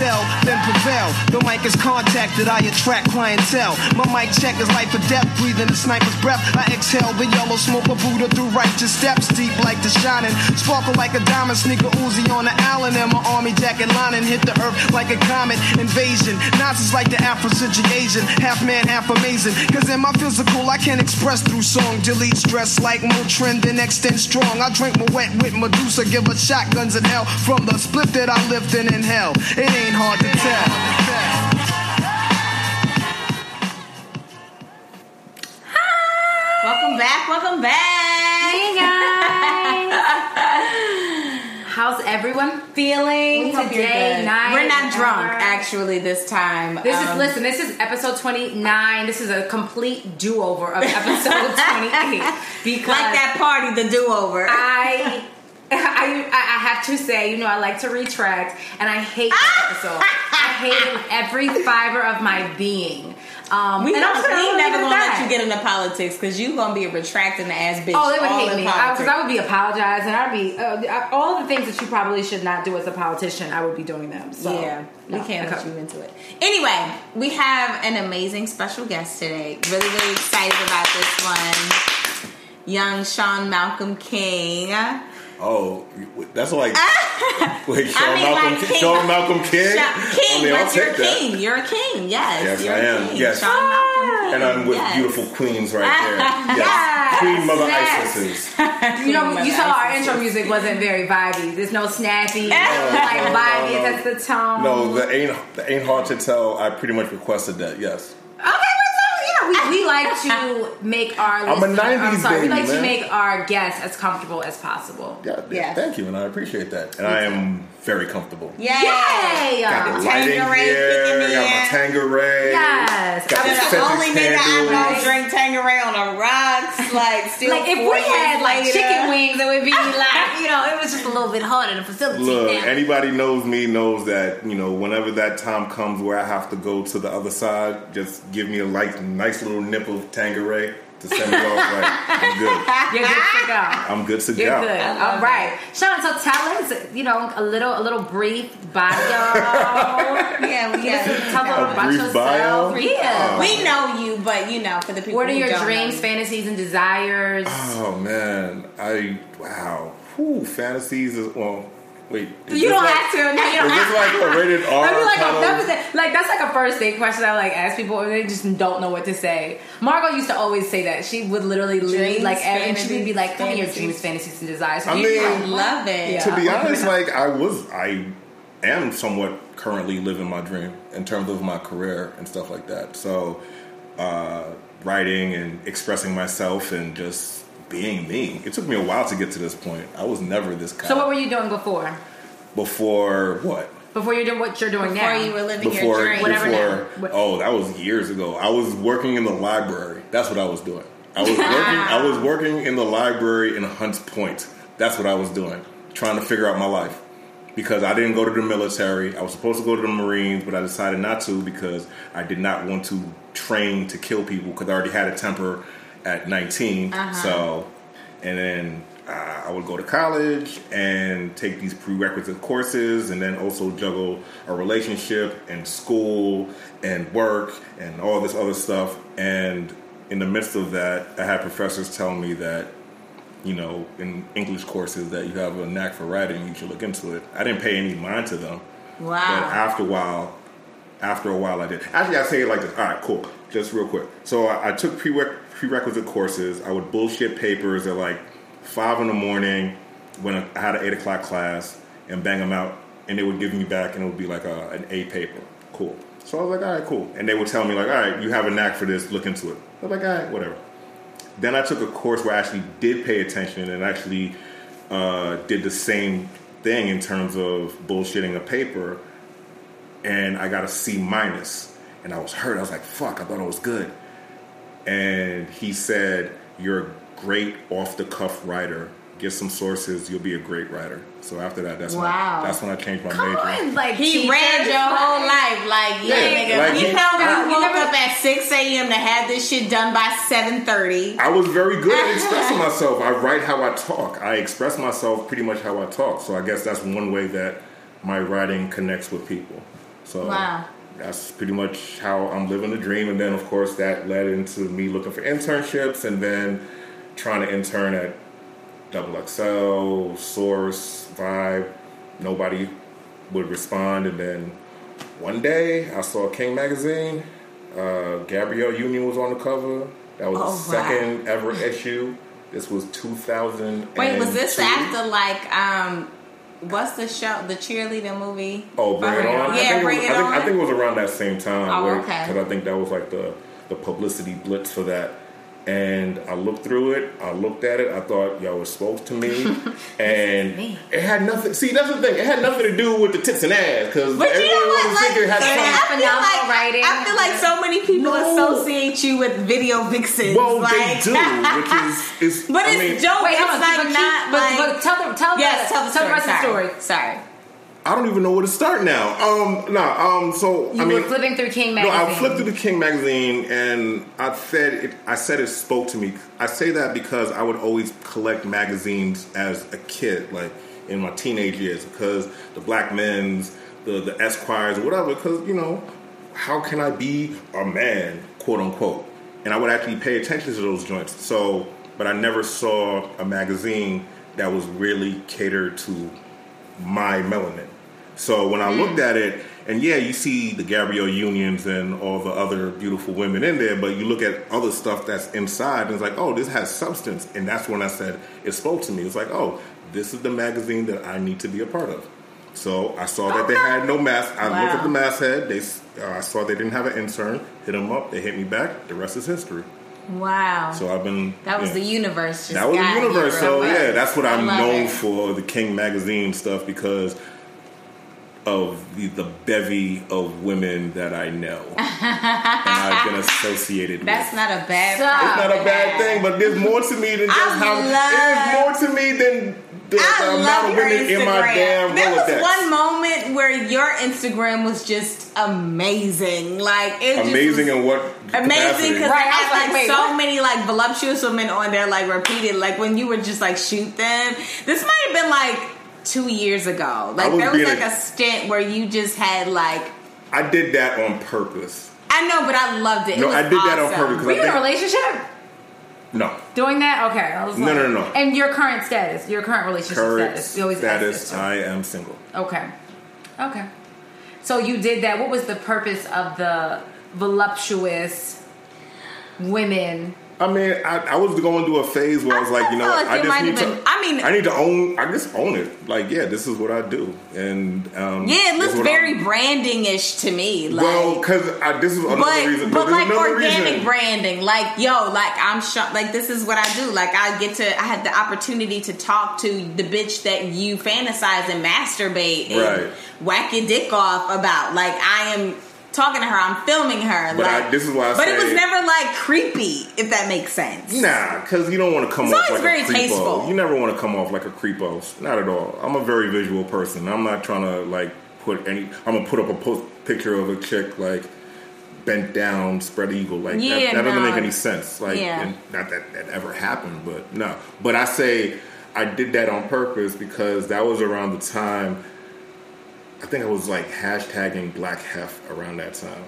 Excel, then prevail. The mic is contacted, I attract clientele. My mic check is life or death, breathing the sniper's breath. I exhale the yellow smoke of Buddha through righteous steps, deep like the shining. Sparkle like a diamond, sneaker Uzi on the island, and my army jacket lining hit the earth like a comet invasion. Nazis like the Afro-Asian, half man, half amazing. Cause in my physical, I can't express through song. Delete stress like Motrin, then extend strong. I drink my wet with Medusa, give her shotguns in hell. From the split that I lift in hell. it ain't hard to tell. Welcome back. Welcome back. Hey guys! How's everyone feeling We hope you're today? Night, We're not drunk actually this time. This Um, is listen. This is episode twenty nine. This is a complete do over of episode twenty eight because like that party, the do-over. I. I, I have to say, you know, I like to retract, and I hate this episode. I hate it with every fiber of my being. Um, we and don't, I'm we never gonna that. let you get into politics because you gonna be a retracting the ass bitch. Oh, they would hate me because politics. I, would be apologizing. I'd be uh, I- all the things that you probably should not do as a politician. I would be doing them. So yeah, we can't I let you into it. Anyway, we have an amazing special guest today. Really, really excited about this one. Young Sean Malcolm King. Oh, that's like wait, Sean I mean, Malcolm, like King, King. Sean Malcolm King. Sha- King, I mean, but you're a take that. king. You're a king. Yes, Yes, you're I am. King. Yes. Sean Malcolm King. And I'm with Yes. beautiful queens right there. Yes, Yes, Queen Mother yes. Isises. You know, you saw our intro music wasn't very vibey. There's no snappy, like vibey. no. That's the tone. No, the ain't the ain't hard to tell. I pretty much requested that. Yes. Okay, we, we like to make our. I'm a listener- 90s sorry, we baby, like to man. make our guests as comfortable as possible. Yeah, Yes. Thank you, and I appreciate that. And I am very comfortable. Yay! Yay! Got the lighting Tanqueray here. Got my Tangeray. Yes. Got I'm the the The only nigga I know drink Tangeray on the rocks, like still. Like if we had years like later. chicken wings, it would be like you know, it was just a little bit harder to facilitate Look, that. anybody knows me knows that you know whenever that time comes where I have to go to the other side, just give me a like nice little nip of Tangeray to send me off. Like I'm good. You're good to go. I'm good to You're go. good. All right, Sean. So tell us, you know, a little, a little brief bio. Yeah, we Give us a- got. tell us A about brief yourself. bio? Yeah. Uh, we know you, but you know, for the people. What are who your don't dreams, know. fantasies, and desires? Oh man, I wow. Whew, fantasies is well. Wait, you don't like, have to. No, you Is don't this have like a rated R? That'd like, a, that was a- like that's like a first date question I like ask people and they just don't know what to say. Margot used to always say that she would literally lead Dreams, like and she would be like, "Tell me your dreams, fantasies, and desires." So I mean- I love it. Yeah. to be honest, like I was, I am somewhat currently living my dream in terms of my career and stuff like that. So, uh, writing and expressing myself and just being me. It took me a while to get to this point. I was never this guy. So what were you doing before? before what? Before you're doing what you're doing Before now? Before you were living your Before, dream. Whatever before. Oh, that was years ago. I was working in the library. That's what I was doing. I was working. I was working in the library in Hunts Point. That's what I was doing, trying to figure out my life. Because I didn't go to the military. I was supposed to go to the Marines, but I decided not to because I did not want to train to kill people because I already had a temper at 19. So, and then uh, I would go to college and take these prerequisite courses and then also juggle a relationship and school and work and all this other stuff. And in the midst of that, I had professors tell me that you know, in English courses that you have a knack for writing, you should look into it. I didn't pay any mind to them. Wow. But after a while, after a while, I did. Actually, I say it like this. All right, cool. Just real quick. So I, I took prereq- prerequisite courses. I would bullshit papers at like five in the morning when I had an eight o'clock class and bang them out, and they would give me back, and it would be like a, an A paper. Cool. So I was like, all right, cool. And they would tell me like, all right, you have a knack for this. Look into it. I was like, all right, whatever. Then I took a course where I actually did pay attention and actually uh, did the same thing in terms of bullshitting a paper, and I got a C minus, and I was hurt. I was like, "Fuck!" I thought I was good, and he said, "You're a great off the cuff writer. Get some sources. You'll be a great writer." So after that, that's when Wow. I, that's when I changed my Come major. on, like He teachers, read your whole life, like yeah, Yeah, nigga. like you he- know that I- you woke never- up at six a.m. to have this shit done by seven thirty. I was very good at expressing myself. I write how I talk. I express myself pretty much how I talk. So I guess that's one way that my writing connects with people. So Wow. That's pretty much how I'm living the dream. And then, of course, that led into me looking for internships and then trying to intern at Double XL, Source, Vibe. Nobody would respond. And then one day I saw King Magazine. Uh, Gabrielle Union was on the cover. That was Oh, the second ever issue. This was 2000. Wait, was this after like um, what's the show, the cheerleading movie? Oh, Bring It Bring It On. On. Yeah, Bring was, It I think, I think it was around that same time. Oh, okay. Because I think that was like the the publicity blitz for that. And I looked through it. I looked at it. I thought, yo, it spoke to me, and me. it had nothing. See, that's the thing. It had nothing to do with the tits and ass because But you know everyone what? was Like, thinking it had I something. feel Phenomenal like writing. I feel like so many people No. associate you with video vixens. Well, like, they do, which is is. but I it's mean, dope. Wait, it's hold on. like but, keep- not but, like. but tell them, tell yes, the, tell the tell the rest of the story. Sorry. I don't even know where to start now. Um, no, um, so You I mean, were flipping through King No. I flipped through the King magazine, and I said it. I said it spoke to me. I say that because I would always collect magazines as a kid, like in my teenage years, because the Black Men's, the the Esquires, or whatever. Because you know, how can I be a man, quote unquote? And I would actually pay attention to those joints. So, but I never saw a magazine that was really catered to my melanin. So when I looked at it, and yeah, you see the Gabrielle Unions and all the other beautiful women in there, but you look at other stuff that's inside, and it's like, oh, this has substance. And that's when I said it spoke to me. It's like, oh, this is the magazine that I need to be a part of. So I saw that they had no mask. I looked at Wow. the masthead. They, uh, I saw they didn't have an intern. Hit them up. They hit me back. The rest is history. Wow. So I've been. that was yeah. the universe. Just That was the universe. So yeah, that's what I'm known it. for the King magazine stuff because of the, the bevy of women that I know and I've been associated That's with. not a bad. Stop. it's not a bad thing, but there's more to me than just I how. love- There's more to me than the, the I amount love of your women Instagram. in my damn there was Rolodex. one moment where your Instagram was just amazing. Like it just Amazing was in what amazing because Right, I I had like, like, wait, so what? many like voluptuous women on there, like repeated. Like when you would just like shoot them. This might have been like two years ago. Like was there was like a- a stint where you just had like. I did that on purpose. I know, but I loved it. It No, was I did that on purpose. purpose 'cause Were you in a relationship No. doing that? Okay, I was No, like, no, no, no. And your current status, your current relationship Current status. You always status. I am single. Okay. Okay. So you did that. What was the purpose of the voluptuous women? I mean, I, I was going through a phase where I was like, I you know, what, I just need have to. I mean- I need to own. I just own it. Like, yeah, this is what I do, and um, Yeah, it looks very I'm- branding ish to me. Like, well, because this is another but reason. but no, like organic reason. branding, like yo, like I'm sure, like this is what I do. Like I get to, I had the opportunity to talk to the bitch that you fantasize and masturbate and Right. whack your dick off about. Like I am talking to her, I'm filming her. But like I- this is why I but it was never like creepy, if that makes sense. Nah, because you don't want to come It's off like very a creepo. tasteful. You never want to come off like a creepo. Not at all. I'm a very visual person. I'm not trying to like put any. I'm gonna put up a post picture of a chick like bent down, spread eagle. Like that, Yeah, that doesn't make any sense. Like, Yeah. not that that ever happened, but no. But I say I did that on purpose because that was around the time. I think I was like hashtagging Black Hef around that time.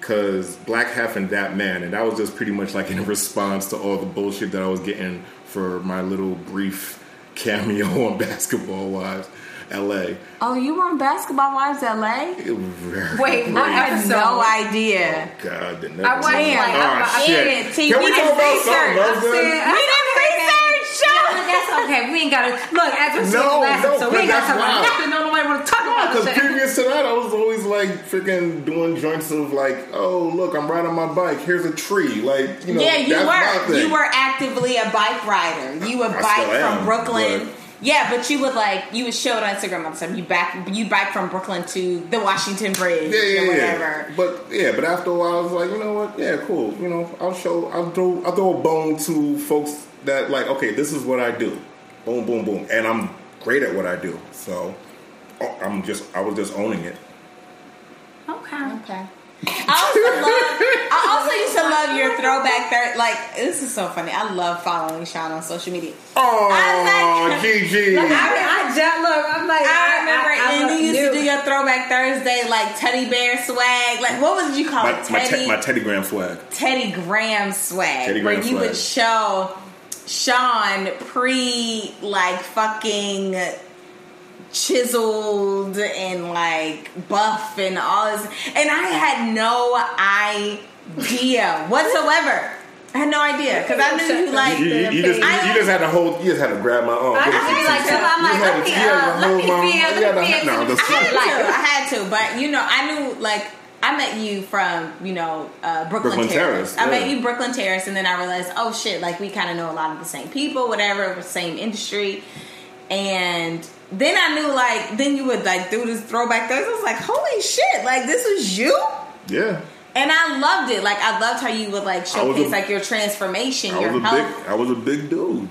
Cause Black Hef and that man, and that was just pretty much like in response to all the bullshit that I was getting for my little brief cameo on Basketball Wives, L.A. Oh, you were on Basketball Wives LA? It was very Wait, what. I had no idea. Oh, God, the I was never- like, oh, I'm- shit. Yeah, see, Can we we did talk about research. something else? I'm then? saying- We didn't research. Yeah, that's okay, we ain't gotta look as we're No, no, last no, episode, we ain't gotta talk that's about wild. nothing. No, nobody want to talk about Because previous to that, I was always like freaking doing joints of like, oh look, I'm riding my bike. Here's a tree. Like you know, yeah, you that's my were thing. you were actively a bike rider. You would bike from Brooklyn. But- Yeah, but you would like you would show it on Instagram all the time. You back you bike from Brooklyn to the Washington Bridge Yeah, yeah, or yeah. whatever. But yeah, but after a while, I was like, you know what? Yeah, cool. You know, I'll show. I'll throw. I'll throw a bone to folks that like. Okay, this is what I do. Boom, boom, boom, and I'm great at what I do. So oh, I'm just. I was just owning it. Okay. Okay. I also love. I also used to love your throwback. Third, like this is so funny. I love following Sean on social media. Oh, like- GG. I, I just look. I'm like, I remember, I, I, and look you used to do your throwback Thursday, like teddy bear swag. Like what was you call my, it? my, Teddy te- my Teddy Graham swag. Teddy Graham swag, Teddy where Graham you would show Sean pre like fucking chiseled and like buff and all this, and I had no idea whatsoever. I had no idea because I knew you like. You, you, you just, you, I- you just had to hold. You just had to grab my arm. I Give just be to like, you. I'm like, had let to- me, you uh, let me feel, let me feel no, some the- I had Like- to. I had to, but you know, I knew like I met you from you know uh, Brooklyn, Brooklyn Terrace. Terrace, I met you Brooklyn Terrace, and then I realized, oh shit, like we kind of know a lot of the same people, whatever, same industry, and then I knew like then you would like do this throwback Thursday. I was like, holy shit, like this was you. Yeah, And I loved it. Like I loved how you would like showcase a- like your transformation, I your was a health, big. I was a big dude,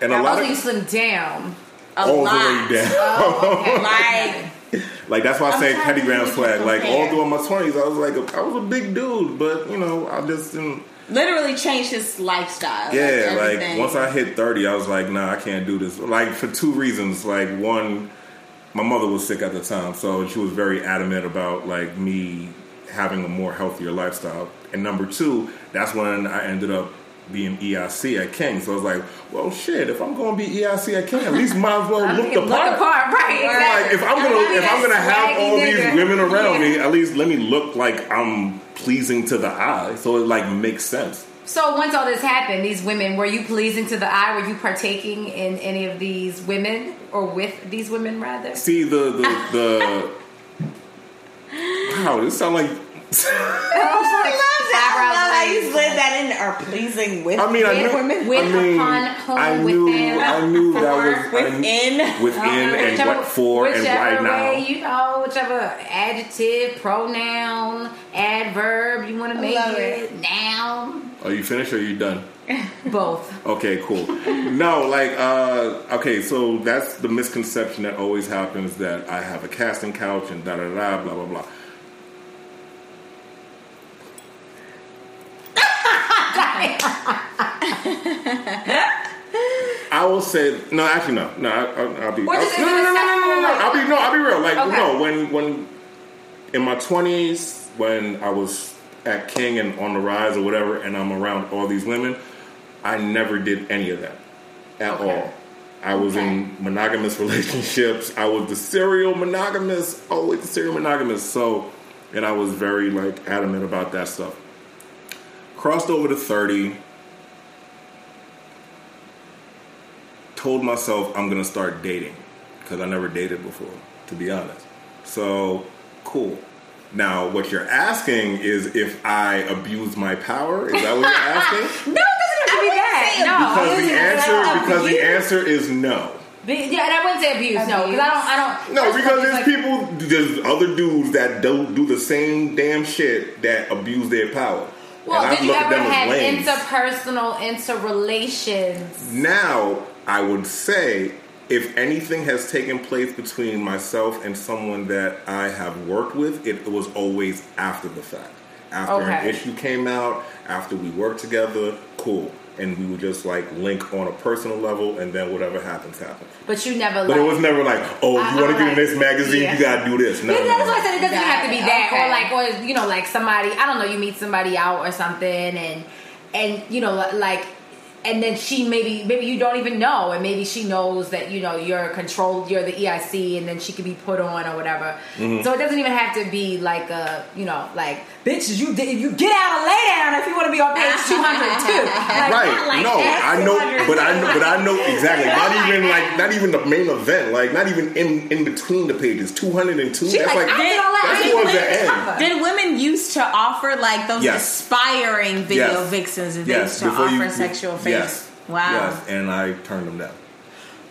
and a I lot also you of slim down. a all lot. the way down. Oh, okay. Like Like that's why I I'm say trying Teddy to Graham think swag. Like all compare. through my twenties, I was like a, I was a big dude, but you know, I just didn't. Literally changed his lifestyle. Yeah, like everything. once I hit thirty, I was like, nah, I can't do this. Like for two reasons. Like one, my mother was sick at the time, so she was very adamant about like me having a more healthier lifestyle. And number two, that's when I ended up being EIC at King. So I was like, well, shit, if I'm going to be EIC at King, at least might as well look the Look part. right? Like if I'm gonna if I'm gonna have all these women around Yeah. me, at least let me look like I'm pleasing to the eye, so it like makes sense. So once all this happened, these women, were you pleasing to the eye? Were you partaking in any of these women or with these women rather? See the the, the wow, this sound like. I love that. I love how you Eyebrows slid that in. Are pleasing with I mean, I knew. women With, I mean, upon, whom, I knew. within, I knew that was I knew- within. within, and Whichever- what for, and whichever why now. way, you know, whichever adjective, pronoun, adverb you want to make love it, noun, Are you finished or are you done? both. Okay, cool. no, like, uh, okay, so that's the misconception that always happens that I have a casting couch and da da da, blah blah blah. I will say no. Actually, no. No, I, I'll, I'll be. I'll, no, no, no, no, no, no, no, no. I'll be no. I'll be real. Like no, when when in my twenties, when I was at King and on the rise or whatever, and I'm around all these women, I never did any of that at all. I was in monogamous relationships. I was the serial monogamous, always the serial monogamous. So, and I was very like adamant about that stuff. Crossed over to thirty. Told myself I'm gonna start dating because I never dated before, to be honest. So, cool. Now, what you're asking is if I abuse my power. Is that what you're asking? No, it doesn't have to be that. No, Because the answer, because the answer is no. Be- yeah, and I wouldn't say abuse. No, because I don't. I don't. No, because there's like- people, there's other dudes that don't do the same damn shit that abuse their power. Well, and did you ever have lames. interpersonal interrelations? Now, I would say if anything has taken place between myself and someone that I have worked with, it was always after the fact. After an issue came out, after we worked together, cool. And we would just like link on a personal level, and then whatever happens, happens. But you never. But like, it was never like, oh, I- you want to I get in this magazine, yeah. you gotta do this. No, no, that's no. why I said it doesn't have to be that, Okay. or like, or you know, like somebody I don't know, you meet somebody out or something, and and you know, like and then she maybe maybe you don't even know, and maybe she knows that you know you're controlled, you're the EIC, and then she could be put on or whatever. Mm-hmm. So it doesn't even have to be like a you know like bitches you did you get out and lay down if you want to be on page two hundred too. Like, right. like no. I know, but I know, but I know exactly. Not Not even like, not even the main event. Like, not even in in between the pages. Two hundred and two. She's That's like, like, did that's towards the end. Did women used to offer like those Yes. aspiring video Yes. vixens and things to before offer you, sexual face? Yes. Wow. Yes, and I turned them down.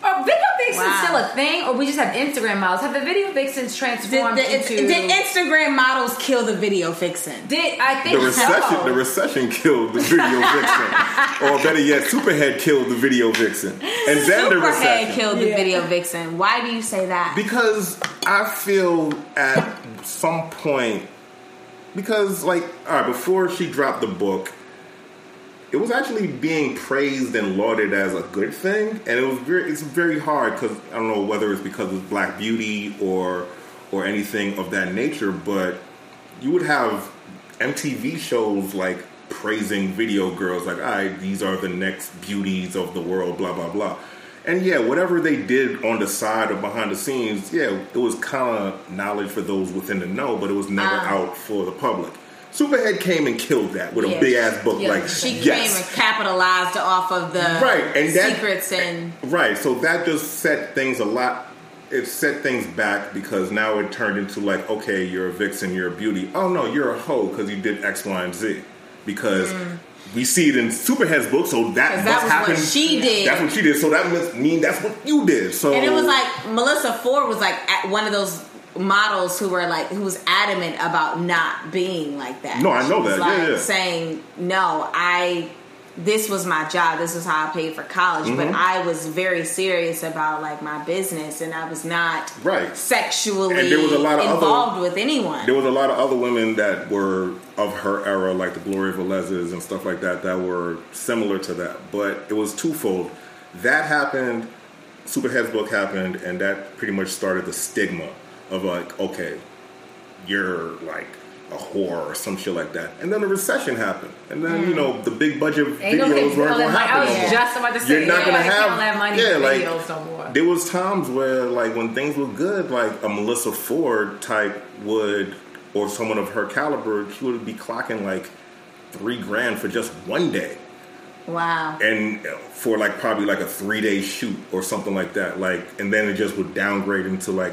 Are video vixens Wow. still a thing, or we just have Instagram models? Have the video vixens Did, transformed the, into? did Instagram models kill the video vixen? Did I think The recession, so. the recession killed the video vixen, or better yet, Superhead killed the video vixen, and then the Superhead recession. killed the Yeah. video vixen. Why do you say that? Because I feel at some point, because like, all right, before she dropped the book, it was actually being praised and lauded as a good thing, and it was very, it's very hard because I don't know whether it's because of Black Beauty or or anything of that nature, but you would have MTV shows like praising video girls, like, all right, these are the next beauties of the world, blah blah blah. And yeah, whatever they did on the side or behind the scenes, yeah, it was kind of knowledge for those within the know, but it was never Ah. out for the public. Superhead came and killed that with Yeah. a big ass book Yeah. like She yes. came and capitalized off of the Right, and that- secrets and Right, so that just set things a lot. It set things back because now it turned into like, okay, you're a vixen, you're a beauty. Oh no, you're a hoe because you did X, Y, and Z. Because we see it in Superhead's book, so that Mm. that was what she did. That's what she did. So that must mean that's what you did. So And it was like Melissa Ford was like at one of those models who were like who was adamant about not being like that. No, I know that. Yeah, like yeah. Saying no, I this was my job. This is how I paid for college. Mm-hmm. But I was very serious about like my business, and I was not Right. sexually And there was a lot of other- involved with anyone. there was a lot of other women that were of her era, like the Gloria Velez's and stuff like that, that were similar to that. But it was twofold. That happened, Superhead's book happened, and that pretty much started the stigma of like, okay, you're like a whore or some shit like that. And then the recession happened, and then you hmm. know the big budget Ain't videos weren't going to happen. I was no just about to say, You're not gonna have, can't money yeah, like no there was times where like when things were good, like a Melissa Ford type would, or someone of her caliber, she would be clocking like three grand for just one day, wow. and for like probably like a three day shoot or something like that. Like, and then it just would downgrade into like,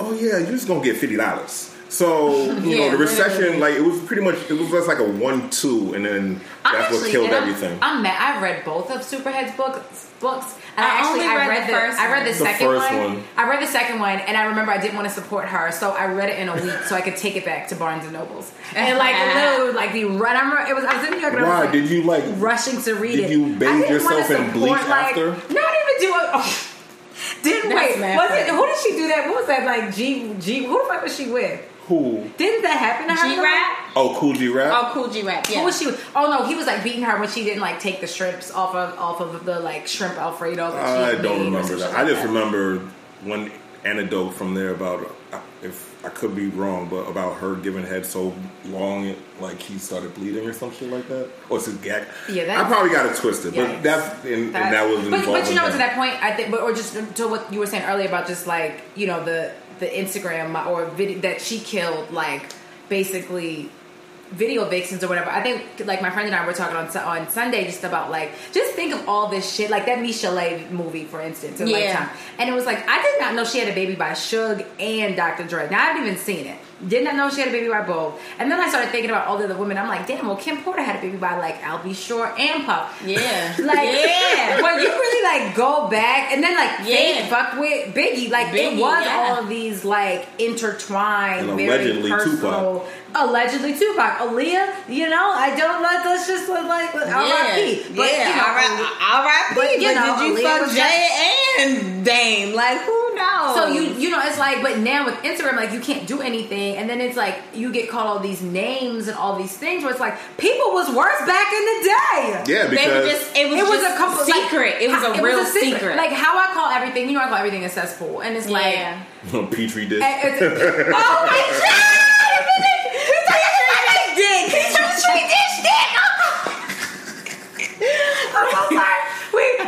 oh yeah, you're just gonna get fifty dollars. So you Yeah, know the recession, literally. like it was pretty much it was just like a one two, and then that's what killed and I'm- everything. I'm mad. I read both of Superhead's books. Books, and I, I actually only I read read the the, first I read the. The second first one. one. I read the second one, and I remember I didn't want to support her, so I read it in a week so I could take it back to Barnes and Nobles and like literally like be run. I remember it was I was in New York. And I Why was, like, did you like? rushing to read Did it? Did you bathe I didn't wanna yourself in bleach like, after? Not even do it. Oh. Didn't That's wait. mad Was it? Who did she do that? What was that? Like G G. Who the fuck was she with? Who? Didn't that happen to her? G rap. Oh, Cool G Rap. Oh, cool G rap. Yeah. Who was she? with? Oh no, he was like beating her when she didn't like take the shrimps off of off of the like shrimp alfredo. That I don't remember that. shit I just that. remember one anecdote from there about uh, if I could be wrong, but about her giving head so long, it, like he started bleeding or something like that, or it's his gag. Yeah, that I probably got it twisted, Yikes. but that's and, and That- that was but, but you know to that point I think but or just to what you were saying earlier about just like you know the the Instagram or video that she killed like basically video vixens or whatever. I think like my friend and I were talking on on Sunday just about like just think of all this shit like that Michelle movie for instance in Yeah. Lifetime, and it was like I did not know she had a baby by Suge and Dr. Dre. Now I haven't even seen it. Did not know she had a baby by both. And then I started thinking about all the other women. I'm like, damn, well Kim Porter had a baby by like Albie Shore and Puff. Yeah. Like Yeah. when you really like go back and then like Yeah. Faith fucked with Biggie, like it was yeah. all of these like intertwined, And very allegedly personal. Allegedly Tupac, Aaliyah, you know, I don't let let's just look like with R.I.P. But yeah, you know, R.I.P. but, But, you know, did you Aaliyah fuck was Jay and Dame? Like who knows? So you you know it's like, but now with Instagram, like you can't do anything, and then it's like you get called all these names and all these things where it's like people was worse back in the day. Yeah, they were because just it was, it was just a couple secret. Like, it was how- a real secret. Like how I call everything, you know, I call everything a cesspool, and it's like, yeah. Petri dish. it's, oh my god, Petri dish dick, Petri dish dick. Oh I'm so sorry.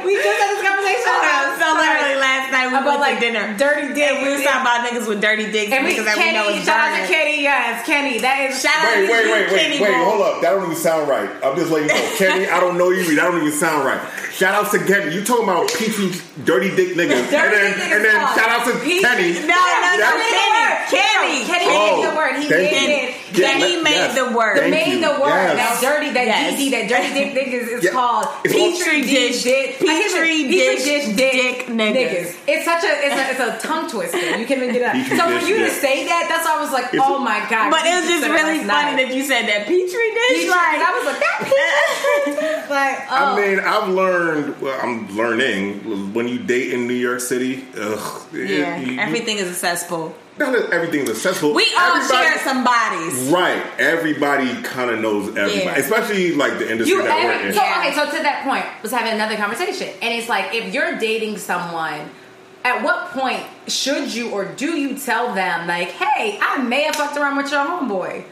we just had this conversation about so literally last night we about went like dinner. dirty dick. And we was talking about niggas with dirty dicks and we, because that we know Kenny, is shout out to. Kenny. Yes, Kenny. That is Shout out Wait, to wait, you, wait, wait, Kenny wait, boy. hold up. That don't even sound right. I'm just letting you know. Kenny, I don't know you. That don't even sound right. Shout out to Kenny. You talking about peachy dirty dick niggas. Dirty and then, dick and then shout out to Peachy- Kenny. No, no, no, Yeah. Kenny, Kenny, Kenny Oh, made the word. He thank made you. It. Kenny let- made yes. the word. The Thank made you. the word. Yes. That dirty, that Yes. DD, that dirty dick niggas is Yeah. called Petri dish- dick- Petri even- dish Petri dick niggas. It's such a it's a, it's a tongue twister. You can't even get it out. So for you to say that, that's why I was like, oh my god. But you it was just really funny that you said that petri dish. Petri- like I was like that petri like oh. I mean, I've learned. Well, I'm learning when you date in New York City. Ugh, yeah, you- you- everything is accessible. Not that everything's accessible. We all Everybody- share some bodies. Right, everybody kind of knows everybody, Yeah. especially like the industry You that we're in. so okay, so to that point, was having another conversation, and it's like if you're dating someone, at what point should you or do you tell them like, "Hey, I may have fucked around with your homeboy"?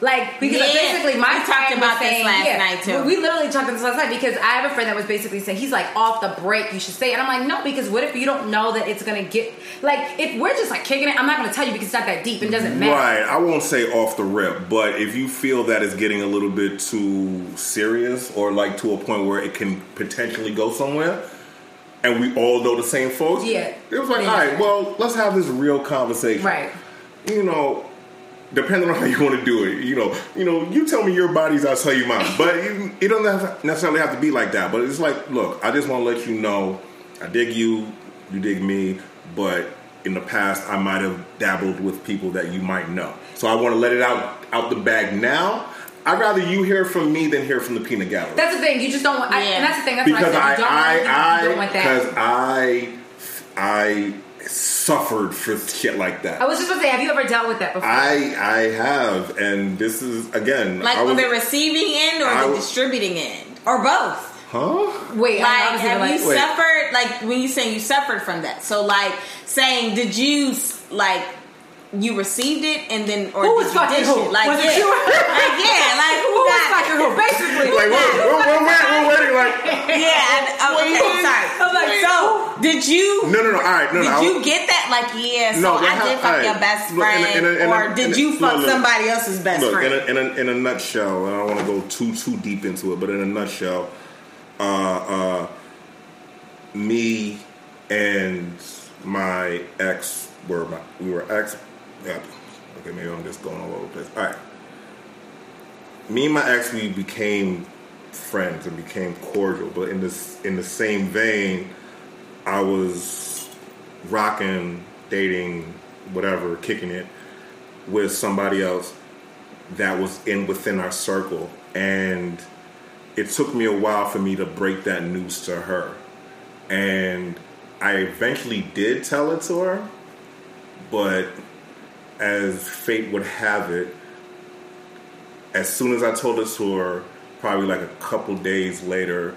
Like because Yeah. basically my We talked about was this last yeah, night, too. We literally talked about this last night because I have a friend that was basically saying he's like off the break. You should say, it. and I'm like, no, because what if you don't know that it's gonna get like if we're just like kicking it? I'm not gonna tell you because it's not that deep. It doesn't matter. Right, I won't say off the rip, but if you feel that it's getting a little bit too serious or like to a point where it can potentially go somewhere, and we all know the same folks, Yeah. it was like, Yeah. all right, well, let's have this real conversation, Right. You know, depending on how you want to do it, you know, you know, you tell me your bodies, I'll tell you mine, but it, it doesn't have necessarily have to be like that. But it's like, look, I just want to let you know, I dig you, you dig me, but in the past, I might have dabbled with people that you might know. So I want to let it out out the bag now. I'd rather you hear from me than hear from the peanut gallery That's the thing. You just don't want. I, Yeah. and that's the thing. That's because I I. You don't want, you I I because. I I suffered for shit like that. I was just gonna say, have you ever dealt with that before? I I have, and this is again. Like I on was, the receiving end or I the was- distributing end, or both. huh? Wait, Like, have like, you Wait. suffered? Like when you saying you suffered from that. So like saying, did you like you received it and then or Who was fucking dish who? it? Like Was yeah, you? like yeah, like who, who was got fucking who? Basically, Like we're, we're, we're, waiting, we're waiting. Like Yeah, I, oh, okay, Wait. sorry. I'm like, so did you? no, no, no. All right, no, Did no. I you get that? Like, yeah, so No, I did fuck alright, your best look, in a- friend, in a- in or in did a- you fuck look. somebody else's best Look, friend? in a, in, a, in a nutshell, and I don't want to go too too deep into it, but in a nutshell, uh, uh, me and my ex were my, we were ex. Yeah, okay, maybe I'm just going all over the place. All right, me and my ex we became friends and became cordial, but in this in the same vein, I was rocking, dating, whatever, kicking it with somebody else that was in within our circle. And it took me a while for me to break that news to her. And i eventually did tell it to her but as fate would have it as soon as i told it to her probably like a couple days later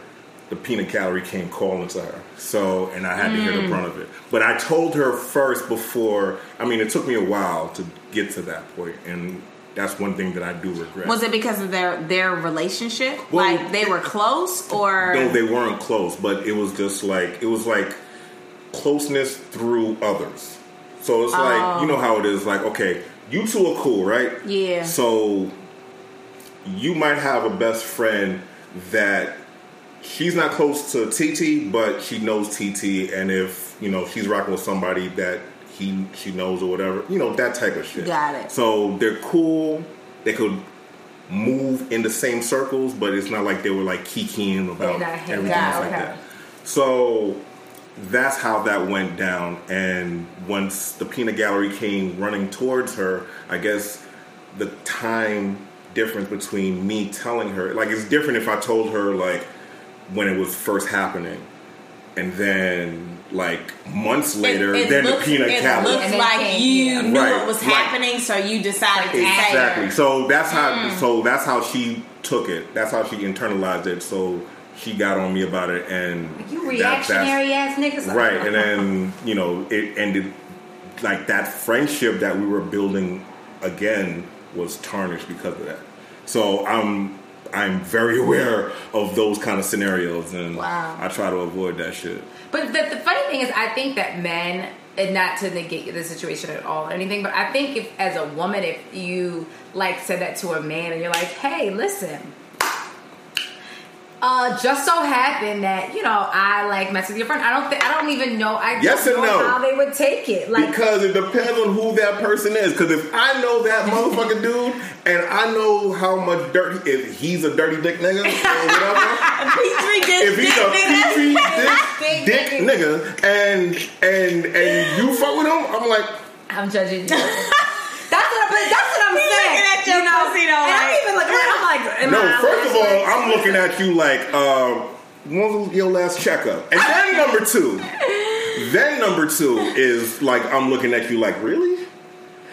the peanut gallery came calling to her. So and i had to hear the brunt of it. But i told her first before i mean it took me a while to get to that point and that's one thing that i do regret. Was it because of their their relationship? Well, like they were close, or? No they weren't close but it was just like it was like closeness through others so it's like you know how it is like okay you two are cool right Yeah. so you might have a best friend that she's not close to TT, but she knows TT, and if you know she's rocking with somebody that he she knows or whatever, you know that type of shit. Got it. So they're cool. They could move in the same circles, but it's not like they were like kikiing about everything else like okay. that. So that's how that went down. And once the peanut gallery came running towards her, I guess the time difference between me telling her, like, it's different if I told her, like, when it was first happening. And then, like, months later, it, it then looks, the peanut it gallery. looks And then like came, you yeah. knew Right, it was right. happening, so you decided to Exactly. it. So that's how. Mm. So that's how she took it. That's how she internalized it. So she got on me about it, and you that- ass niggas. right? And then you know it ended like that friendship that we were building again was tarnished because of that. So I'm I'm very aware of those kind of scenarios, and Wow. I try to avoid that shit. But the, the funny thing is, I think that men, and not to negate the situation at all or anything, but I think if, as a woman, if you like said that to a man and you're like, hey, listen, uh, just so happened that you know I like mess with your friend. I don't think I don't even know. I Yes don't know no. how they would take it. Like Because it depends on who that person is. Because if I know that motherfucking dude, and I know how much dirt, if he's a dirty dick nigga or whatever, if he's a petri dick, dick nigga, and and and you fuck with him, I'm like, I'm judging you. That's what, I'm, that's what I'm He saying. looking at your you know? pussy though, and I'm like- even like, I'm like, no. I First of all, I'm looking at you like, um, when was your last checkup? And then number two, then number two is like, I'm looking at you like, really?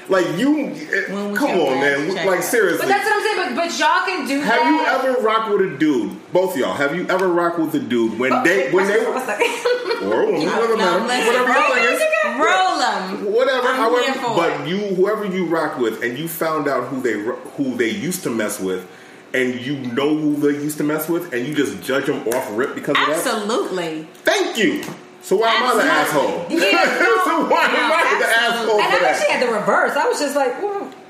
Like you, come on, man. Like seriously. But that's what I'm saying. But, but y'all can do that. Have that. you ever rocked with a dude? Both y'all. Have you ever rocked with a dude when they when they that? or a woman, doesn't No, matter, listen, whatever roll your thing is, them. Roll them. whatever. I'm however, but you, whoever you rock with, and you found out who they who they used to mess with, and you know who they used to mess with, and you just judge them off rip because of that. Absolutely. Thank you. So why am I the asshole? Absolutely. Yeah, so why am No, I the asshole And I actually had the reverse. I was just like,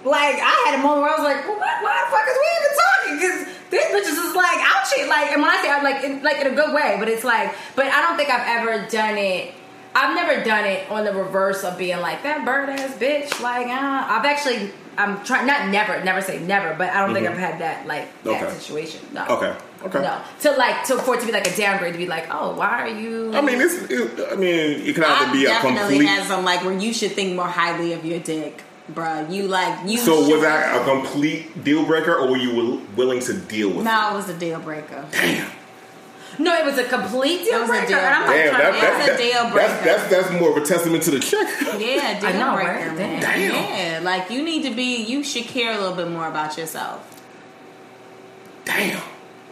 like I had a moment where I was like, well, what, why the fuck is we even talking? Because these bitches is like out shit. Like, and when I say I'm like, in, like in a good way, but it's like, but I don't think I've ever done it. I've never done it on the reverse of being like that bird ass bitch. Like, uh, I've actually, I'm trying not never, never say never, but I don't think I've had that like that Mm-hmm. Okay. situation. No. Okay. Okay. No, to like to for it to be like a downgrade to be like, oh, why are you? I mean, it's. It, I mean, it can either I be a definitely complete. had some like where you should think more highly of your dick, bruh. You like you. So was that a complete deal breaker, or were you willing to deal with? it? No, it was a deal breaker. Damn. No, it was a complete deal It was a breaker. deal and I'm like, Damn, trying that, to- that, That's a that- deal that's, breaker. that's that's more of a testament to the chick. Yeah, deal I know, breaker, right? man. Damn. Yeah, like you need to be. You should care a little bit more about yourself. Damn.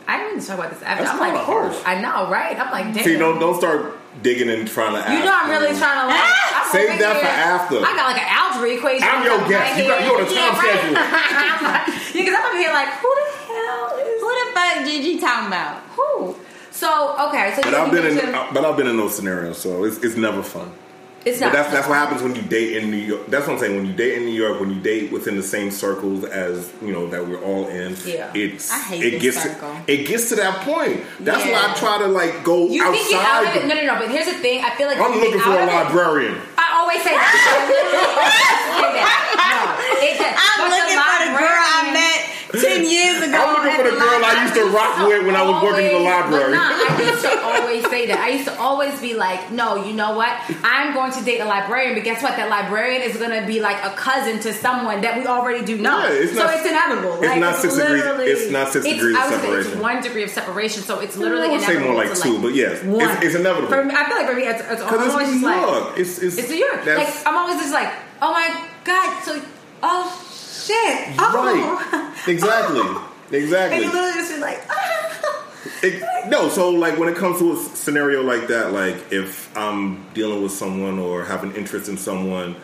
I didn't even talk about this after. That's I'm like, kinda harsh. I know, right? I'm like, damn. See, don't don't start digging and trying to. Ask You know, I'm really trying to like. I'm Save that for after. I got like an algebra equation. I'm your in my guest. You got, you're on a time yeah, schedule. I'm yeah, because I'm over here like, who the hell is Who the fuck did you talking about? who? So okay, so But you, I've been in, mentioned- but I've been in those scenarios, so it's it's never fun. It's But that's that's what happens when you date in New York. That's what I'm saying. When you date in New York, when you date within the same circles as you know that we're all in, Yeah. it's I hate it this gets circle. it gets to that point. That's why I try to like go you think get outside. out of it? No, no, no. But here's the thing. I feel like I'm you looking get for a of it- librarian. I always say that. I literally say that. No, it, I'm looking for the girl I met ten years ago. I'm looking for the girl I used to rock with when I was working in the library. Nah, I used to always say that. I used to always be like, no, you know what? I'm going to date a librarian, but guess what? That librarian is going to be like a cousin to someone that we already do know. Yeah, it's so not- it's inevitable. it's Like, not six degrees- it's not six degrees I of separation. It's one degree of separation, so it's literally I would say more like two, but yes, it's- it's inevitable. For me, I feel like for me, it's, it's, always it's just like, It's it's, it's New York. Like I'm always just like, oh my god, so oh shit, oh. right. Exactly. Exactly. And you literally just be like, It, no, so like when it comes to a scenario like that, like if I'm dealing with someone or have an interest in someone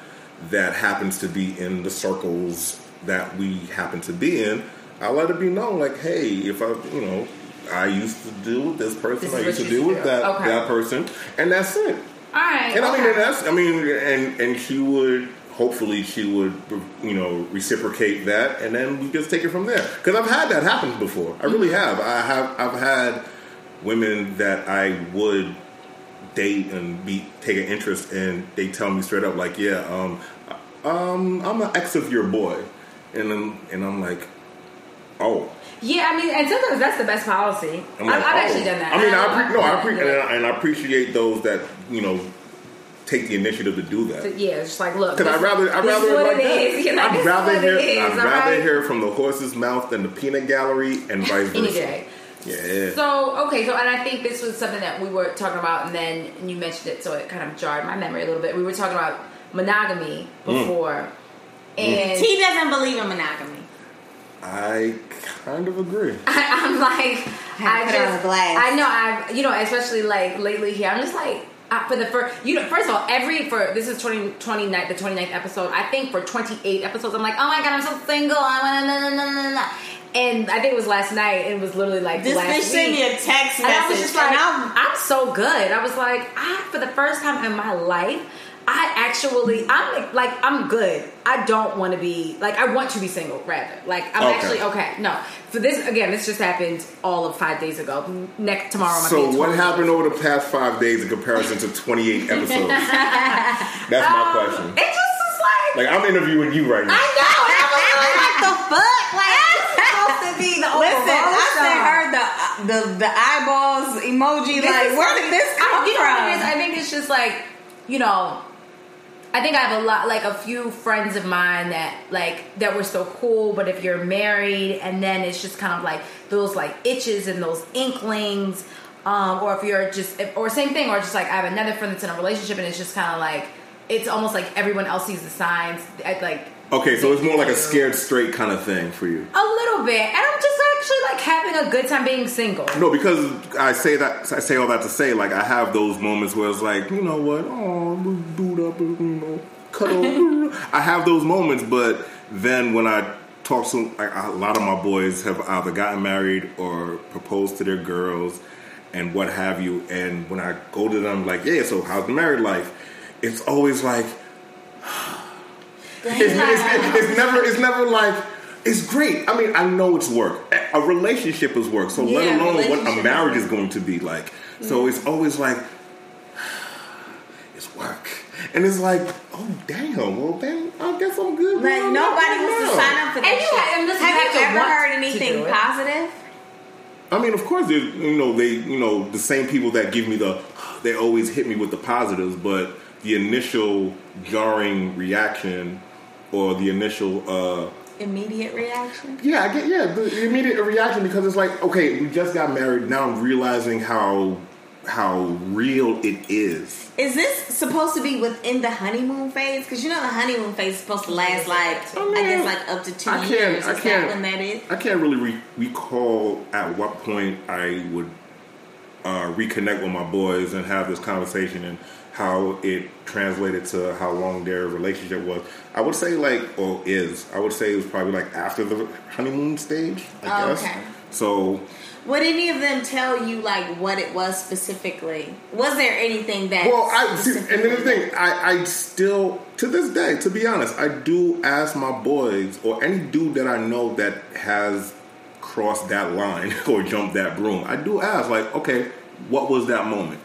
that happens to be in the circles that we happen to be in, I let it be known, like, hey, if I, you know, I used to deal with this person, This I used to deal with do. that Okay. that person, and that's it. all right. And I mean, that's, I mean, and and she would hopefully she would you know reciprocate that, and then we just take it from there. Because I've had that happen before. I really have. I have. I've had women that I would date and be take an interest in. They tell me straight up, like, yeah, um, um, I'm an ex of your boy, and then and I'm like, oh. Yeah, I mean, and sometimes that's the best policy. I'm I've, I've oh. actually done that. I mean, I, I've- appre- no, I I've appre- done it. and I- and I appreciate those that you know take the initiative to do that. Yeah, it's just like, look. Because I'd this- rather, I'd this rather what it like it that. is. You're like, I'd rather hear, it is, I'd rather right? hear from the horse's mouth than the peanut gallery and vice versa. Any day. Yeah. So okay, so and I think this was something that we were talking about, and then you mentioned it, so it kind of jarred my memory a little bit. We were talking about monogamy Mm. before, and He doesn't believe in monogamy. I kind of agree. I'm like, I put it on just, glass. I know, I, you know, especially like lately here, I'm just like, uh, for the first, you know, first of all, every for this is 20, 29th, the 29th episode. I think for 28 episodes, I'm like, oh my god, I'm so single. I want to, and I think it was last night. And it was literally like This last bitch sent me a text And I was just like, I'm- I'm so good. I was like, I for the first time in my life, I actually, I'm like, like I'm good. I don't want to be like, I want to be single rather. Like, I'm Okay. actually okay. No, for this again, this just happened all of five days ago. Next tomorrow, my So baby's what happened over the past five days in comparison to 28 episodes? That's my question. Um, It just was like, Like I'm interviewing you right now. I know. and I was really like, the fuck? Like, supposed to be the Listen, I sent her the the the eyeballs emoji. This like, is where did this come I, you know from? what it is? I think it's just like, you know, I think I have a lot, like a few friends of mine that like that were so cool. But if you're married, and then it's just kind of like those like itches and those inklings, um, or if you're just, if, or same thing, or just like I have another friend that's in a relationship, and it's just kind of like it's almost like everyone else sees the signs. Like Okay, so it's more like a scared straight kind of thing for you. a little bit, and I'm just actually like having a good time being single. No, because I say that I say all that to say like I have those moments where it's like you know what, oh, boot up, you know, cuddle. I have those moments, but then when I talk to like a lot of my boys have either gotten married or proposed to their girls and what have you, and when I go to them like, yeah, so how's the married life? It's always like it's, it's, it's never it's never like it's great. I mean, I know it's work. A relationship is work. So Yeah, let alone what a marriage work. is going to be like. So it's always like it's work, and it's like, oh damn. Well then, I guess I'm good. Like where I'm at nobody right wants to sign up for And that you shit. have- and listen, have you you, have to ever heard anything positive? I mean, of course, you know they you know the same people that give me the they always hit me with the positives, but the initial jarring reaction or the initial uh Immediate reaction. Yeah, I get yeah the immediate reaction because it's like okay, we just got married. Now I'm realizing how how real it is. Is this supposed to be within the honeymoon phase? Because you know the honeymoon phase is supposed to last like I I, guess like up to two I can't. years. I can't. that when that is? I can't really re- recall at what point I would uh, reconnect with my boys and have this conversation and how it translated to how long their relationship was. I would say like or is. I would say it was probably like after the honeymoon stage. I Oh, guess. okay. So Would any of them tell you like what it was specifically? Was there anything that? Well, I see, and then the thing, I, I still to this day, to be honest, I do ask my boys or any dude that I know that has crossed that line or jumped that broom. I do ask, like, okay, what was that moment?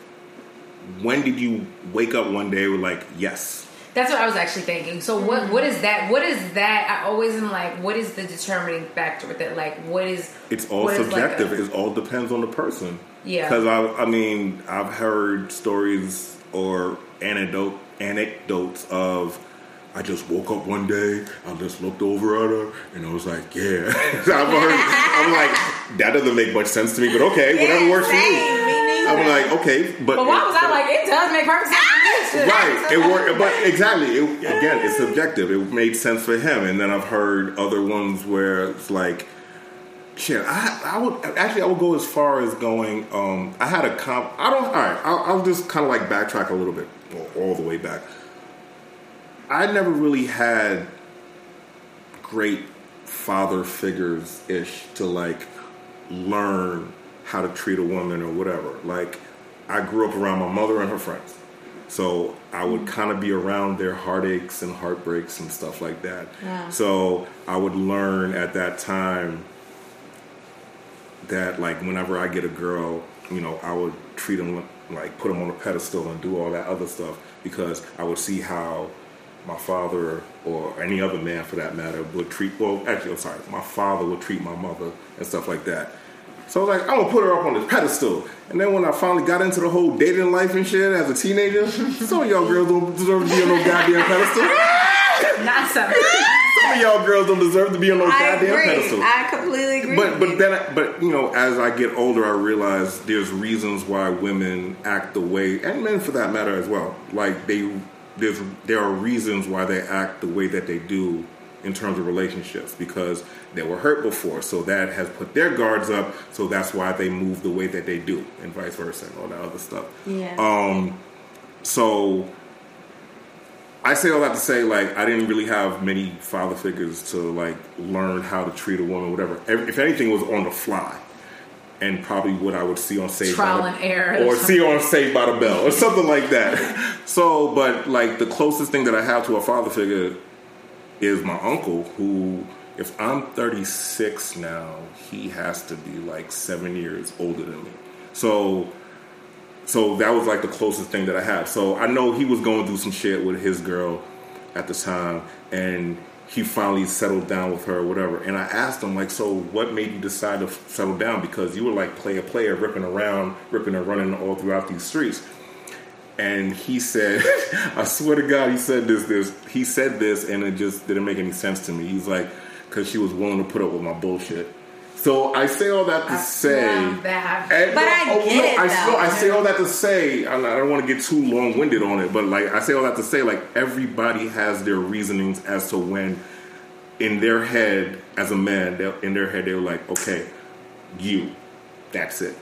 When did you wake up one day with like, yes? That's what I was actually thinking. So what mm-hmm. what is that? What is that? I always am like, what is the determining factor with it? Like, what is? It's all what is like subjective. a- it all depends on the person. Yeah. Because I, I mean, I've heard stories or anecdote anecdotes of. I just woke up one day. I just looked over at her, and I was like, "Yeah." I've heard. I'm like, that doesn't make much sense to me, but okay, whatever works for you. I'm like, okay, but But why was I like, it does make perfect sense. Right, it worked, but exactly. It, again, it's subjective. It made sense for him, and then I've heard other ones where it's like, shit. I, I would actually, I would go as far as going. Um, I had a comp. I don't. All right, I'll, I'll just kind of like backtrack a little bit, all the way back. I never really had great father figures ish to like learn how to treat a woman or whatever. Like, I grew up around my mother and her friends. So I would mm-hmm. kind of be around their heartaches and heartbreaks and stuff like that. Yeah. So I would learn at that time that like whenever I get a girl, you know, I would treat them like put them on a pedestal and do all that other stuff because I would see how my father or any other man for that matter would treat. Well, actually, I'm sorry, my father would treat my mother and stuff like that. So I was like, I'm gonna put her up on this pedestal. And then when I finally got into the whole dating life and shit as a teenager, some of y'all girls don't deserve to be on no goddamn pedestal. Not so. Some of y'all girls don't deserve to be on no I goddamn agree. pedestal. I completely agree. But but then I- but you know as I get older, I realize there's reasons why women act the way, and men for that matter as well. Like they there's there are reasons why they act the way that they do in terms of relationships because they were hurt before, so that has put their guards up. So that's why they move the way that they do, and vice versa, and all that other stuff. yeah. Um, so I say all that to say, like, I didn't really have many father figures to like learn how to treat a woman, whatever. If anything, it was on the fly, and probably what I would see on Saved Trial by the, and error. or see on Saved by the Bell, or something like that. So, but like the closest thing that I have to a father figure is my uncle, who, if I'm 36 now, he has to be like seven years older than me. So so that was like the closest thing that I have. So I know he was going through some shit with his girl at the time, and he finally settled down with her or whatever. And I asked him like, so what made you decide to f- settle down? Because you were like player player, ripping around, ripping and running all throughout these streets. And he said, I swear to God, he said this, this. He said this, and it just didn't make any sense to me. He's like, because she was willing to put up with my bullshit. So I say all that to say, that. and- But I oh, get no, it, I, though. I say all that to say, I I don't want to get too long winded on it, but like I say all that to say, like everybody has their reasonings as to when, in their head, as a man, in their head, they're like, okay, you, that's it.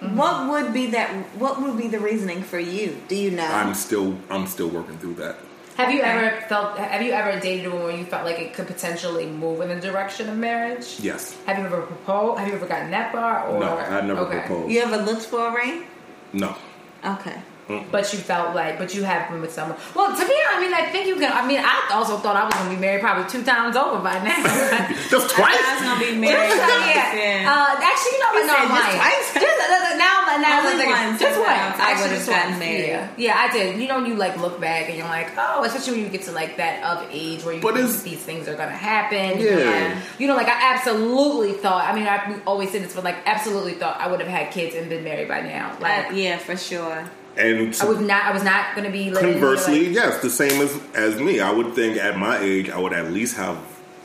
Mm-hmm. What would be that? What would be the reasoning for you? Do you know? I'm still, I'm still working through that. Have you ever felt? Have you ever dated a woman where you felt like it could potentially move in the direction of marriage? Yes. Have you ever proposed? Have you ever gotten that far? Or No, I never okay. proposed. you ever looked for a ring? No. Okay. But you felt like, but you have been with someone. Well, to me, I mean, I think you can. I mean, I also thought I was going to be married probably two times over by now. Just twice. I was gonna be married. yeah. Uh, actually, you know what? No, said I'm lying. twice? Just, uh, uh, now, now I'm Only thinking, once just once. I would've just gotten married. Yeah. yeah, I did. You know, you like look back and you're like, oh, especially when you get to like that of age where you But think these things are going to happen. Yeah. You know, like I absolutely thought. I mean, I always say this, but like absolutely thought I would have had kids and been married by now. Like Uh, yeah, for sure. And I was not. I was not going to be. Conversely, like, yes, the same as as me. I would think at my age, I would at least have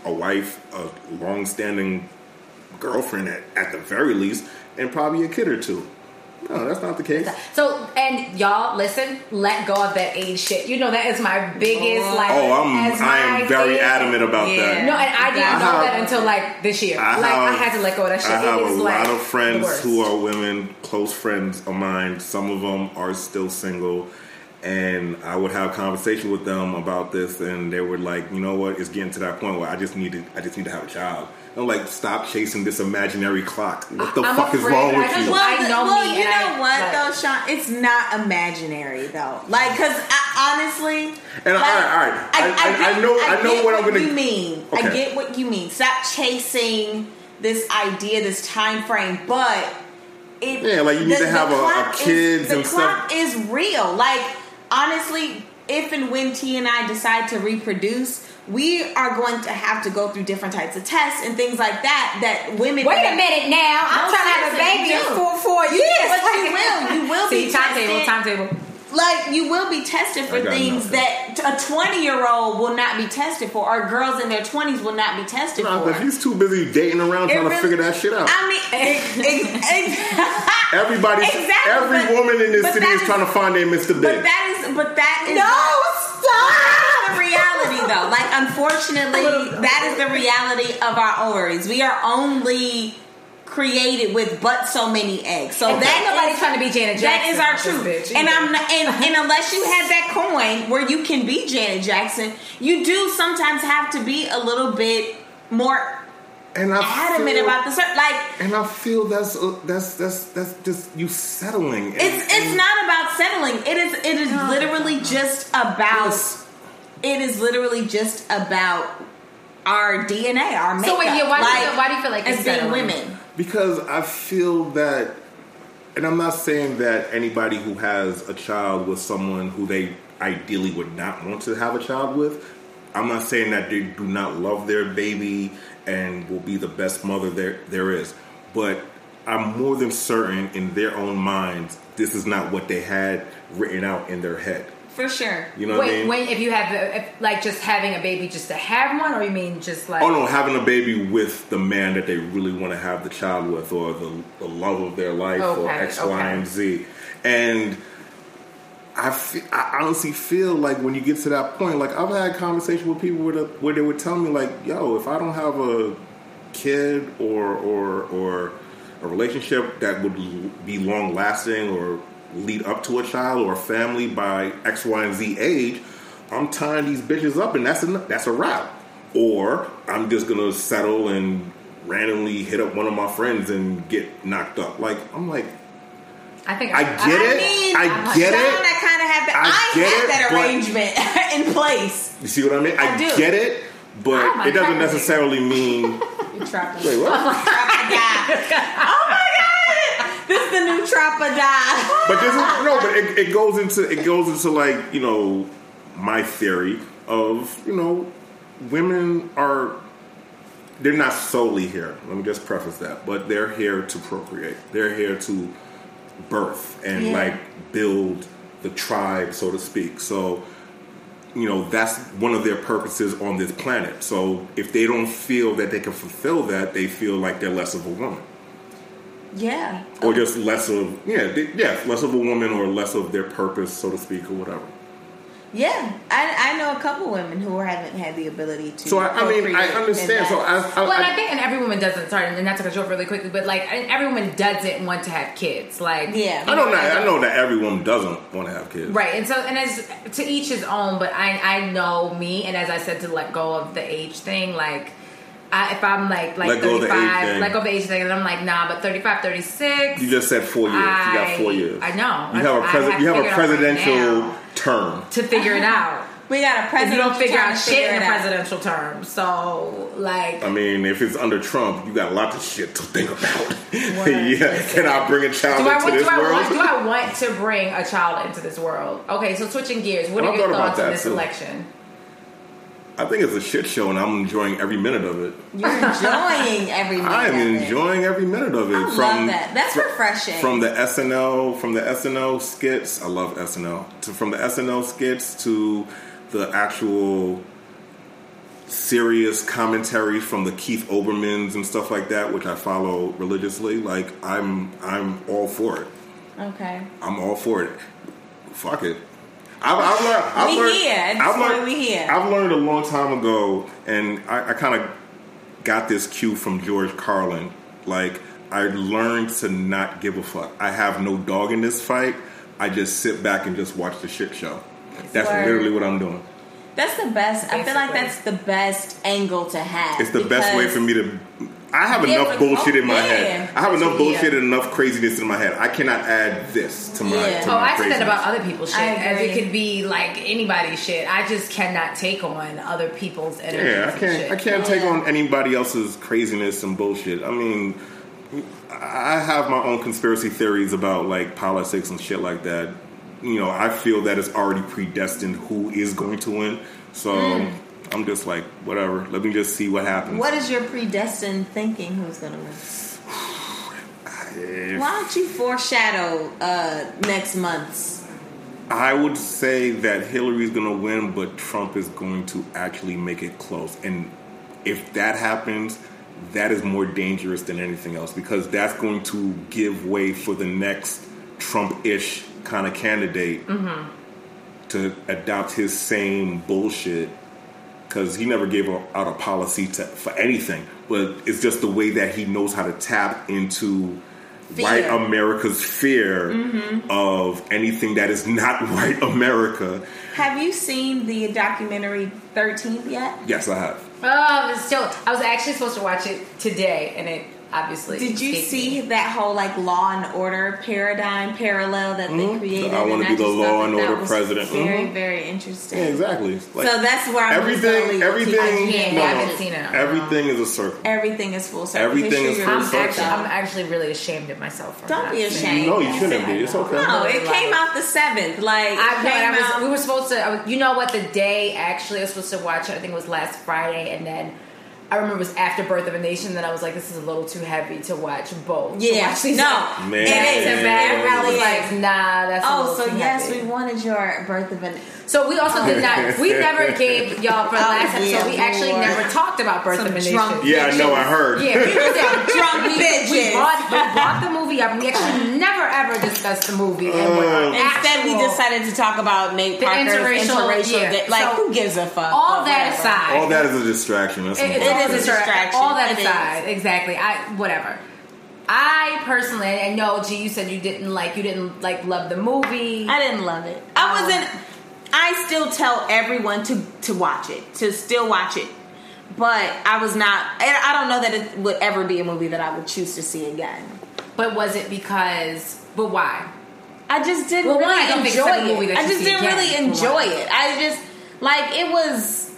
a wife, a long-standing girlfriend at, at the very least, and probably a kid or two. No, that's not the case. So and y'all listen, let go of that age shit. You know that is my biggest oh, like. Oh, I'm I am very adamant about Yeah. that. No, and I didn't I know have- that until like this year. I like have, I had to let go of that shit. I have a is lot of friends who are women, close friends of mine. Some of them are still single, and I would have a conversation with them about this, and they were like, "You know what? It's getting to that point where I just need to, I just need to have a child." I'm like, "Stop chasing this imaginary clock. What the I'm fuck is wrong with you?" Well, I know well, me, you and I- know what like- though, Sean? It's not imaginary though. Like, cause I, honestly, And like, all right, all right. I- I- I know- I know get what I'm gonna- You mean? I get what you mean. Stop chasing this idea, this time frame, but. It, Yeah, like you need to have a- a clock kids is, the and clock stuff. is real. Like honestly, if and when T and I decide to reproduce, we are going to have to go through different types of tests and things like that. That women Wait a minute now. I'm No, trying to have a baby in four four years. But you will. You will See, be timetable, tested. timetable. Like you will be tested for things nothing. that a twenty year old will not be tested for, or girls in their twenties will not be tested No, for. because he's too busy dating around It trying to figure that shit out. I mean, Everybody, Exactly, every but- woman in this city that is is- trying to find their Mr. Big. but that is, but that is stop. the reality though. Like unfortunately, that is the reality of our ovaries. We are only created with but so many eggs. So And that ain't nobody is- trying to be Janet Jackson That is our with truth. bitch and. I'm not, and, and unless you have that coin where you can be Janet Jackson, you do sometimes have to be a little bit more and I adamant feel, about the certain like And I feel that's uh, that's that's that's just you settling. And, it's it's and not about settling. It is it is literally just about it's- it is literally just about our DNA, our makeup. So wait, yeah, why do you feel- why do you feel like as it's being settling? women? Because I feel that, and I'm not saying that anybody who has a child with someone who they ideally would not want to have a child with. I'm not saying that they do not love their baby and will be the best mother there there is, but I'm more than certain in their own minds this is not what they had written out in their head. For sure. You know what I Wait, mean? when if you have if, like just having a baby just to have one, or you mean just like Oh no, having a baby with the man that they really want to have the child with, or the, the love of their life, or Okay, X, Y, and Z, and I, I honestly feel like when you get to that point, like I've had conversations with people where, the, where they would tell me like, "Yo, if I don't have a kid or or or a relationship that would be long lasting or lead up to a child or a family by X, Y, and Z age." I'm tying these bitches up, and that's a that's a wrap. Or I'm just gonna settle and randomly hit up one of my friends and get knocked up. Like I'm like, I think I get it. mean, I get it. I kind of have that. I I, get had it, that arrangement in place. You see what I mean? I, I do. get it, but Oh it doesn't necessarily mean. You trapped Wait, what? Oh my god! This is the new trap or die. but this is no, but it, it goes into it goes into like you know my theory of you know women are they're not solely here. Let me just preface that, but they're here to procreate. They're here to birth and Yeah. like build the tribe, so to speak. So you know that's one of their purposes on this planet. So if they don't feel that they can fulfill that, they feel like they're less of a woman. Yeah. or just less of yeah they- yeah less of a woman or less of their purpose so to speak or whatever Yeah, I, I know a couple women who haven't had the ability to. so i, I mean i understand so i, I, Well, and I I think, and every woman doesn't. Sorry, and not to cut you off really quickly, but like, and every woman doesn't want to have kids. Like, Yeah. I know that I know that every woman doesn't want to have kids. Right, and so and as to each his own, but I I know me, and as I said to let go of the age thing, like I, if I'm like like Let go of the age 35, thing. let go of the age thing, and I'm like nah, but 35, 36. You just said four years. you got four years. I know. You have a I- pres- I you have a figured out right presidential term. to figure it out. we got a If president. you don't figure out shit figure in a it out. presidential term, so like I mean, if it's under Trump, you got lots of shit to think about. Yeah, can I bring a child Do I, into want, this do, I world? want, do I want to bring a child into this world? Okay, so switching gears, what And are your thoughts on this too. election? I think it's a shit show, and I'm enjoying every minute of it. You're enjoying every minute. I am of it. enjoying every minute of it. I love from that. That's fr- refreshing. From the SNL, from the SNL skits, I love SNL. To, from the SNL skits to the actual serious commentary from the Keith Olbermanns and stuff like that, which I follow religiously. Like I'm, I'm all for it. Okay. I'm all for it. Fuck it. I've, I've learned. I've We learned, here. At this I've learned, we here. I've learned a long time ago, and I, I kind of got this cue from George Carlin. Like I learned to not give a fuck. I have no dog in this fight. I just sit back and just watch the shit show. That's Word. literally what I'm doing. That's the best. I feel like that's the best angle to have. It's the best way for me to. I have Yeah, enough bullshit in my oh, head. I have enough bullshit and enough craziness in my head. I cannot add this to my. Yeah. To Oh, my I said that craziness. about other people's shit. I As it could be like anybody's shit. I just cannot take on other people's energy. Yeah, I can't. Shit. I can't take on anybody else's craziness and bullshit. I mean, I have my own conspiracy theories about like politics and shit like that. You know, I feel that it's already predestined who is going to win. So I'm just like, whatever. Let me just see what happens. What is your predestined thinking? Who's gonna win? If- Why don't you foreshadow uh, next month's? I would say that Hillary's going to win, but Trump is going to actually make it close. And if that happens, that is more dangerous than anything else because that's going to give way for the next Trump ish kind of candidate to adopt his same bullshit because he never gave out a policy to, for anything. But it's just the way that he knows how to tap into Fear. white America's fear mm-hmm. of anything that is not white America. Have you seen the documentary Thirteenth yet? Yes, I have. Oh, it's still. I was actually supposed to watch it today, and it obviously. Did you see me. that whole like Law and Order paradigm parallel that they created? I wanna be the Law and that that Order president. Very, Mhm. very interesting. Yeah, exactly. Like, so that's where I'm everything. gonna Everything. I can't- no, I no, haven't seen it. Everything is a circle. Everything is full circle. Everything is History full I'm circle. actually. I'm actually really ashamed of myself. For Don't not be ashamed. No, you shouldn't be. It's okay. No, it came out the seventh. Like I it came I was, out- we were supposed to. You know what? The day actually, I was supposed to watch it. I think it was last Friday, and then I remember it was after Birth of a Nation. Then I was like, this is a little too heavy to watch both. Yeah, watch these- no, Man. it back is. to back. I was really like, is. nah, that's a Oh, little so too yes, heavy. we wanted your birth of an. So we also did not. We never gave y'all for the last episode. yeah, we actually Lord. never talked about Birth Some of a Nation. drunk Yeah, I know. I heard. Yeah, we were some Drunk we, bitches. We brought, we brought the movie up. We actually never ever discussed the movie. And what our Instead, we decided to talk about Nate The Parker's interracial- interracial. yeah. di- like, So, who gives a fuck? all that whatever. aside. All that is a distraction. That's It, some it bullshit. is a distraction. distraction. All that It is. aside, exactly. I whatever. I personally, I know, G, you said you didn't like, you didn't like love the movie. I didn't love it. I Um, wasn't. I still tell everyone to to watch it, to still watch it. But I was not. and I don't know that it would ever be a movie that I would choose to see again. But was it because? But why? I just didn't Well, really I don't think it's enjoy like movie it. that I just didn't again. really enjoy why? it. I just like it was.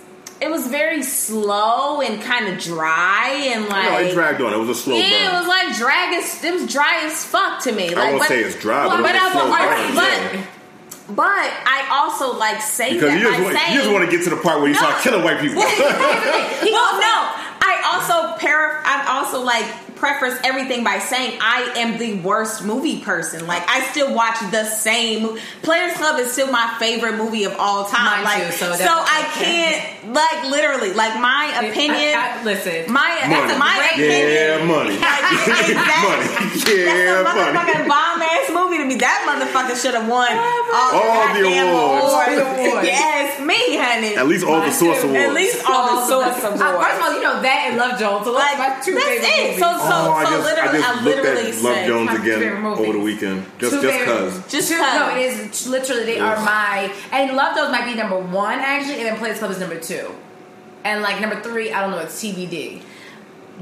It was very slow and kind of dry and like. No, it dragged on. It was a slow yeah, it was like drag as it was dry as fuck to me. I Like, won't but, say it's dry, but, but it was I a slow will- burn. but- yeah. But I also like say Because that you just, by want, saying, you just want to get to the part where you No. start killing white people. well, no. I also para. I also like preface everything by saying I am the worst movie person. Like I still watch the same. Players Club is still my favorite movie of all time. Mine like too, so so, I can't like literally like my opinion. I- I- listen, my Money. my yeah, opinion. money. Like, exactly. money. Yeah, That's a money. motherfucking bomb ass movie to me. That motherfucker should have won all, All the goddamn awards. Awards. yes, me, honey. At least all the Mine source too. awards. At least all the source awards. Uh, first of all, you know that and Love Jones. So like like my two that's favorite it. movies. So so oh, I so just, literally, I just I, looked literally at Love said Jones again over the weekend. Just Two just because. just Two- cause. no, it is literally they are my and Love Jones might be number one actually, and then Players Club is number two, and like number three, I don't know, it's TBD.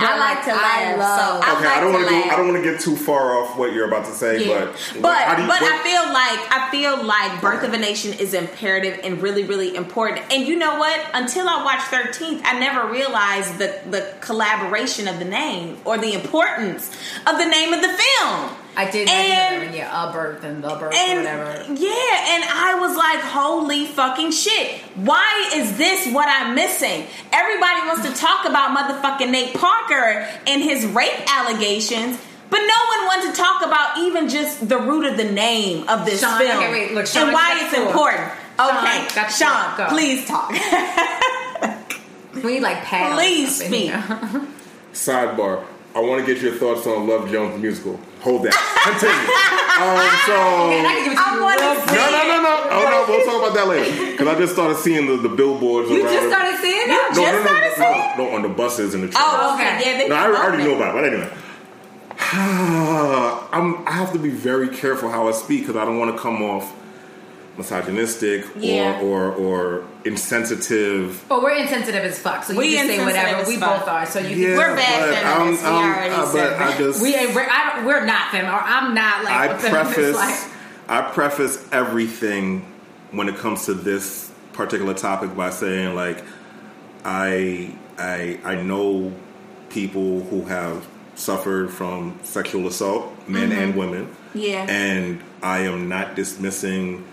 I like to I laugh, love. so I Okay, like I don't want to go. I don't want to get too far off what you're about to say, Yeah. but but how you- but what- I feel like I feel like Birth of a Nation is imperative and really really important. And you know what? Until I watched Thirteenth, I never realized the the collaboration of the name or the importance of the name of the film. I did And- and, yeah, a birth and the birth or And whatever. yeah, and I was like, holy fucking shit. Why is this what I'm missing? Everybody wants to talk about motherfucking Nate Parker and his rape allegations, but no one wants to talk about even just the root of the name of this Sean, film okay, wait, look, Sean, and why it's the floor. important. Sean, Okay, got the Sean, floor. Go. please talk. We like paddles. Please up in speak. sidebar. I want to get your thoughts on Love Jones the musical. Hold that. Continue. um, so And I can give it to I you wanna real see no, no, no, no. Oh no, we'll talk about that later. Because I just started seeing the, the billboards. You around just started seeing You it. No, just no, no, started no, seeing no, no, on the buses and the trains. oh, okay. Okay. Yeah, they No, I already know about it. But anyway, I'm, I have to be very careful how I speak because I don't want to come off misogynistic Yeah. or, or or insensitive. But we're insensitive as fuck, so you We can say whatever. We fuck. both are. So you Yeah, We're bad but I'm- We I'm- already uh, said but I that. just can. We ain't. We're, I don't, we're not them, or I'm not like I a feminist, preface like- I preface everything when it comes to this particular topic by saying like I I I know people who have suffered from sexual assault, men and women. Mm-hmm. Yeah. And I am not dismissing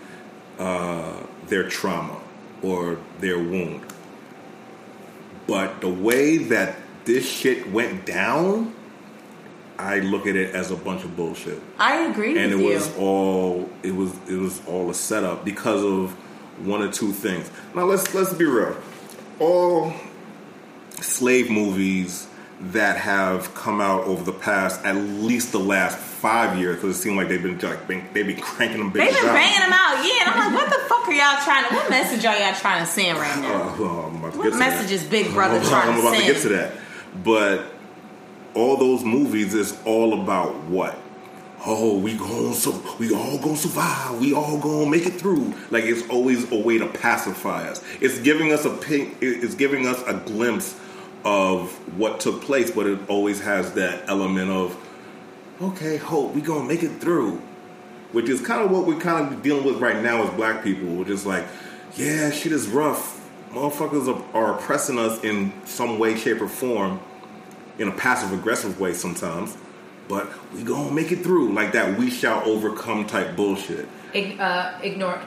uh, their trauma or their wound. But the way that this shit went down, I look at it as a bunch of bullshit I agree and it you. was all it was it was all a setup because of one or two things. Now let's let's be real. All slave movies that have come out over the past at least the last five years because it seemed like they've been like they've been cranking them They've been out. banging them out, yeah. And I'm like, what the fuck y'all trying to? What message are y'all trying to send right now? Uh, I'm about What get to that. message is Big Brother I'm, trying I'm to about send? to get to that. But all those movies is all about what? Oh, we going so we all gonna survive. We all gonna make it through. Like it's always a way to pacify us. It's giving us a pink. It's giving us a glimpse of what took place, but it always has that element of okay, hope we gonna make it through, which is kind of what we're kind of dealing with right now as black people. We're just like, yeah, shit is rough. Motherfuckers are, are oppressing us in some way, shape, or form, in a passive aggressive way sometimes. But we gonna make it through, like that. We shall overcome type bullshit. Uh, ignore.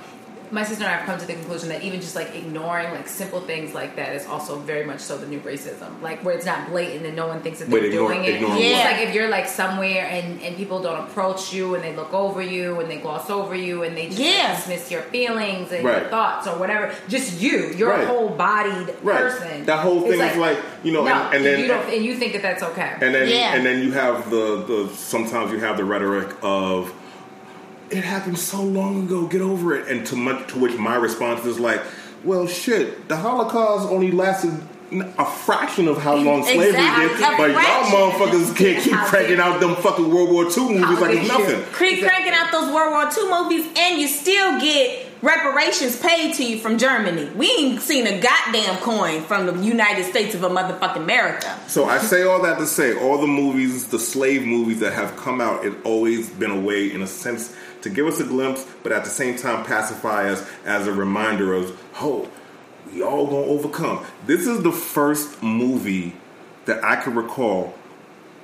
My sister and I have come to the conclusion that even just like ignoring like simple things like that is also very much so the new racism. Like where it's not blatant and no one thinks that they're ignore- doing it. ignoring what? It's like if you're like somewhere and, and people don't approach you and they look over you and they gloss over you and they just like, Yeah. dismiss your feelings and Right. your thoughts or whatever. Just you, your Right. whole bodied Right. person. That whole It's thing is like, you know, no, and- and then- you don't and you think that that's okay. And then Yeah. and then you have the, the sometimes you have the rhetoric of it happened so long ago, get over it. And to much to which my response is like, well shit, the Holocaust only lasted a fraction of how long slavery Exactly. did, but y'all motherfuckers can't keep cranking out them fucking World War II movies like it's nothing. Creek cranking out those World War II movies, and you still get reparations paid to you from Germany. We ain't seen a goddamn coin from the United States of a motherfucking America. So I say all that to say, all the movies, the slave movies that have come out, it's always been a way, in a sense, to give us a glimpse, but at the same time pacify us as a reminder of, oh, we all gonna overcome. This is the first movie that I can recall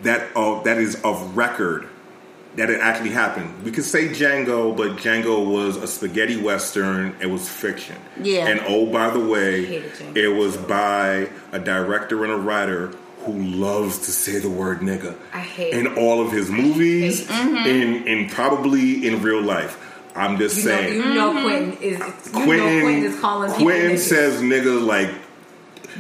that uh, that is of record that it actually happened. We could say Django, but Django was a spaghetti western. It was fiction. Yeah. And oh, by the way, it was by a director and a writer who loves to say the word nigga I hate in all of his movies, Mm-hmm. in in probably in real life. I'm just You know, saying. you know Quentin is. You know Quentin, Quentin is calling people Quentin niggas. says nigga like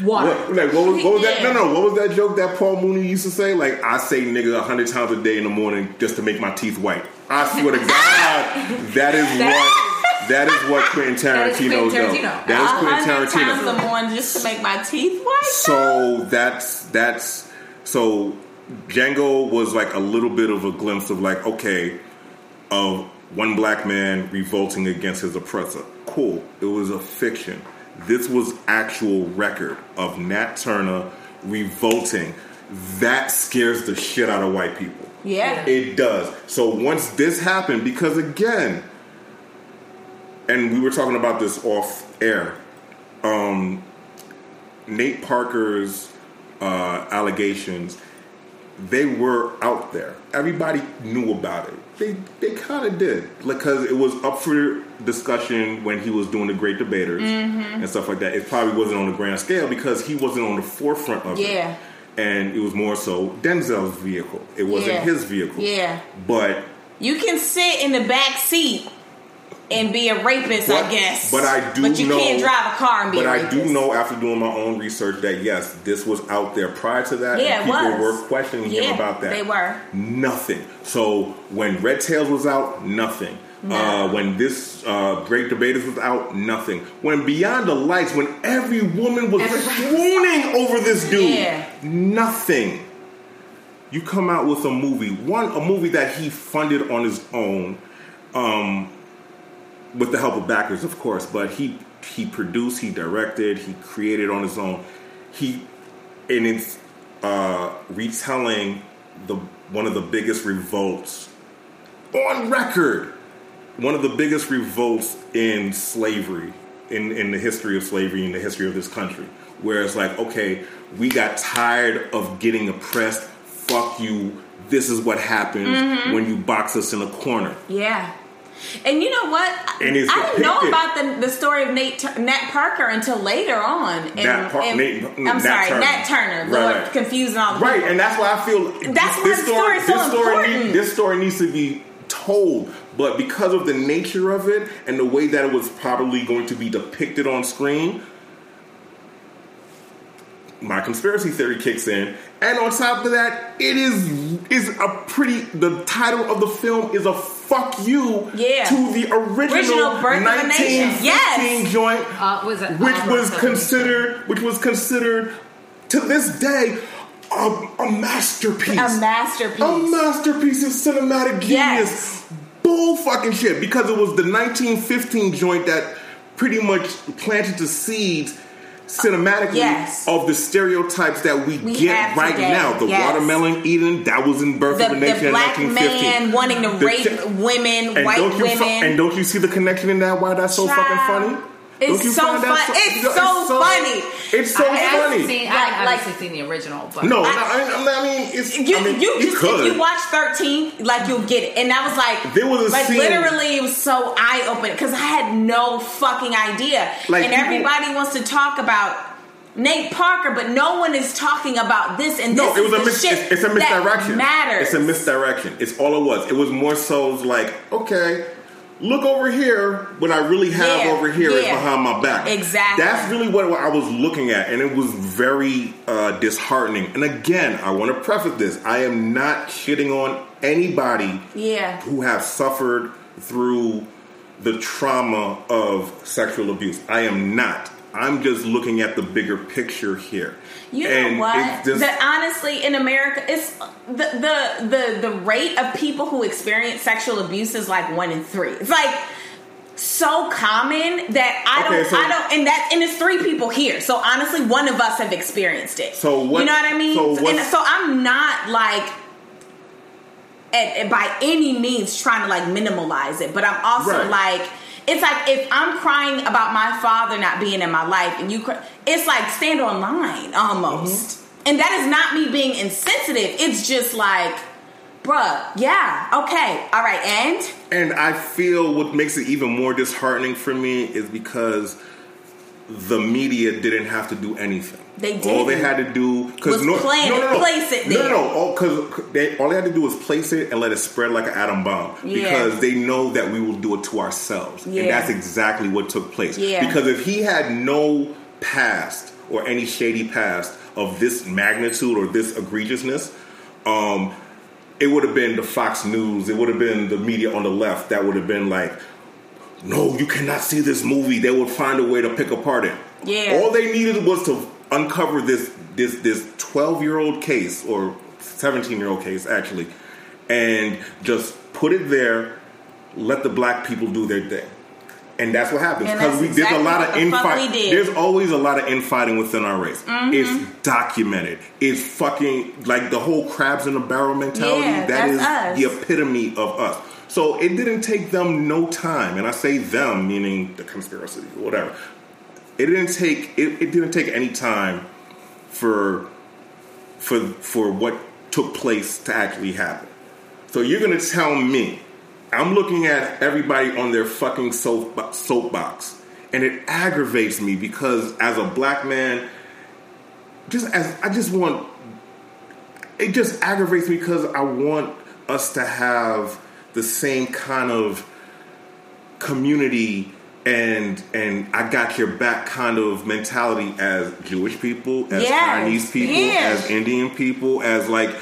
water. what, like what was, what was that? No, no. What was that joke that Paul Mooney used to say? Like I say nigga a hundred times a day in the morning just to make my teeth white. I swear to God, that is what that is what Quentin That is Quentin Tarantino does. Tarantino. That is Quentin hundred times Tarantino. a morning just to make my teeth white. So that's that's so Django was like a little bit of a glimpse of like okay of one black man revolting against his oppressor. Cool. It was a fiction. This was actual record of Nat Turner revolting. That scares the shit out of white people. yeah. It does. So once this happened, because again, and we were talking about this off air, um, Nate Parker's uh, allegations, they were out there. Everybody knew about it. They they kind of did because it was up for discussion when he was doing the Great Debaters and stuff like that. It probably wasn't on the grand scale because he wasn't on the forefront of Yeah. it. And it was more so Denzel's vehicle. It wasn't Yeah. his vehicle. Yeah. But You can sit in the back seat and be a rapist, I guess. but I do But you know- can't drive a car and be But I do know after doing my own research that yes, this was out there prior to that. Yeah, people was. were questioning Yeah, him about that. they were. Nothing. So when Red Tails was out, nothing. No. Uh, when this uh, Great Debaters was out, nothing. When Beyond the Lights, when every woman was swooning over this dude, Yeah. nothing. You come out with a movie, one a movie that he funded on his own, um, with the help of backers, of course. But he he produced, he directed, he created on his own. He and it's uh, retelling the one of the biggest revolts on record. One of the biggest revolts in slavery, in, in the history of slavery, in the history of this country. Where it's like, okay, we got tired of getting oppressed. Fuck you. This is what happens Mm-hmm. when you box us in a corner. Yeah. And you know what? I didn't know about the, the story of Nate Nat Parker until later on. And, Nat Par- and- Nate- I'm Nat sorry, Turner. Nat Turner. Right, Lord, right. confusing all the Right, people. and that's why I feel That's why the story's so this story, important. this story needs to be told. But because of the nature of it and the way that it was probably going to be depicted on screen, my conspiracy theory kicks in. And on top of that, it is is a pretty. The title of the film is a fuck you Yeah. to the original, Original Birth of 1915 Yes. joint Uh, was it, which uh, was Birth of considered which was considered to this day a, a masterpiece a masterpiece. a masterpiece of cinematic genius Yes. bull fucking shit because it was the 1915 joint that pretty much planted the seeds cinematically Yes. of the stereotypes that we, We get right today. now the Yes. watermelon eating that was in birth the, of a nation the in black 1915 man wanting to The rape chi- women, white women. fi- and don't you see the connection in that why that's so fucking funny It's Don't you so find that fun- it's so funny. It's so I haven't funny. Seen, I Like- haven't like- obviously seen the original, but no, no, I- I, I mean, I mean, it's, you, I mean, you just could. if you watch 13 like you'll get it and that was like There was a like scene- literally it was so eye-opening because i had no fucking idea Like, and people- everybody wants to talk about nate parker but no one is talking about this and No, this it was is a mis- shit it's, it's a that misdirection. matters It's a misdirection. It's all it was. It was more so like, okay, look over here. What I really have Yeah, over here is yeah. behind my back. Exactly. That's really what I was looking at, and it was very uh, disheartening. And again, I want to preface this: I am not shitting on anybody yeah who have suffered through the trauma of sexual abuse. I am not. I'm just looking at the bigger picture here. You And know what? just- that honestly, in America, it's the, the the the rate of people who experience sexual abuse is like one in three. It's like so common that I Okay, don't, so- I don't, and that, and it's three people here. So honestly, one of us have experienced it. So what- you know what I mean? so and so I'm not like. At, at- by any means trying to like minimalize it but i'm also Right. like it's like if i'm crying about my father not being in my life and you cry, it's like stand online almost Mm-hmm. and that is not me being insensitive it's just like bruh yeah okay all right and And I feel what makes it even more disheartening for me is because the media didn't have to do anything. They All they had to do Was plan it, place it No, there. no, no. All, cause they, all they had to do was place it and let it spread like an atom bomb Yeah. because they know that we will do it to ourselves, Yeah. and that's exactly what took place. Yeah. Because if he had no past or any shady past of this magnitude or this egregiousness, um, it would have been the Fox News, it would have been the media on the left that would have been like, no, you cannot see this movie. They would find a way to pick apart it. Yeah. All they needed was to uncover this this this twelve year old case or seventeen year old case actually, and just put it there. Let the black people do their thing. And that's what happens because we there's a lot of infighting. Mm-hmm. There's always a lot of infighting within our race. It's documented. It's fucking like the whole crabs in a barrel mentality. Yeah, that is us. the epitome of us. So it didn't take them no time, and I say them meaning the conspiracy, whatever. It didn't take it, it didn't take any time for for for what took place to actually happen. So you're gonna tell me I'm looking at everybody on their fucking soap, soapbox, and it aggravates me because as a black man, just as I just want it just aggravates me because I want us to have the same kind of community and and I got your back kind of mentality as Jewish people, as Yes, Chinese people, yes. as Indian people, as like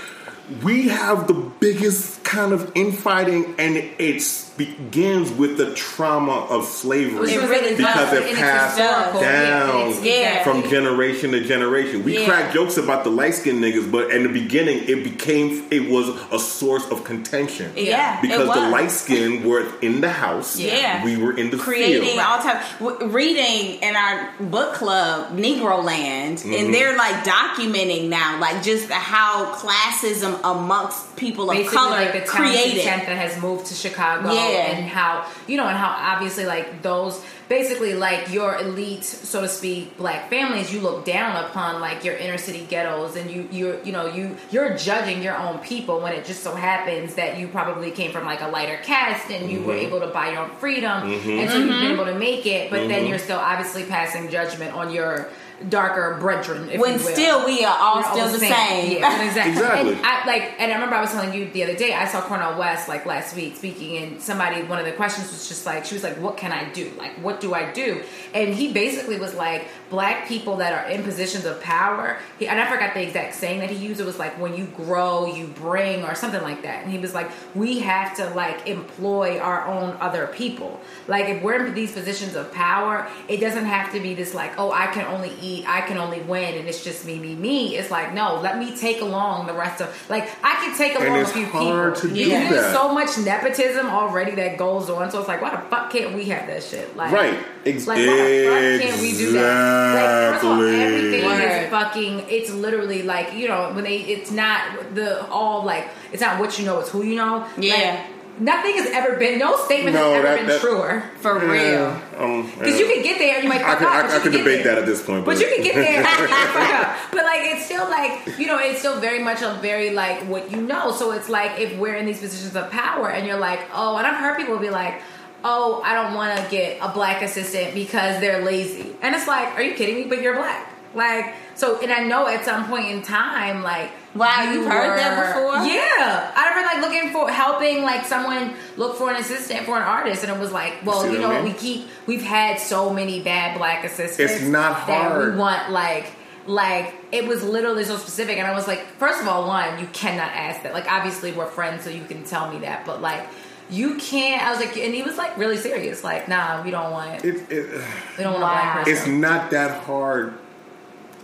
we have the biggest kind of infighting and it begins with the trauma of slavery It really because does. it passed historical. down Yeah, from generation to generation. We Yeah. crack jokes about the light skinned niggas, but in the beginning, it became it was a source of contention. Yeah, it because the light skinned were in the house. Yeah. we were in the creating field. all time w- reading in our book club Negroland Mm-hmm. and they're like documenting now like just how classism amongst people of basically color like the town created tenth that has moved to Chicago, Yeah. and how you know, and how obviously like those basically like your elite, so to speak, black families, you look down upon like your inner city ghettos, and you you're you know you you're judging your own people when it just so happens that you probably came from like a lighter cast and you were Mm-hmm. able to buy your own freedom, and so you've been able to make it, but then you're still obviously passing judgment on your darker brethren. If when you will. still we are all We're still the same, Yeah, exactly. Exactly. And I like, and I remember I was telling you the other day. I saw Cornel West like last week speaking, and somebody one of the questions was just like, she was like, "What can I do? Like, what do I do?" And he basically was like, "Black people that are in positions of power." He, and I forgot the exact saying that he used. It was like, "When you grow, you bring," or something like that. And he was like, "We have to like employ our own other people. Like, if we're in these positions of power, it doesn't have to be this like, oh, I can only eat, I can only win, and it's just me, me, me. It's like, no, let me take along the rest of like I can take along a few hard people. to do Because There's so much nepotism already that goes on. So it's like, why the fuck can't we have that shit? Like, Right. Ex- like, why the fuck can't we do that? Like, first of all, everything Word. is fucking. It's literally like you know when they. It's not the all like. It's not what you know. It's who you know. Yeah. Like, nothing has ever been. No statement No, has ever that- been that- truer. for real Um, Because you can get there and you might I fuck could, up. I, I could can debate there. that at this point, But you can get there. and fuck up. But like, it's still like you know, it's still very much a very like what you know. So it's like if we're in these positions of power and you're like, oh, and I've heard people be like. Oh, I don't want to get a black assistant because they're lazy. And it's like, are you kidding me? But you're black. Like, so, and I know at some point in time, like, Wow, you you've heard that before? Yeah. I remember like looking for, helping like someone look for an assistant for an artist. And it was like, well, See you know I mean? We keep, we've had so many bad black assistants It's not that hard. we want like like it was literally so specific and i was like first of all one you cannot ask that like obviously we're friends so you can tell me that but like you can't i was like and he was like really serious like nah we don't want it, it, we don't want a black person. it's not that hard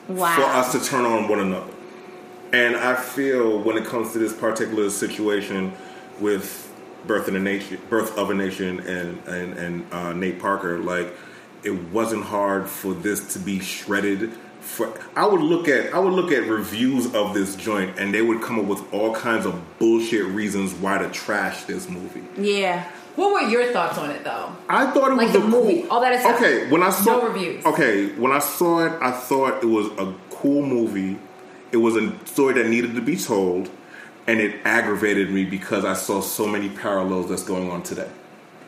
wow for us to turn on one another. And I feel when it comes to this particular situation with Birth of a Nation, Birth of a Nation, and and and uh, Nate Parker, like it wasn't hard for this to be shredded. For I would look at I would look at reviews of this joint, and they would come up with all kinds of bullshit reasons why to trash this movie. Yeah. What were your thoughts on it though? I thought it Like was the a movie, cool. all that aside. okay, when I saw No reviews. Okay, when I saw it, I thought it was a cool movie. It was a story that needed to be told, and it aggravated me because I saw so many parallels that's going on today.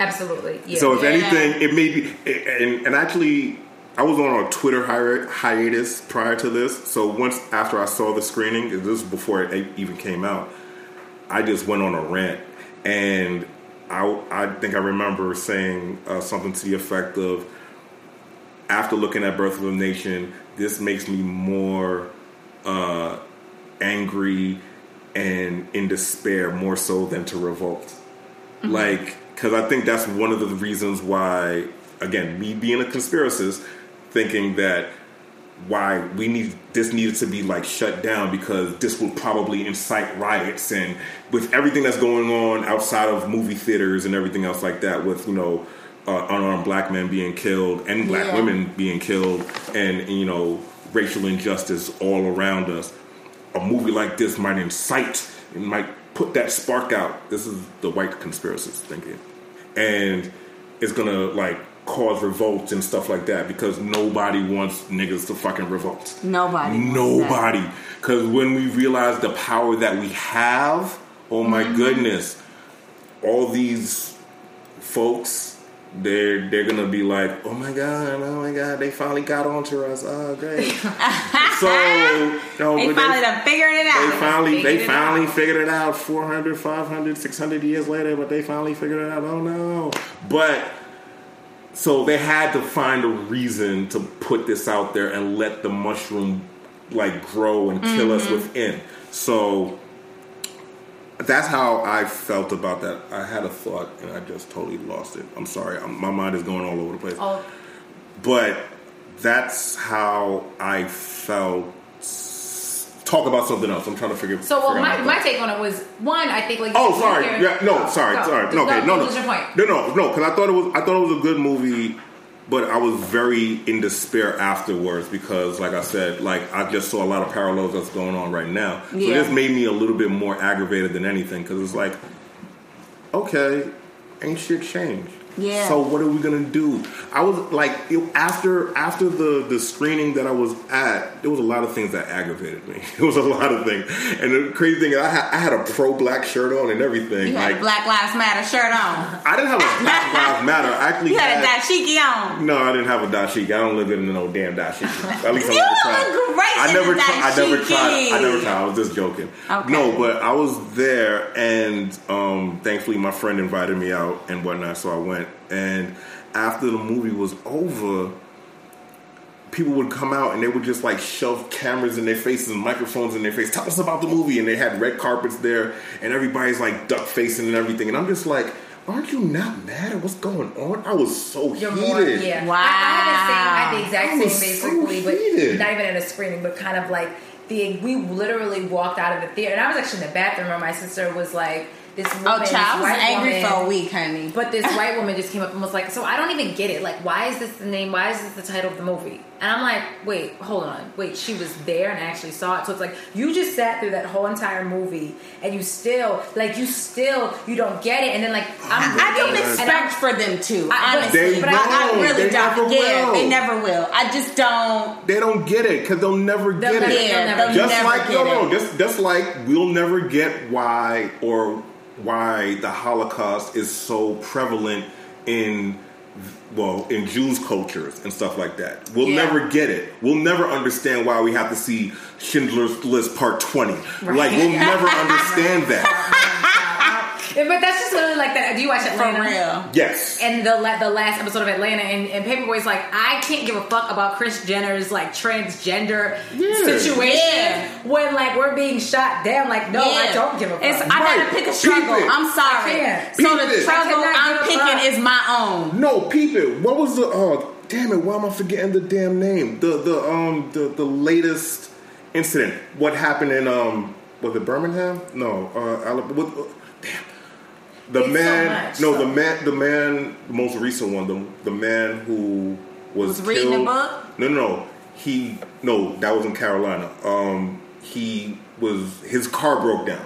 Absolutely. Yeah. So if Yeah. anything, it made me. And, and actually, I was on a Twitter hi- hiatus prior to this. So once after I saw the screening, this was before it even came out, I just went on a rant, and I I think I remember saying uh, something to the effect of, after looking at Birth of a Nation, this makes me more uh, angry and in despair more so than to revolt. Like, because I think that's one of the reasons why, again, me being a conspiracist, thinking that why we need this needed to be like shut down because this will probably incite riots and with everything that's going on outside of movie theaters and everything else like that with you know uh, unarmed black men being killed and black Yeah. women being killed and you know racial injustice all around us. A movie like this might incite and might put that spark out. This is the white conspiracist thinking. And it's gonna like cause revolts and stuff like that because nobody wants niggas to fucking revolt. Nobody. Nobody. Because when we realize the power that we have, oh my Mm-hmm. goodness, all these folks, they're they're gonna be like, oh my god, oh my god, they finally got onto us. Oh great. so no, They finally done figured it out. they finally Figured they finally out. figured it out 400 500 600 years later but they finally figured it out oh no but so they had to find a reason to put this out there and let the mushroom like grow and kill us Mm-hmm. within so that's how I felt about that. I had a thought and I just totally lost it. I'm sorry. I'm, my mind is going all over the place Oh, but that's how I felt. Talk about something else. I'm trying to figure. so well, figure out my, my take on it was one. I think like Oh, sorry. Yeah, no, Go, sorry, go. sorry. No, okay, no, no, no, no, no. Because I thought it was, I thought it was a good movie, but I was very in despair afterwards because, like I said, like I just saw a lot of parallels that's going on right now. So Yeah. this made me a little bit more aggravated than anything because it's like, okay, ain't shit changed. Yeah. So what are we gonna do? I was like, it, after after the the screening that I was at, there was a lot of things that aggravated me. It was a lot of things, and the crazy thing is, I had I had a pro black shirt on and everything. You had like a Black Lives Matter shirt on. I didn't have a Black Lives Matter. I actually You had a dashiki on. no, I didn't have a dashiki. I don't live in no damn dashiki. At least I You never tried. great I never tried. I never tried. I never tried. I was just joking. Okay. No, but I was there, and um, thankfully my friend invited me out and whatnot, so I went. And after the movie was over, people would come out and they would just like shove cameras in their faces and microphones in their face. Tell us about the movie, and they had red carpets there, and everybody's like duck facing and everything. And I'm just like, aren't you not mad at what's going on? I was so You're heated. more, yeah. Wow. I, I had the same, I had the I exact was same so basically, but heated. not even at a screening, but kind of like the we literally walked out of the theater, and I was actually in the bathroom, where my sister was like, "This oh, woman, Oh, this child, I was angry woman, for a week, honey. But this white woman just came up and was like, "So I don't even get it. Like, why is this the name? Why is this the title of the movie?" And I'm like, "Wait, hold on. Wait, she was there and actually saw it. So it's like you just sat through that whole entire movie and you still, like, you still, you don't get it. And then like, I'm I don't reading, I'm- expect for them to. I- honestly, They but I, I really They don't. never yeah, will. they never will. I just don't. They don't get it because they'll never They'll get never- it. they'll Yeah, never they'll get just never like get no, no, it. just just like we'll never get why or why the Holocaust is so prevalent in well in Jews cultures and stuff like that. We'll Yeah. never get it. We'll never understand why we have to see Schindler's List Part Twenty. Like we'll never understand that. Yeah, but that's just literally like that. Do you watch Atlanta? For Atlanta? real. Yes. And the la- the last episode of Atlanta, and, and Paper Boi's like, I can't give a fuck about Chris Jenner's like transgender Yeah. situation Yeah. when like we're being shot down. Like, no, I don't give a fuck. It's, I Right. gotta pick a Peep struggle. I'm sorry. I can't. So the it. struggle I cannot I'm picking is my own. No, peep it. What was the? Oh, damn it! Why am I forgetting the damn name? The the um the the latest incident. What happened in um was it Birmingham? No, uh, Alabama. What, uh, damn. The It's so man, much, no, so- the man, the man, the most recent one, the the man who was, Was reading a book? No, no, no. He no, that was in Carolina. Um, he was his car broke down,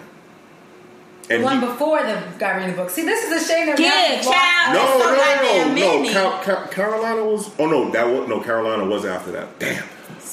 and one he, before the guy reading the book. See, this is a shame that Yeah, now we've lost- child. no, That's so no, no, no, many. Car- Car- Carolina was. Oh no, that was no. Carolina was after that. Damn.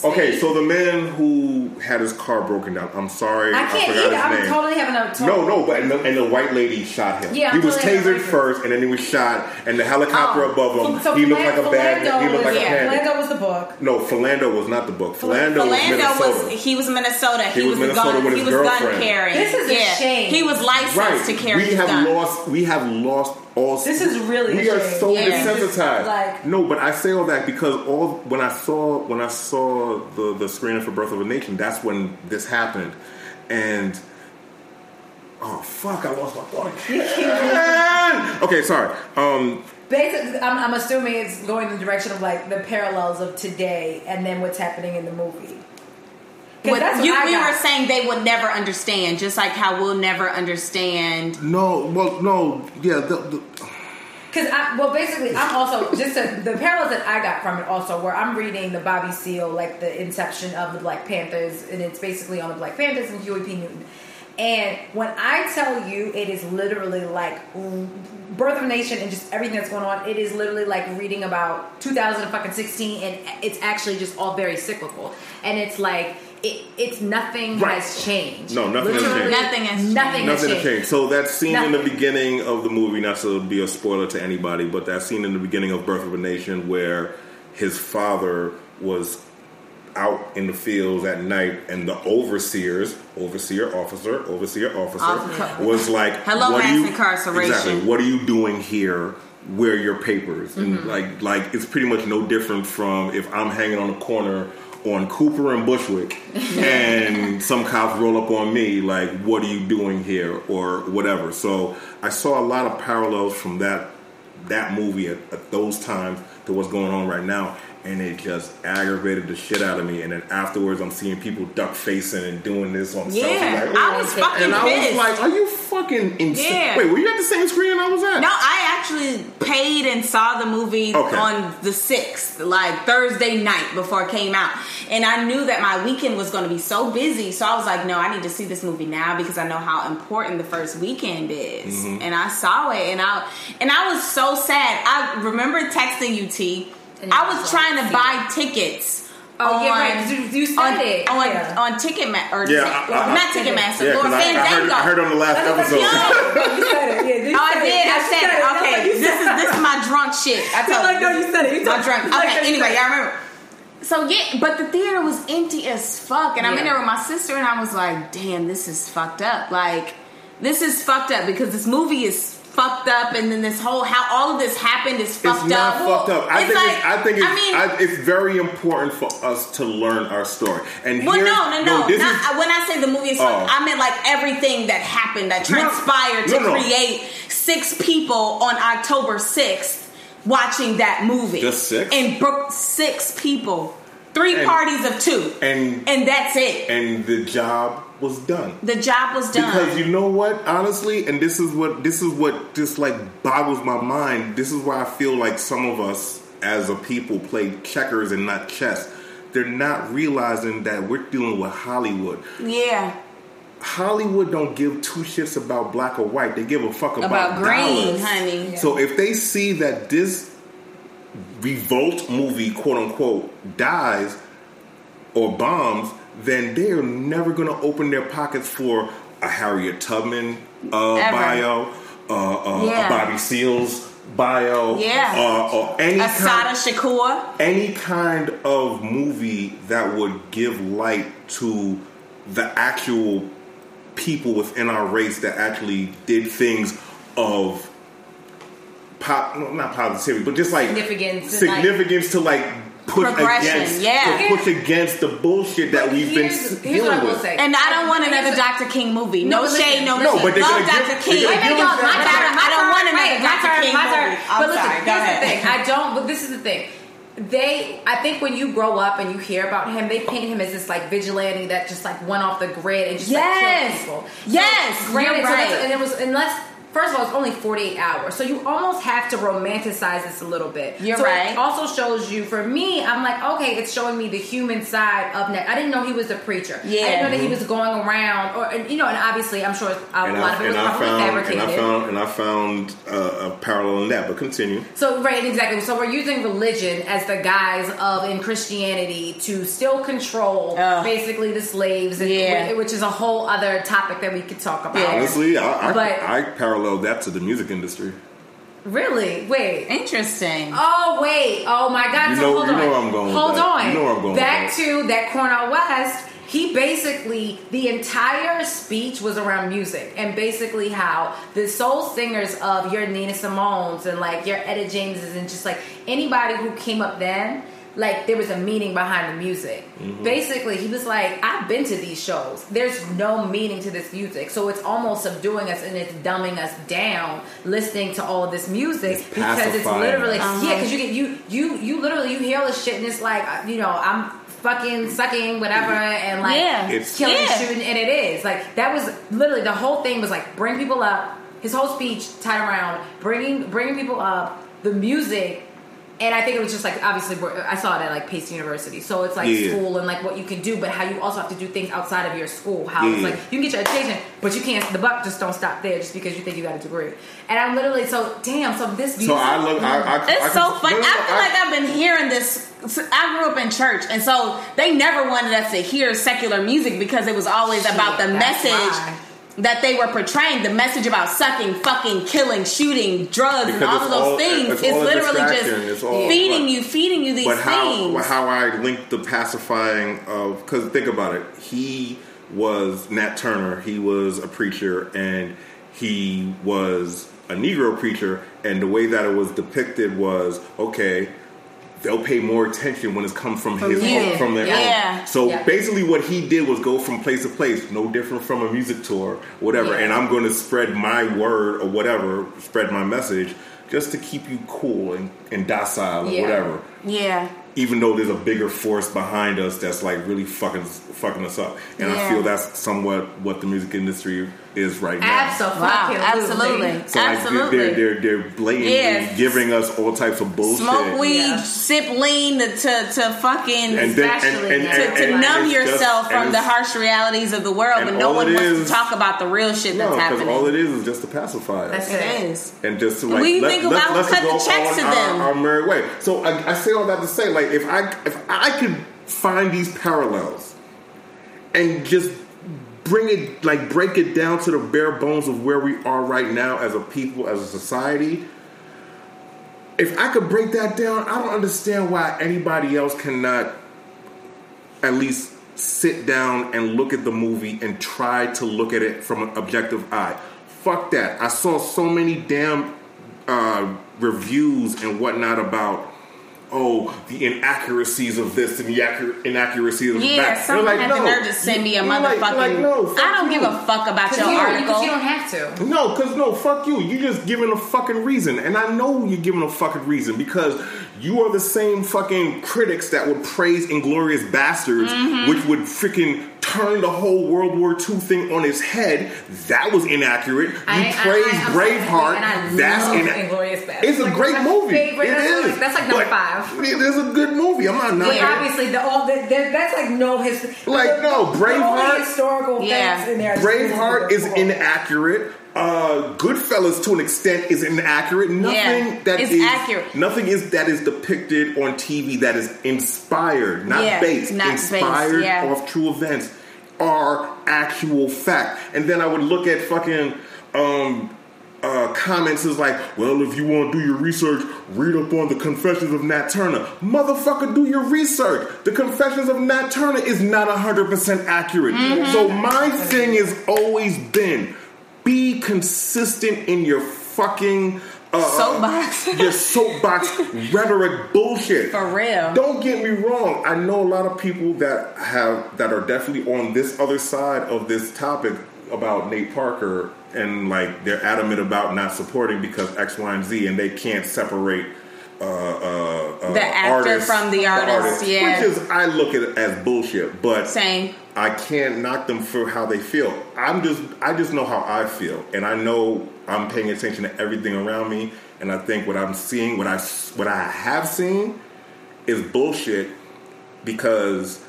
Okay, so the man who had his car broken down. I'm sorry, I I, can't forgot either. his I'm name. totally having a total No, no, but and the, and the white lady shot him. Yeah, he I'm was totally tasered a- first, and then he was shot, and the helicopter Oh. above him. So, so he looked like a Philan- bad. Philando He looked like was, a yeah, panda. Philando was the book. No, Philando was not the book. Philando, was Philando Minnesota. was he was Minnesota. He, He was was, Minnesota gun. with he his was gun girlfriend. carrying. This is a shame. He was licensed right. to carry we his have gun. lost. We have lost all. This is really We are shame. so Yeah. desensitized. Like- no, but I say all that because all when I saw when I saw the the screening for Birth of a Nation, that's when this happened, and. Oh fuck! I lost my thought okay, sorry. Um, Basically, I'm, I'm assuming it's going in the direction of like the parallels of today and then what's happening in the movie. 'Cause What- that's what you, I we were saying they would never understand, just like how we'll never understand. no, well, no, yeah, the, the, Because I, well, basically, I'm also just a, the parallels that I got from it also, where I'm reading the Bobby Seale like the inception of the Black Panthers, and it's basically on the Black Panthers and Huey P. Newton. And when I tell you, it is literally like Birth of a Nation and just everything that's going on. It is literally like reading about 2016, and it's actually just all very cyclical. And it's like it, it's nothing Right. has changed. No, nothing has changed. Nothing has Nothing Nothing to changed. change. So that scene in the beginning of the movie, not to be a spoiler to anybody, but that scene in the beginning of Birth of a Nation where his father was out in the fields at night and the overseers, overseer officer, overseer officer, Officer. was like, Hello, what are mass you, incarceration. Exactly. What are you doing here? Where are your papers? And Mm-hmm. like, like it's pretty much no different from if I'm hanging on a corner on Cooper and Bushwick, and some cops roll up on me, like, "What are you doing here?" or whatever. So I saw a lot of parallels from that that movie at, at those times to what's going on right now, and it just aggravated the shit out of me. And then afterwards, I'm seeing people duck facing and doing this on Yeah, selfies. Like, I oh, was fucking and I was like, "Are you fucking insane?" Yeah. Wait, were you at the same screen I was at? No, I actually paid and saw the movie Okay. on the sixth, like Thursday night before it came out, and I knew that my weekend was going to be so busy. So I was like, "No, I need to see this movie now because I know how important the first weekend is." Mm-hmm. And I saw it, and I and I was so sad. I remember texting you, T. And I was was trying to buy tickets. Oh, yeah, on- right. You- you said on, it. on, Yeah. on Ticketmaster or Yeah, Tick- I- I- not Ticketmaster, Yeah, Lord because I, I, heard, Fandango. I heard on the last episode. No, you said it. Yeah, you Oh, I did. it. I you said it. Okay, like, this is this is my drunk shit. I You're told like, no, you said it. You my said- drunk. you're like, Okay, anyway, said it. y'all remember. So yeah, but the theater was empty as fuck, and I'm in there with my sister, and I was like, "Damn, this is fucked up. Like, this is fucked up because this movie is fucked up, and then this whole how all of this happened is fucked It's not up. fucked up. I It's think. like- it's, I think. It's, I mean, I, it's very important for us to learn our story. And well, here's- no, no, no. this not, is, when I say the movie is fucked, Oh. I meant like everything that happened that transpired no, to no. create six people on October sixth watching that movie. Just six? and broke six people, three And- parties of two, and and that's it. and the job was done. The job was done. Because you know what, honestly, and this is what this is what just like boggles my mind. This is why I feel like some of us as a people play checkers and not chess. They're not realizing that we're dealing with Hollywood. yeah, Hollywood don't give two shits about black or white. They give a fuck about, about green, dollars. honey. So if they see that this revolt movie, quote unquote, dies or bombs, then they are never going to open their pockets for a Harriet Tubman uh, bio, uh, uh, Yeah. a Bobby Seale's bio, Yeah. uh, or any Assata kind, Shakur. any kind of movie that would give light to the actual people within our race that actually did things of pop, not positivity, but just like Significance and, like- significance to like push against, yeah. to push against the bullshit that we've been Here's- s- dealing with. say. And I don't want another Dr. King movie. No, No, shade, no, No, but they're Love gonna Dr. give- King. Wait, gonna wait, give y'all, us my turn. I don't want another Wait, my Dr. turn, King my movie. turn. I'm But listen, sorry. Here's ahead. the thing. I don't. But this is the thing. They, I think, when you grow up and you hear about him, they paint him as this like vigilante that just like went off the grid and just like Yes. killed people. So, Yes, granted, you're so and it was and let's first of all, it's only 48 hours. So you almost have to romanticize this a little bit. You're so right. It also shows you, for me, I'm like, okay, it's showing me the human side of Ned. I didn't know he was a preacher. Yeah. I didn't know that he was going around, or, and, you know, and obviously, I'm sure a And lot I, of it and was I probably found and. I found and I found uh, a parallel in that. But continue. So right, exactly. So we're using religion as the guise of in Christianity to still control Ugh. basically the slaves, and, Yeah. which is a whole other topic that we could talk about. Yeah. Honestly, I I, But- I paralleled that to the music industry. Really? Wait. Interesting. Oh wait! Oh my God! You so know- hold you on. know where I'm going with Hold that. on. You know where I'm going with Back that. to that Cornel West. He basically the entire speech was around music and basically how the soul singers of your Nina Simone's and like your Etta Jameses and just like anybody who came up then. Like there was a meaning behind the music. Mm-hmm. Basically, he was like, "I've been to these shows. There's no meaning to this music, so it's almost subduing us and it's dumbing us down listening to all of this music It's because it's pacifying literally us. yeah, because you get you you you literally you hear all this shit and it's like you know I'm fucking sucking whatever and like Yeah. It's- killing and Yeah. shooting and it is like that was literally the whole thing was like bring people up. His whole speech tied around bringing bringing people up, the music. And I think it was just like obviously I saw it at like Pace University, so it's like Yeah. school and like what you can do, but how you also have to do things outside of your school. How it's like you can get your education, but you can't. The buck just don't stop there just because you think you got a degree. And I'm literally so damn. So this So I look. I, I, It's I so can- funny. no, no, I feel like I've been hearing this. I grew up in church, and so they never wanted us to hear secular music because it was always about the message why. That they were portraying. The message about sucking, fucking, killing, shooting, drugs, and all of those all- things. it's It's, literally just all- feeding but- you, feeding you these things but how how I linked the pacifying of because think about it. He was Nat Turner. He was a preacher, and he was a Negro preacher. And the way that it was depicted was okay. They'll pay more attention when it's come from, his you. own, from their Yeah. own. So Yeah. basically, what he did was go from place to place, no different from a music tour, whatever. Yeah. And I'm going to spread my word or whatever, spread my message, just to keep you cool and, and docile or Yeah. whatever yeah, even though there's a bigger force behind us that's like really fucking fucking us up. And I feel that's somewhat what the music industry is right now. Absolutely. wow, absolutely, So like absolutely. they're they're they're blatantly Yes. giving us all types of bullshit. Smoke weed, Yeah. sip lean to to fucking And then- and- Especially and- to, to and numb it's just- yourself from the harsh realities of the world, and and no one wants is- to talk about the real shit that's because happening. all it is is just to pacify us. That's it it. is. and just to like What do you let, think let, about let's cut the go checks on to our, them? our merry way. So I, I say all that to say, like, if I if I could find these parallels and just bring it like break it down to the bare bones of where we are right now as a people, as a society. If I could break that down, I don't understand why anybody else cannot at least sit down and look at the movie and try to look at it from an objective eye. Fuck that. I saw so many damn uh, reviews and whatnot about oh the inaccuracies of this and the accur- inaccuracies of Yeah, that. And someone I'm had the nerve to send me a You're like- like, no, I don't you. give a fuck about your Yeah, article. because you don't have to. No, because no, fuck you. You're just giving a fucking reason. And I know you're giving a fucking reason because you are the same fucking critics that would praise Inglourious Basterds, Mm-hmm. which would freaking turn the whole World War II thing on its head. That was inaccurate. You I- I- praise I- I'm Braveheart. and I that's love ina- Inglourious Basterds. It's a Like, great movie. favorite. It That's is. like- that's like number But five. It is a good movie. I'm not knocking But it. obviously, the all the, the, that's like no his Like, no, the Braveheart- only historical Yeah. facts in there. Braveheart is cool. inaccurate. Uh, Goodfellas, to an extent, is inaccurate. Nothing Yeah, that it's is- accurate. Nothing is that is depicted on TV that is inspired, not Yeah, based, not based, inspired yeah. off true events, are actual fact. And then I would look at fucking um, uh, comments is like, well, if you want to do your research, read up on the Confessions of Nat Turner. Motherfucker, do your research. The Confessions of Nat Turner is not 100% accurate. Mm-hmm. So my thing has always been be consistent in your fucking. Uh, Soapbox. your soapbox rhetoric bullshit. For real. Don't get me wrong. I know a lot of people that have that are definitely on this other side of this topic about Nate Parker and like they're adamant about not supporting because X, Y, and Z, and they can't separate uh, uh, uh, The actor from the artist, yeah. Which is I look at it as bullshit, but Same. I can't knock them for how they feel. I'm just I just know how I feel, and I know I'm paying attention to everything around me, and I think what I'm seeing, what I what I have seen, is bullshit because,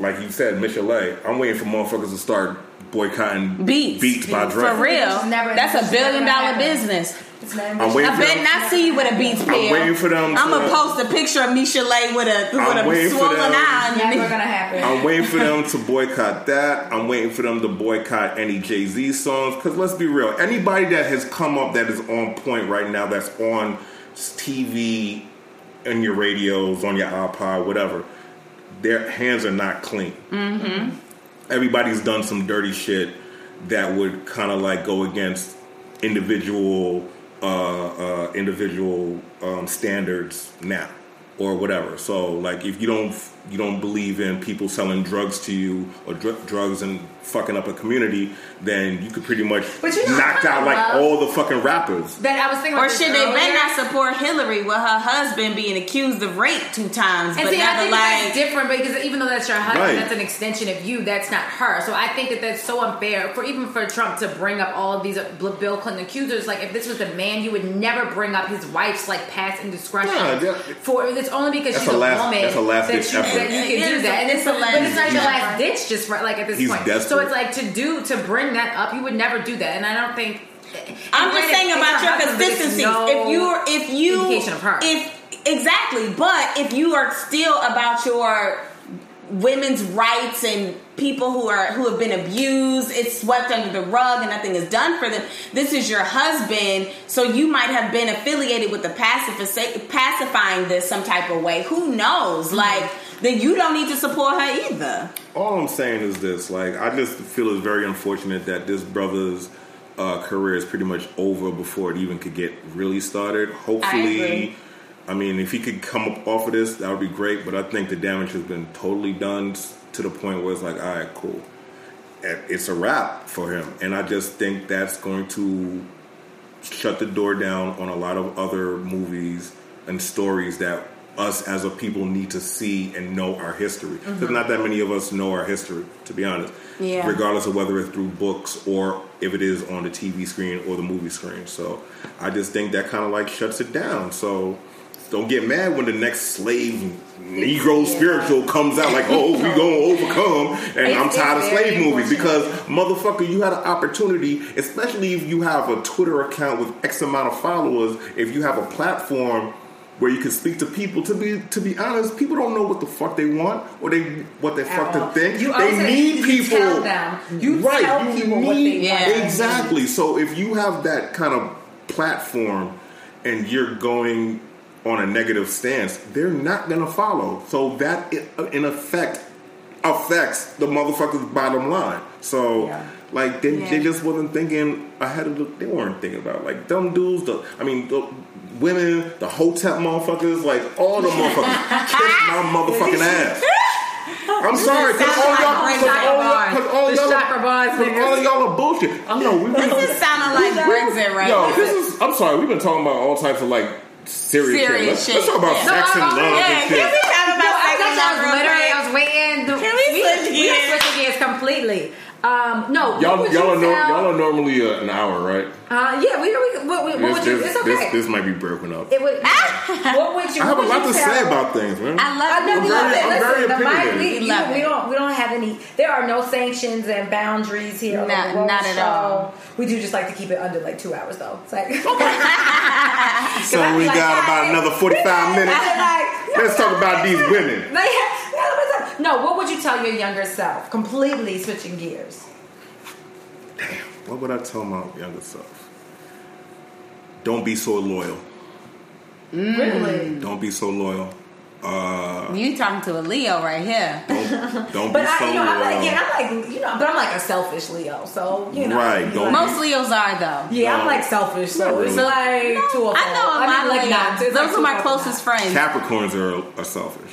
like you said, Michelet, I'm waiting for motherfuckers to start boycotting Beats. beats by Drake. For real. Never- That's a billion dollar happened. business. I'm waiting I for bet them. not see you with a Beats pair. waiting for them I'm gonna post a picture of Misha Lay with a I'm with waiting a swollen them. eye. Never on gonna happen. I'm waiting for them to boycott that. I'm waiting for them to boycott any Jay Z songs. Because let's be real, anybody that has come up that is on point right now, that's on TV, in your radios, on your iPod, whatever, their hands are not clean. Mm-hmm. Everybody's done some dirty shit that would kind of like go against individual uh, uh, individual um, standards now or whatever. So like if you don't you don't believe in people selling drugs to you or dr- drugs and fucking up a community, then you could pretty much But you know, knock I out like all the fucking rappers. That I was thinking. Or about this should they earlier. better not support Hillary with her husband being accused of rape two times, And but see, I never think that's like different because even though that's your husband, Right. that's an extension of you. That's not her. So I think that that's so unfair for even for Trump to bring up all of these uh, Bill Bill Clinton accusers. Like if this was a man, you would never bring up his wife's like past indiscretion. Yeah, that- for it's only because That's she's a a, last- woman that's a last that, ditch you, effort. That you can do that. And it's it's, a but last it's not ditch your last ditch, just right like at this He's point. So it's like to do to bring that up, you would never do that, and I don't think. I'm just saying it's about your husband, but it's consistency. no if you're, if you of her. if exactly, but if you are still about your women's rights and people who are who have been abused, it's swept under the rug and nothing is done for them. This is your husband, so you might have been affiliated with the pacific pacifying this some type of way. Who knows? Mm-hmm. Like then you don't need to support her either. All I'm saying is this: like, I just feel it's very unfortunate that this brother's uh, career is pretty much over before it even could get really started. Hopefully, agree. I mean, if he could come up off of this, that would be great. But I think the damage has been totally done to the point where it's like, all right, cool, it's a wrap for him. And I just think that's going to shut the door down on a lot of other movies and stories that us as a people need to see and know our history. Because not that many of us know our history, to be honest. Yeah. Regardless of whether it's through books or if it is on the TV screen or the movie screen. So I just think that kind of like shuts it down. So don't get mad when the next slave Negro spiritual comes out like, oh, we gonna overcome, and It's- I'm tired of slave movies because motherfucker, you had an opportunity, especially if you have a Twitter account with X amount of followers, if you have a platform where you can speak to people. To be to be honest, people don't know what the fuck they want or they what they fuck to think. You they need you people. tell them. You right? tell you people what they need- want. exactly. So if you have that kind of platform and you're going on a negative stance, they're not going to follow. So that uh, in effect affects the motherfucker's bottom line. So Yeah. like they, they just wasn't thinking ahead of the they weren't thinking about like dumb dudes, the I mean the women, the hotel motherfuckers, like all the motherfuckers kiss my motherfucking ass. I'm sorry, because all Sounds y'all, like cause all y'all, cause all y'all, cause all y'all are bullshit. I know we This is sounding like Brexit right Yo, this is. I'm sorry. We've been talking about all types of like serious, Serious shit. Let's, let's talk about Yeah. sex No, and love Yeah, and can we talk No, about I sex and I love was literally. I was waiting. To, Can we switch gears? can switch gears completely. Um, no, Y'all, would y'all, you are nor- tell- y'all are normally uh, an hour, right? Uh, yeah, we, we, what, what, This, would you? this, It's okay. this, this might be broken up. it would. what would you? I have a lot to tell- say about things, man. I love I know I'm very- love it. Listen, very the mic, opinionated. we, We love we it. don't we don't have any. There are no sanctions and boundaries here. on Not- not at show. all. We do just like to keep it under like two hours though. It's like So we like, got about another 45 minutes. like, Let's talk about these women. No, what would you tell your younger self? Completely switching gears. What would I tell my younger self? Don't be so loyal. Really? Don't be so loyal. Uh, You talking to a Leo right here. don't don't But be I, so you know, I'm loyal. like, yeah, I'm like, you know, but I'm like a selfish Leo, so you know, Right, don't like- Most Leos are though. Yeah, I'm like selfish, so it's really. like two of I know a I mean, like of not. It's like Those are my closest friends. Capricorns are, are selfish.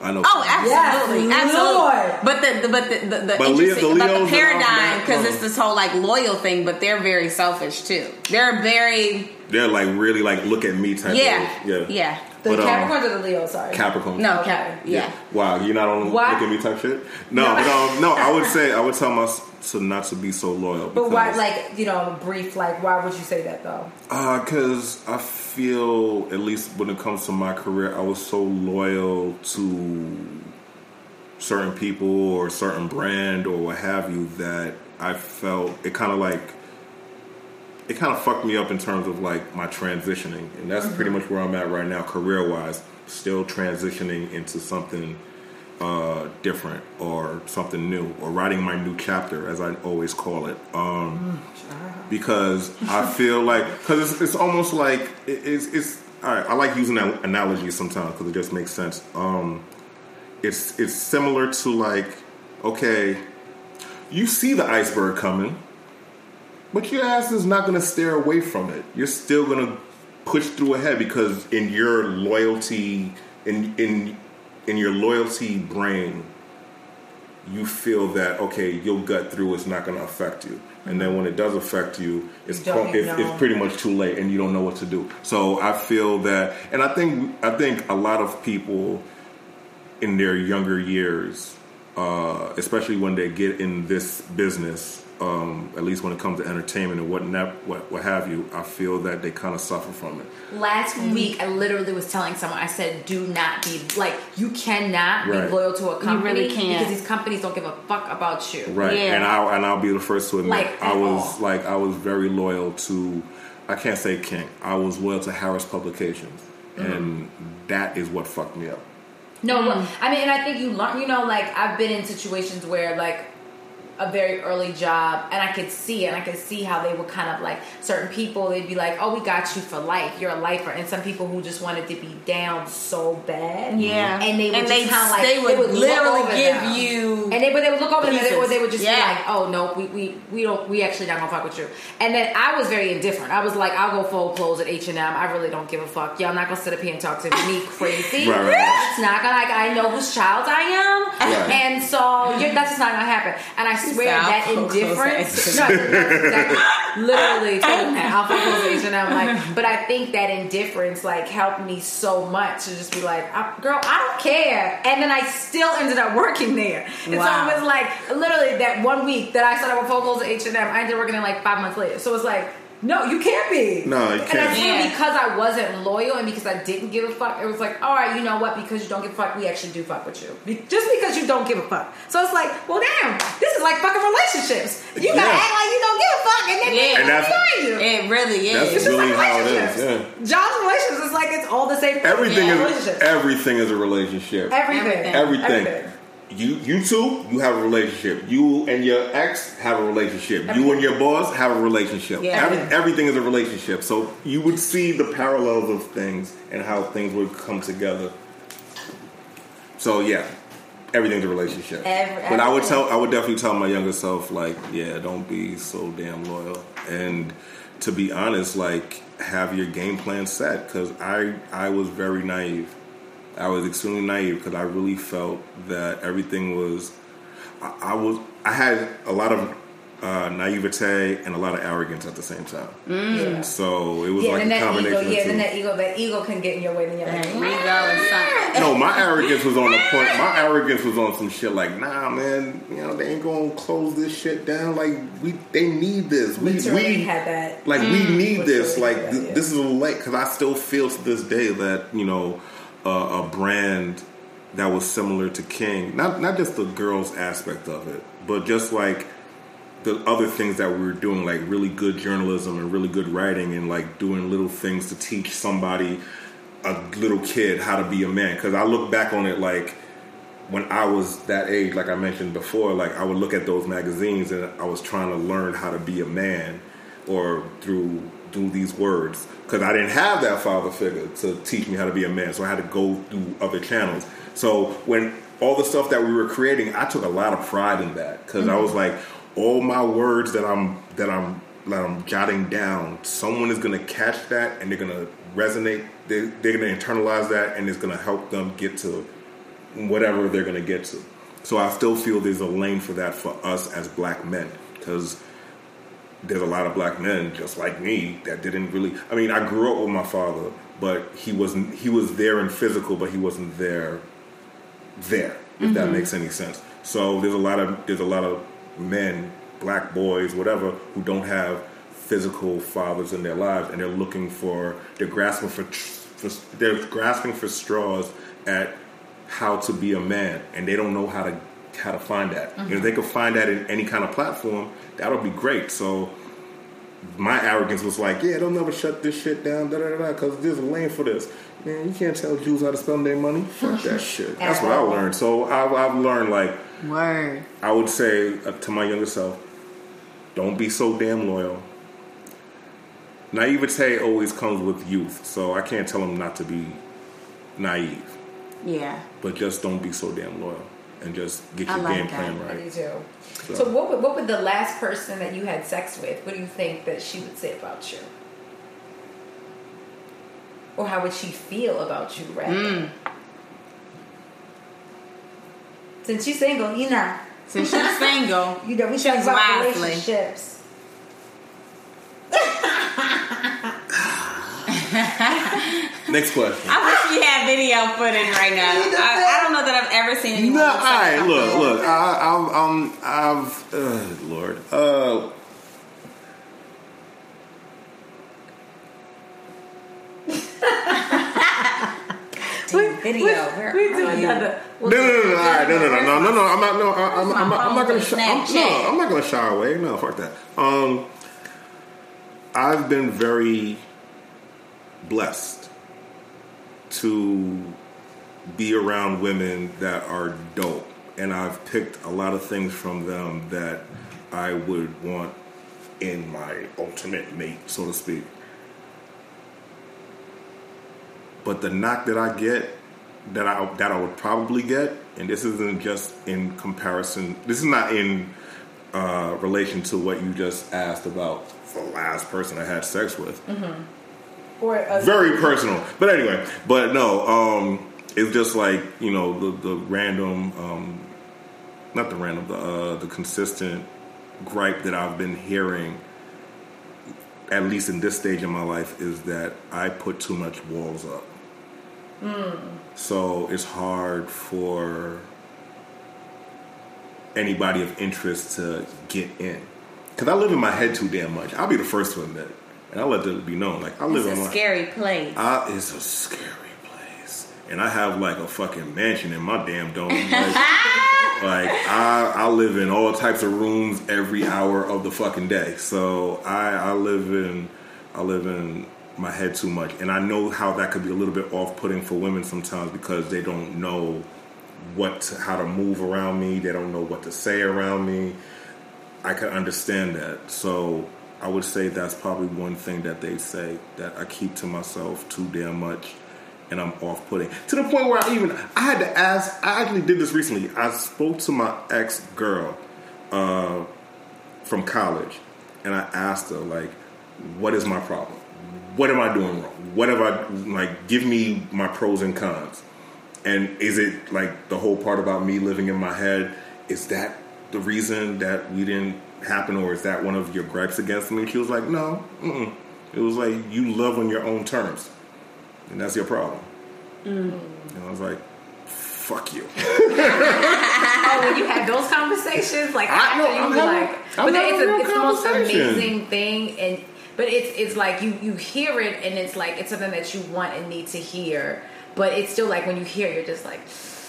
I know. Oh, absolutely, Yes, absolutely. Lord. But the, the but the the, the But Leo- interesting the but the paradigm because it's this whole like loyal thing, but they're very selfish too. They're very They're like really like look at me type. yeah Of, yeah. yeah The But, um, Capricorns or the Leo? Sorry. Capricorn. no. Cap- yeah. Wow, you're not on Why- look at me type shit. No, but um, no, I would say I would tell my to not to be so loyal. But why, like, you know, brief, like, why would you say that though? Because Uh, I feel, at least when it comes to my career, I was so loyal to certain people or certain brand or what have you that I felt it kind of like it kind of fucked me up in terms of like my transitioning, and that's pretty much where I'm at right now, career wise. Still transitioning into something uh, different or something new, or writing my new chapter, as I always call it. Um, because I feel like because it's, it's almost like it, it's it's. All right, I like using that analogy sometimes because it just makes sense. Um, it's it's similar to like okay, you see the iceberg coming, but your ass is not going to stare away from it. You're still going to push through ahead because in your loyalty in in in your loyalty brain you feel that okay you'll gut through It's not going to affect you. And then when it does affect you it's pro- it's, it's pretty much too late and you don't know what to do. So i feel that and i think i think a lot of people in their younger years uh, especially when they get in this business um, at least when it comes to entertainment and what, not, what what have you i feel that they kind of suffer from it Last week, I literally was telling someone, I said, do not be, like, you cannot Right. be loyal to a company really can't. because these companies don't give a fuck about you. Right, Yeah. and I'll, and I'll be the first to admit Like, I was all. like I was very loyal to I can't say King. I was loyal to Harris Publications, Mm-hmm. and that is what fucked me up. No, look, I mean, and I think you learn, you know, like, I've been in situations where, like, a very early job and I could see and I could see how they would kind of like certain people they'd be like oh we got you for life you're a lifer and some people who just wanted to be down so bad Yeah. and they would And just they- kind of like they would look literally give them. you and they but they would look over them and they, or they would just Yeah. be like oh no we, we we don't we actually not gonna fuck with you and then I was very indifferent I was like I'll go full clothes at H and M I really don't give a fuck y'all not gonna sit up here and talk to me crazy Right, right. it's not gonna like I know whose child I am Right. and so you're, that's just not gonna happen and I swear that indifference no, exactly. literally Alpha Closation I'm like but I think that indifference like helped me so much to just be like I, girl I don't care and then I still ended up working there and Wow. so it was like literally that one week that I started with clothes at H&M I ended up working there like five months later so it's like no, you can't be. No, you And I can't. think Yeah. because I wasn't loyal and because I didn't give a fuck, it was like, all right, you know what? Because you don't give a fuck, we actually do fuck with you. Be- Just because you don't give a fuck. So it's like, well, damn, this is like fucking relationships. You gotta Yeah. act like you don't give a fuck, and then Yeah. they And that's- behind you. it really That's is It's just really like how it is, relationships. Jobs relationships, it's like it's all the same. thing. Everything Yeah, is relationships. everything is a relationship. everything. Everything. Everything. You you two, you have a relationship. You and your ex have a relationship. You and your boss have a relationship. Yeah. Every, everything is a relationship. So you would see the parallels of things and how things would come together. So yeah, everything's a relationship. Every- but I would tell I would definitely tell my younger self like, yeah, don't be so damn loyal. And to be honest, like have your game plan set because I I was very naive. I was extremely naive because I really felt that everything was. I, I was. I had a lot of uh, naivete and a lot of arrogance at the same time. Yeah. So it was Yeah, like and a that combination ego, yeah, of then that ego, that ego can get in your way. Then you're like, There and something. No, my arrogance was on the point. My arrogance was on some shit like, nah, man. You know, they ain't gonna close this shit down. Like we, they need this. We, literally we had that. like we need Literally, this like yeah, th- yeah. this is a late because i still feel to this day that you know uh, a brand that was similar to king. Not not just the girls aspect of it but just like the other things that we were doing like really good journalism and really good writing and like doing little things to teach somebody a little kid how to be a man. Because i look back on it like when I was that age, like I mentioned before, like I would look at those magazines and I was trying to learn how to be a man, or through through these words, because I didn't have that father figure to teach me how to be a man, so I had to go through other channels. So when all the stuff that we were creating, I took a lot of pride in that because I was mm-hmm. like, all my words that I'm that I'm that I'm jotting down, someone is gonna catch that and they're gonna resonate. They, they're gonna internalize that and it's gonna help them get to whatever they're going to get to. So I still feel there's a lane for that for us as black men because there's a lot of black men just like me that didn't really. I mean, I grew up with my father, but he wasn't. He was there in physical, but he wasn't there. There, if that mm-hmm. makes any sense. So there's a lot of there's a lot of men, black boys, whatever, who don't have physical fathers in their lives, and they're looking for they're grasping for, for they're grasping for straws at how to be a man, and they don't know how to how to find that. And if mm-hmm. they could find that in any kind of platform, that would be great. So my arrogance was like, yeah, they'll never shut this shit down, da da da, because there's a lane for this. Man, you can't tell Jews how to spend their money. Fuck that shit. That's what I learned. So I've, I've learned like Word. I would say uh, to my younger self, don't be so damn loyal. Naivete always comes with youth, so I can't tell them not to be naive, Yeah. but just don't be so damn loyal and just get your like game that. plan I do right. too. So- So, what would, what would the last person that you had sex with? What do you think that she would say about you? Or how would she feel about you, rather? Mm. Since you're single, you know, Since she's single, you know, we should talk about relationships. Next question. I wish we had video footage right now. I, I don't know that I've ever seen anyone. No, all look. Look, look. I, I'm, I'm, I've, uh, Lord. Uh, Take video. Where We do are you? another. no, no, no, no, all right, no, no, no, no, no, no. I'm not. No, I- I'm, I'm, I'm, not gonna. phone Shy, I'm, no, I'm not gonna shy away. No, fuck that. Um, I've been very blessed to be around women that are dope, and I've picked a lot of things from them that I would want in my ultimate mate, so to speak. But the knock that I get, that I that I would probably get, and this isn't just in comparison. This is not in uh, relation to what you just asked about the last person I had sex with. Or a, Very personal, but anyway. But no, um, it's just like you know the the random, um, not the random, the uh, the consistent gripe that I've been hearing. At least in this stage of my life, is that I put too much walls up. So it's hard for anybody of interest to get in. Because I live in my head too damn much. I'll be the first to admit. And I'll let that be known. Like, I live It's in a scary place. I, it's a scary place. And I have like a fucking mansion in my damn dome. Like, like I, I live in all types of rooms every hour of the fucking day. So I, I live in I live in my head too much. And I know how that could be a little bit off putting for women sometimes because they don't know what to, how to move around me. They don't know what to say around me. I can understand that. So I would say that's probably one thing that they say that I keep to myself too damn much and I'm off putting. To the point where I even I had to ask I actually did this recently. I spoke to my ex girl uh, from college and I asked her like what is my problem? What am I doing wrong? What have I like give me my pros and cons. And is it like the whole part about me living in my head? Is that the reason that we didn't happen, or is that one of your gripes against me? She was like, no. Mm-mm. It was like you love on your own terms, and that's your problem. Mm. And I was like, fuck you. oh, when you had those conversations, like I after know, you having- like, I'm but it's, a, it's the most amazing thing, and but it's it's like you you hear it, and it's like it's something that you want and need to hear, but it's still like when you hear, it, you're just like,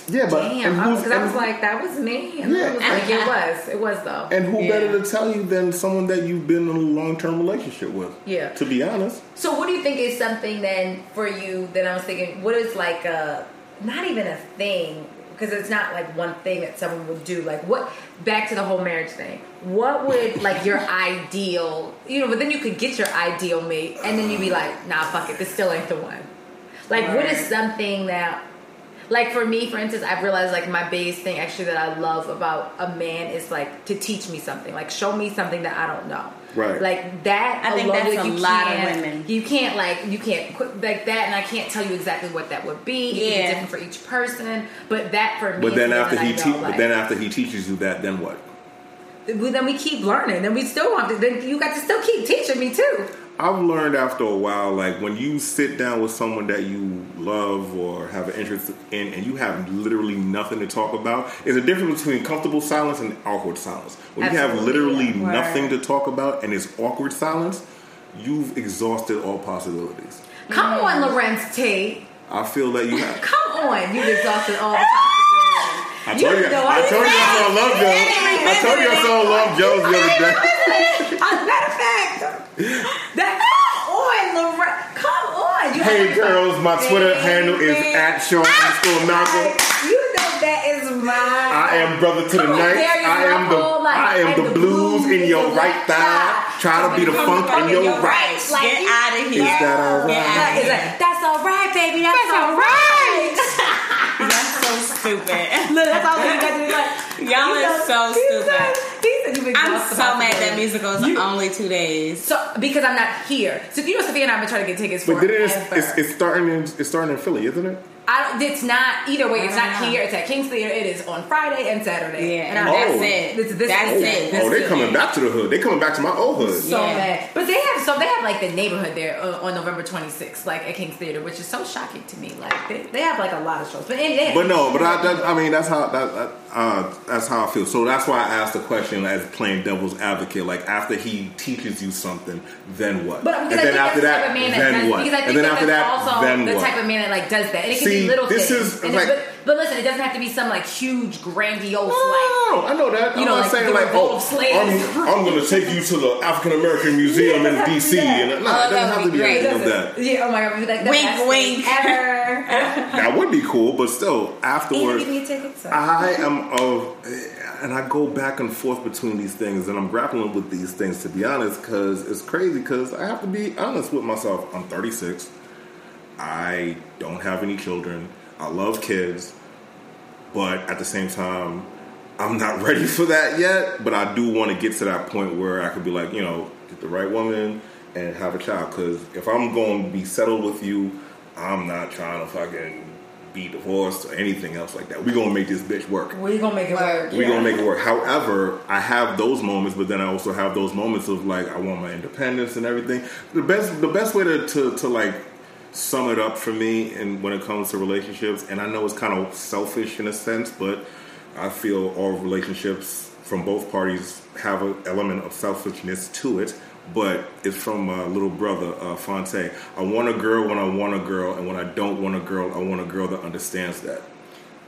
Yeah, but damn, and I was, who's- 'cause I was like, that was me, and Yeah. it was like it was, it was though, and who Yeah. better to tell you than someone that you've been in a long term relationship with? Yeah. To be honest. So, what do you think is something then for you that I was thinking? What is like a not even a thing because it's not like one thing that someone would do. Like what? Back to the whole marriage thing. What would like your ideal? You know, but then you could get your ideal mate, and then you'd be like, nah, fuck it, this still ain't the one. Like, what is something that? Like for me, for instance, I've realized like my biggest thing actually that I love about a man is like to teach me something, like show me something that I don't know. Right. Like that. I think alone, that's like, a you lot of can't- women. You can't like you can't quit like that, and I can't tell you exactly what that would be. It can Yeah. different for each person. But that for me. But then the after he that te- know, but then after he teaches you that, then what? then we keep learning, and we still want to. Then you got to still keep teaching me too. I've learned after a while, like when you sit down with someone that you love or have an interest in, and you have literally nothing to talk about, there's a difference between comfortable silence and awkward silence. When you have literally yeah. nothing to talk about and it's awkward silence, you've exhausted all possibilities. Come on, Larenz Tate. I feel that you have. Come on, you've exhausted all the I told you, know I what told you I saw Love Jones. I told you I saw Love Jones the other day. As a matter of fact, that come on, Larenz. Come on. You Hey girls, my Twitter Baby. handle is at Sean underscore Malcolm. You know that is mine. I am brother to the on, night. I am the like, I am and the blues in your right thigh. Try to be the funk in your right. Like, Get out of here. Is that all right? Get here. like, that's all right, baby. That's, all right. That's so stupid. Look, that's all we got to do. Like, Y'all he are so stupid. said- he said I'm so mad that possibilities. musical is only two days. So because I'm not here, so you know Sophia and I have been trying to get tickets for But then it's, it's, it's starting in it's starting in Philly, isn't it? I don't, it's not either way. It's not know. here. It's at King's Theater. It is on Friday and Saturday. Yeah, and and I'm that's Oh. it. It's this that's weekend. it. This oh, they is- coming back to the hood. They're coming back to my old hood. so Yeah. mad. But they have so they have like the neighborhood there uh, on November 26th, like at King's Theater, which is so shocking to me. Like they, they have like a lot of shows, but and they, But no, but I, that, I mean that's how that, that, uh, that's how I feel. So that's why I asked the question as playing devil's advocate. Like after he teaches you something, then what? But and because I then think after that's that, the type of man that then what? Because I think and then after that's that, also then the what? type of man that like does that, and it can See, little this things. is And like- it, but, but listen, it doesn't have to be some like huge, grandiose like. I know that. You I'm know, like saying like, oh, of. I'm, I'm going to take you to the African American Museum in D.C. And no, Oh, it doesn't that have would to be be great. anything of that. Yeah, oh my god, like the Wink, best thing wink. ever. That would be cool, but still, and afterwards, give ticket. I am of, and I go back and forth between these things, and I'm grappling with these things to be honest, because it's crazy. Because I have to be honest with myself. I'm 36. I don't have any children. I love kids, but at the same time, I'm not ready for that yet. But I do want to get to that point where I could be like, you know, get the right woman and have a child. Because if I'm going to be settled with you, I'm not trying to fucking be divorced or anything else like that. We're gonna make this bitch work. we gonna make it work. We're gonna make it work. However, I have those moments, but then I also have those moments of like I want my independence and everything. The best the best way to, to, to like sum it up for me and when it comes to relationships, and I know it's kind of selfish in a sense, but I feel all relationships from both parties have an element of selfishness to it. But it's from my little brother, uh, Fonte. I want a girl when I want a girl, and when I don't want a girl, I want a girl that understands that.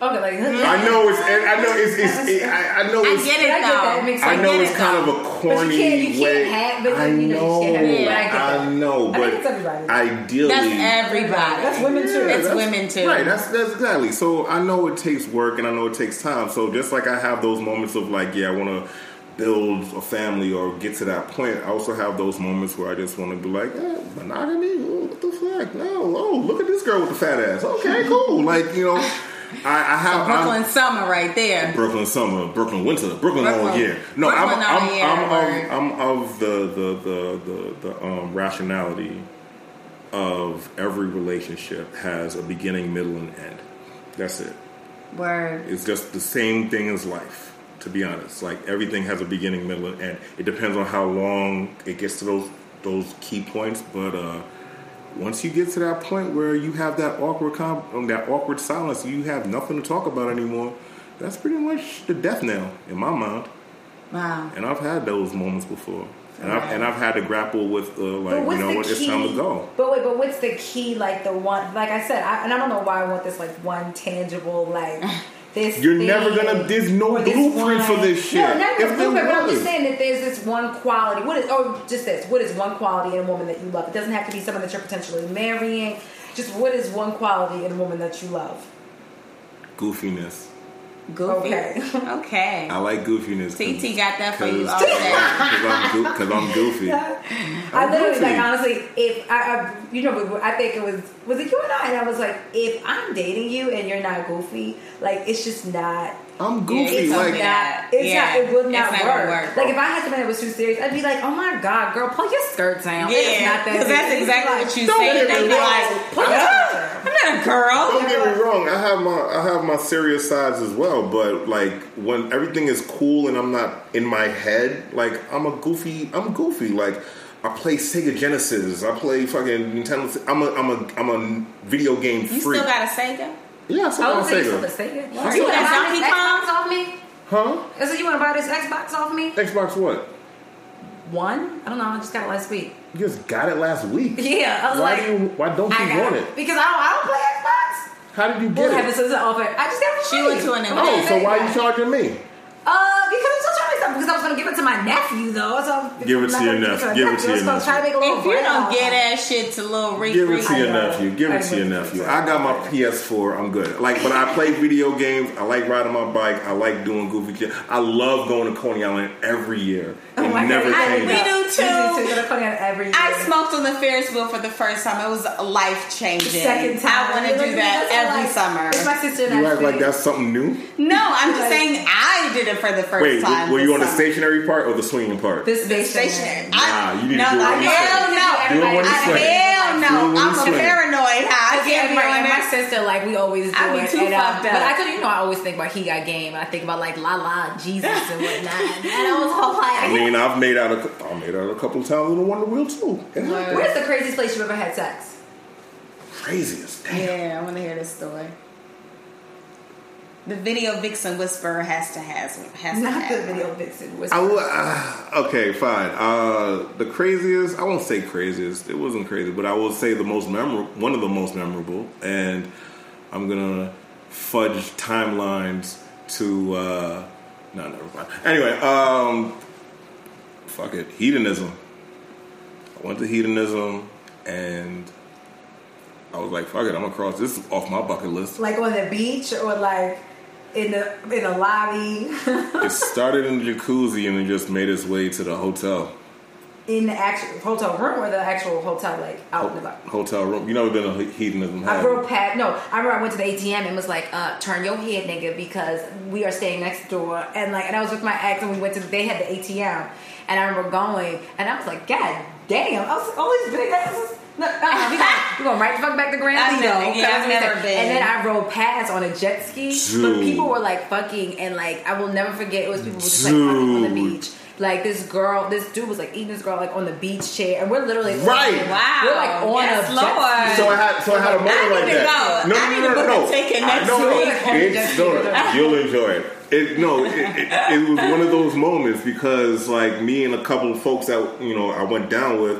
Okay, like I know it's. I know it's. it's it, I, I know I it's. get I get that. It though. makes I know it's it, kind of though. a But you corny can't- you can't way. have- but I you know, know. you can't have but I get I know. I But think it's everybody. ideally, That's everybody. That's women too. Yeah, It's that's- women too. Right. That's that's exactly. So I know it takes work and I know it takes time. So just like I have those moments of like, yeah, I want to build a family or get to that point. I also have those moments where I just want to be like, eh, monogamy. Oh, what the fuck? No. Oh, look at this girl with the fat ass. Okay, cool. like you know, I, I have I'm- Brooklyn summer right there. Brooklyn summer, Brooklyn winter, Brooklyn, all year. No, Brooklyn I'm, all I'm, year, I'm, word. of, I'm of the the the the, the um, rationality of every relationship has a beginning, middle, and end. That's it. Word. It's just the same thing as life. To be honest, like everything has a beginning, middle, and end. It depends on how long it gets to those those key points, but. uh once you get to that point where you have that awkward com- um, that awkward silence, you have nothing to talk about anymore. That's pretty much the death knell in my mind. Wow. And I've had those moments before, and I've and I've had to grapple with uh, like you know the what, it's time to go. But wait, but what's the key? Like the one, like I said, I, and I don't know why I want this like one tangible like. This You're thing, never gonna- there's no blueprint for this shit. No, never If blueprint. But I'm just saying that there's this one quality. What is, or just this? What is one quality in a woman that you love? It doesn't have to be someone that you're potentially marrying. Just what is one quality in a woman that you love? Goofiness. Goofy. Okay. Okay. I like goofiness. TT got that for you all Because day. I'm, goo- 'cause I'm goofy. I literally goofy. like honestly, if I, I you know, I think it was was it you and I, and I was like, if I'm dating you and you're not goofy, like it's just not. I'm goofy. it's like, that- It's Yeah, not. It would it's not, not work. work. Like if I had something that was too serious, I'd be like, oh my god, girl, pull your skirt down. it's Yeah, not that. because that's exactly Like, what you Don't say. get They me be wrong. like, Put I'm your not, skirt I'm not a girl. Don't get me wrong. I have my I have my serious sides as well, but like when everything is cool and I'm not in my head, like I'm a goofy. I'm goofy. Like I play Sega Genesis. I play fucking Nintendo. I'm a I'm a I'm a video game You freak. still got a Sega? Yeah, I still I got would say you Sega. still a Sega. Why? You want to You got buy this Donkey Xbox Kong? off me? Huh? I said you want to buy this Xbox off me? Xbox what? One? I don't know. I just got it last week. You just got it last week. Yeah, I was Why like, do you, why don't I you want it it? because I don't. I don't play Xbox. How did you Well, get heaven it? says an offer. I just got it. She went to an I'm Oh, so why are you charging me? Uh, because I'm still trying to stuff because I was gonna give it to my nephew though. So Give it to your gonna nephew. Give it to your gonna try to make a little If you don't get that shit to little Reek Give it to your nephew. Give it to your nephew. I got my PS4. I'm good. Like, but I play video games. I like riding my bike. I like doing goofy shit. I love going to Coney Island every year. Oh it Oh my never God. I. We do too. We too. do too. They're putting every year. I smoked on the Ferris wheel for the first time. It was life changing. Second time. I want to do that every like- summer. It's my sister. You act like that's something new. No, I'm just saying I did it for the first Wait, time. were you on the stationary part or the swinging part? This The is stationary. Nah, I, you need to no, do it when hell no. Do it when you I- swing. Hell no. I'm a swing. paranoid. How I Yeah, can't be right. on my sister, like we always do I be too and, um, fucked up. But I told you, you know, I always think about he got game. I think about like La La, Jesus, and whatnot. and I was all like, I mean, I've made out a, I made out a couple of times on the Wonder Wheel too. It happens. "Where's the craziest place you ever had sex?" Craziest. Damn. Yeah, I want to hear this story. The video vixen whisperer has to has has to Not the video vixen. Was I will, uh, okay, fine. Uh, the craziest, I won't say craziest. It wasn't crazy, but I will say the most memorable, one of the most memorable. And I'm gonna fudge timelines to. Uh, no, never mind. Anyway, um, fuck it, hedonism. I went to hedonism, and I was like, fuck it, I'm gonna cross this off my bucket list. like on the beach or like in the in the lobby It started in the jacuzzi and it just made its way to the hotel. in the actual hotel room or the actual hotel like out and about. hotel room. You never been to hedonism? I you? past. No, I remember I went to the ATM and was like, uh, "Turn your head, nigga," because we are staying next door. And like, and I was with my ex, and we went to. They had the ATM, and I remember going, and I was like, "God damn!" I was like, "All these big asses." No, uh, we going we going right the fuck back to Grand I've Lido. yeah, I've never been. And then I rode past on a jet ski, but Dude. people were like fucking, and like I will never forget. It was people were just like fucking on the beach. Like this girl, this dude was like eating this girl like on the beach chair, and we're literally Right. Wow. We're like on Yes, a Lord. jet ski. So I had, so I had a moment I like need to that. go. I need to book a ticket I- next no, no, week. It's, no, no, you'll enjoy it. It no, it, it, it was one of those moments because like me and a couple of folks that you know I went down with,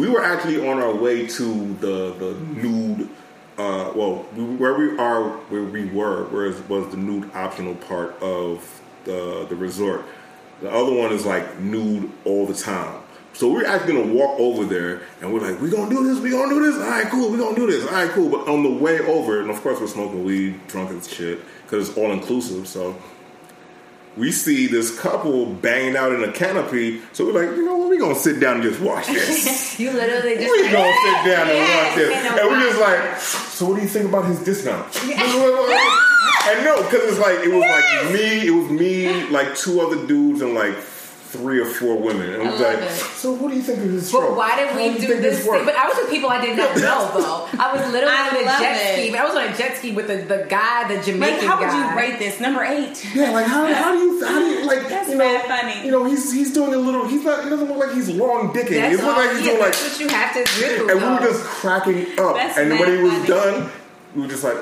we were actually on our way to the the nude. Uh, well, we, where we are, where we were, whereas was the nude optional part of the the resort. The other one is like nude all the time. So we're actually gonna walk over there and we're like, we're gonna do this, we're gonna do this. All right, cool, we're gonna do this. All right, cool. But on the way over, and of course we're smoking weed, drunk as shit, because it's all inclusive. So we see this couple banging out in a canopy. So we're like, you know what? We're gonna sit down and just watch this. You literally just We're gonna sit down and watch this. Yes, And we're just like, so what do you think about his discount? and no, because it's like it was like me, it was me, like two other dudes, and like three or four women. And it was like, it. so what do you think of this? But show? why did we you do think this? works? But I was with people I did not know though. I was literally I on a jet it. ski. But I was on a jet ski with the, the guy, the Jamaican Like, how would you rate this? Number eight. Yeah, like how, how do you how do you like That's you know funny. you know he's he's doing a little he's not he doesn't look like he's long dicking. That's He looks like he's yeah, doing like that's what you have to do. and we were just cracking up. That's and when he was funny. done, we were just like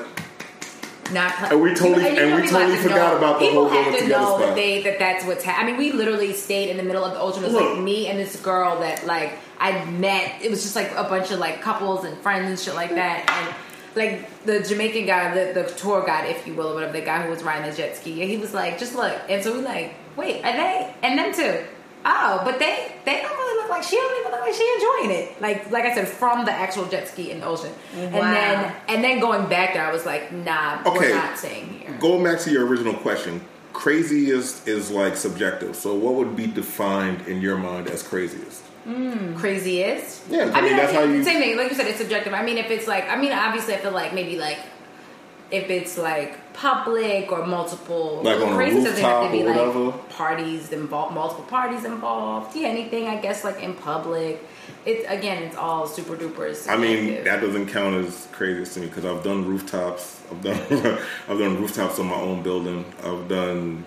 not And we totally- You- and we totally forgot know- about the people whole have to know that they that that's what's happening. I mean, we literally stayed in the middle of the ocean. It was Look. like me and this girl that like I met. It was just like a bunch of like couples and friends and shit like that. And like the Jamaican guy, the, the tour guide, if you will, or whatever, the guy who was riding the jet ski, and he was like, just look. And so we like, wait, are they and them too? Oh, but they they don't really look like she don't even look like she enjoying it. Like like I said, from the actual jet ski in the ocean, and then and then going back there, I was like, nah, Okay. we're not staying here. Going back to your original question, craziest is is like subjective. So what would be defined in your mind as craziest? Hmm, Crazy is. Yeah, I mean, that's how you- Same thing. Like you said, it's subjective. I mean, if it's like, I mean, obviously, I feel like maybe like if it's like public or multiple, Like on a crazy doesn't have to be like parties involved, multiple parties involved. Yeah, anything I guess like in public. it's again, it's all super duper. I mean, that doesn't count as craziest to me because I've done rooftops. I've done I've done rooftops on my own building. I've done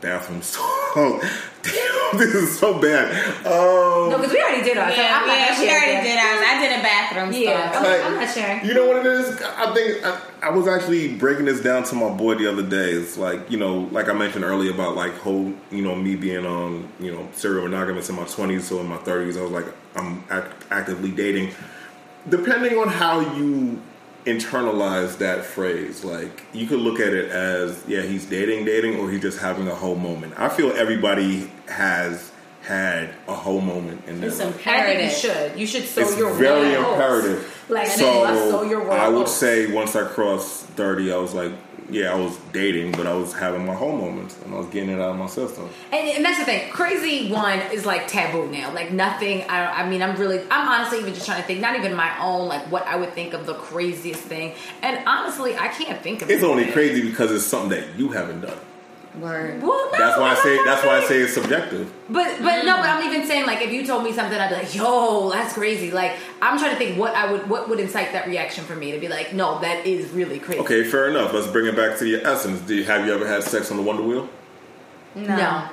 bathrooms. Oh, damn, this is so bad. no, Um, because we already did ours. so Yeah, I'm not yeah, gonna we already did ours. I did a bathroom Yeah, story. I'm, Like- I'm not sharing. You know what it is? I think I, I was actually breaking this down to my boy the other day. It's like you know, like I mentioned earlier about like whole you know me being um you know serial monogamous in my twenties, so in my thirties I was like I'm act- actively dating. Depending on how you internalize that phrase, like you could look at it as yeah he's dating, dating, or he's just having a whole moment. I feel everybody has had a whole moment in their It's life. And I think you should. You should sow It's your very royal imperative. Like so so, sow your royal I would say once I crossed thirty, I was like, yeah, I was dating, but I was having my whole moments and I was getting it out of my system. And, and that's the thing. Crazy one is like taboo now. Like nothing. I, I mean, I'm really. I'm honestly even just trying to think. Not even my own. Like what I would think of the craziest thing. And honestly, I can't think of. It. It's only crazy because it's something that you haven't done. Word. Well, no, That's why I say. That's why I say it's subjective. But but no, but mm. I'm even saying like if you told me something, I'd be like, yo, that's crazy. Like I'm trying to think what I would what would incite that reaction for me to be like, no, that is really crazy. Okay, fair enough. Let's bring it back to the essence. Do you, have you ever had sex on the Wonder Wheel? No. No.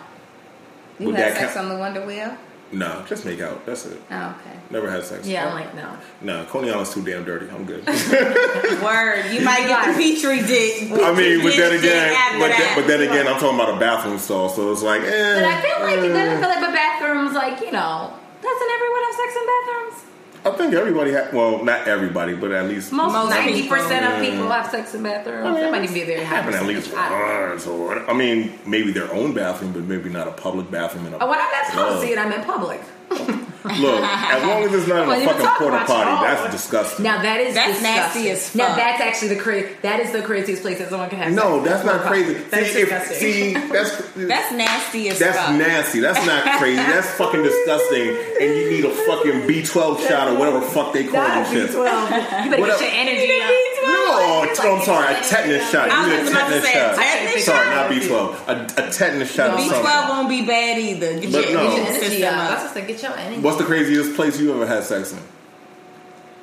You Would had that sex count? on the Wonder Wheel? No, just make out. That's it. Oh, okay. Never had sex. Yeah, I'm like no. No, Coney Island's too damn dirty. I'm good. Word. You might get the petri dick. I mean, but then again, but, then, that. but then again, I'm talking about a bathroom stall, so it's like, eh. But I feel like eh. then I feel like the bathrooms, like you know, doesn't everyone have sex in bathrooms? I think everybody had, well, not everybody, but at least Most ninety percent of people. have sex in bathrooms. that might even be a very high happen at least I once, or I mean, maybe their own bathroom, but maybe not a public bathroom. In a Oh, when I'm at club. policy and I'm in public. Look, as long as it's not in a fucking talk porta potty, that's disgusting. Now that is That's disgusting. nasty as fuck. Now that's actually the crazy. That is the craziest place that someone can have. no, sex. that's not crazy. That's see, if, see, that's That's nasty as that's fuck. nasty. That's not crazy. That's fucking disgusting. And you need a fucking B12 shot or whatever fuck they call Not them shit. B12. You better What get up? your energy up. No, I'm sorry, a tetanus shot. I You need a about tetanus shot. tetanus Sorry, shot? not B12. A, a tetanus shot or B12 won't be bad either. Get But your, no. get your Energy system up. up. That's just to get your energy. What's the craziest place you ever had sex in?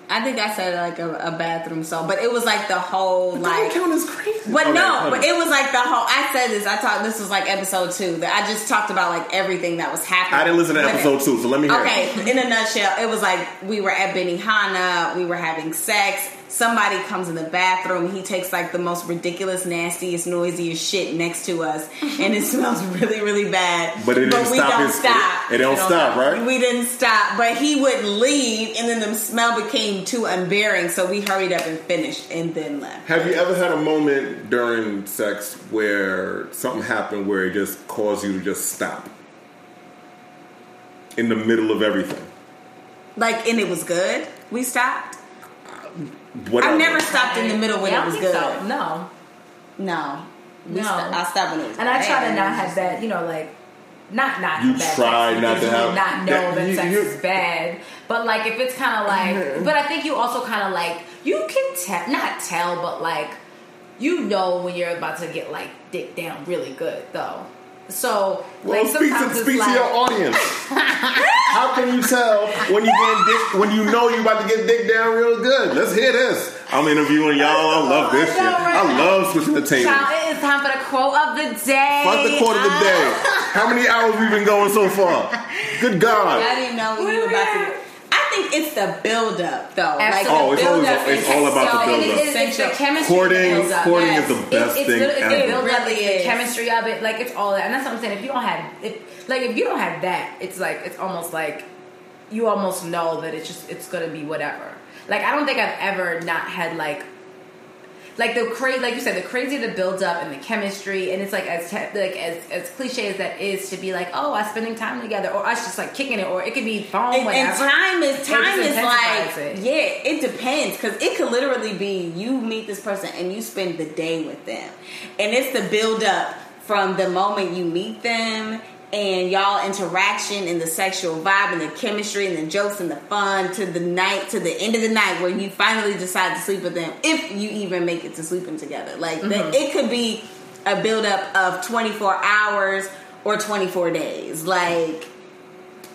I think I said like a, a bathroom song, but it was like the whole That like. count as crazy. But Okay, no, but it was like the whole. I said this. I talked. This was like episode two. That I just talked about like everything that was happening. I didn't listen to When it- episode two, so let me hear it. Okay, in a nutshell, it was like we were at Benihana, we were having sex. Somebody comes in the bathroom. He takes like the most ridiculous, nastiest, noisiest shit next to us, and it smells really, really bad. But it didn't we stop don't his- stop. it- it don't stop, right? We didn't stop, but he wouldn't leave, and then the smell became too unbearing. So we hurried up and finished, and then left. Have you ever had a moment during sex where something happened where it just caused you to just stop in the middle of everything? Like, and it was good. We stopped. Whatever. I've never stopped in the middle when Yeah, it was don't good. so. No. No, we No. sto- I stopped when it was And I try to not have that, you know, like not not You have bad try sex not to have- not know that- that, sex you- is bad. But like if it's kind of like, mm-hmm. but I think you also kind of like you can tell, not tell, but like you know when you're about to get like dick down really good though. So Well, like speak to speak like to your audience. How can you tell when you get dick when you know you about to get dick down real good? Let's hear this. I'm interviewing y'all. I love this shit. I love switching the tables. Child, it is time for the quote of the day. Fuck the quarter of the day. How many hours we've been going so far? Good God. I didn't know we were about to. I think it's the build up though. Absolutely. Oh, Like it's the always up. it's all about the So, and build it up. is, it's the chemistry. Courting, that builds up. courting Yes. is the best it's, thing it's, it's ever. the build up, Really it's is. the chemistry of it, like it's all that, and that's what I'm saying. If you don't have, if like if you don't have that, it's like it's almost like you almost know that it's just it's gonna be whatever. Like I don't think I've ever not had like like the crazy, like you said, the crazy the build up and the chemistry, and it's like as te- like as as cliche as that is to be like, oh, us spending time together, or us just like kicking it, or it could be phone, And, and time is time is like it. yeah, it depends because it could literally be you meet this person and you spend the day with them, and it's the build up from the moment you meet them and y'all interaction and the sexual vibe and the chemistry and the jokes and the fun to the night to the end of the night where you finally decide to sleep with them if you even make it to sleeping together. Like Mm-hmm. it could be a build up of twenty four hours or twenty four days. Like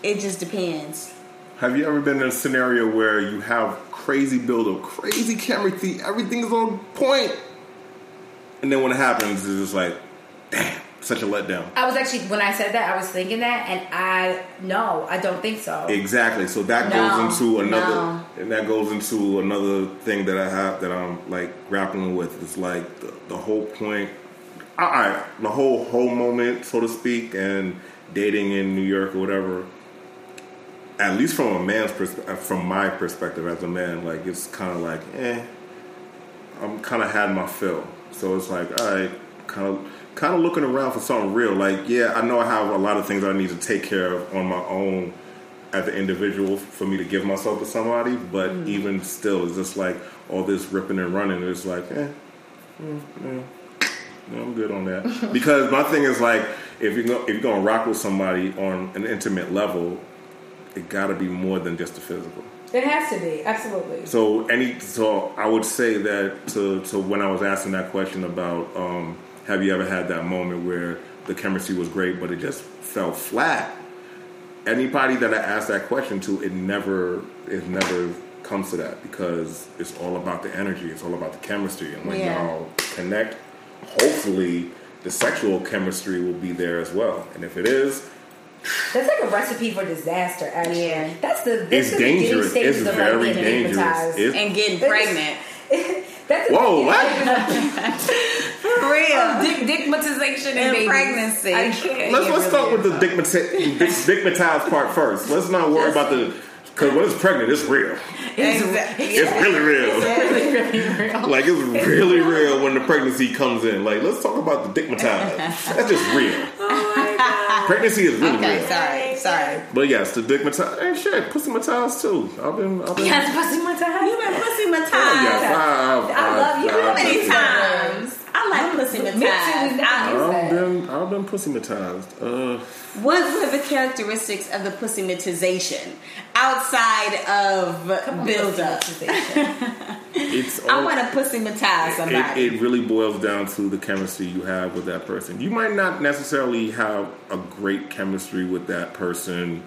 it just depends. Have you ever been in a scenario where you have crazy build-up, crazy chemistry, everything is on point, and then when it happens, it's just like, damn, such a letdown. I was actually when I said that, I was thinking that, and I no, I don't think so. Exactly. So that No, goes into another, no. and that goes into another thing that I have that I'm like grappling with. It's like the, the whole point, all right, the whole whole moment, so to speak, and dating in New York or whatever. At least from a man's perspective, from my perspective as a man, like it's kind of like, eh, I'm kind of had my fill. So it's like, all right, kind of, kind of looking around for something real. Like, yeah, I know I have a lot of things I need to take care of on my own as an individual for me to give myself to somebody. But even still, it's just like all this ripping and running. It's like, eh, mm, mm, yeah, I'm good on that. because my thing is like, if you go, if you're gonna rock with somebody on an intimate level, it got to be more than just the physical. It has to be absolutely. So any so I would say that to to when I was asking that question about um, have you ever had that moment where the chemistry was great but it just fell flat? Anybody that I asked that question to, it never it never comes to that because it's all about the energy, it's all about the chemistry, and when Yeah. y'all connect, hopefully the sexual chemistry will be there as well. And if it is, That's like a recipe for disaster. Actually, Yeah. that's the it's that's the beginning dangerous. stages It's of, very like, dangerous. It's, and getting That's- pregnant. that's whoa, what? For real. Dick, dickmatization and, And pregnancy. I can't. Let's It let's really start with the digmati- dig- part first. Let's not worry about the because when it's pregnant, it's real. Exactly. It's really real. really, really real. Like it's really real when the pregnancy comes in. Like let's talk about the digmatized. That's just real. Oh pregnancy is really Okay, real. sorry, sorry. But yes, the digmatized and shit, pussy matized too. I've been, I've been. Yes, pussy matized. You've been pussy Oh, matized. yes, I, I love you. I've How many been- times? I like pussy Me too. matized. We I- never I've been, I've been pussymatized. Uh, What were the characteristics of the pussy matization outside of build up? it's. I want to pussy matize somebody. It, it really boils down to the chemistry you have with that person. You might not necessarily have a great chemistry with that person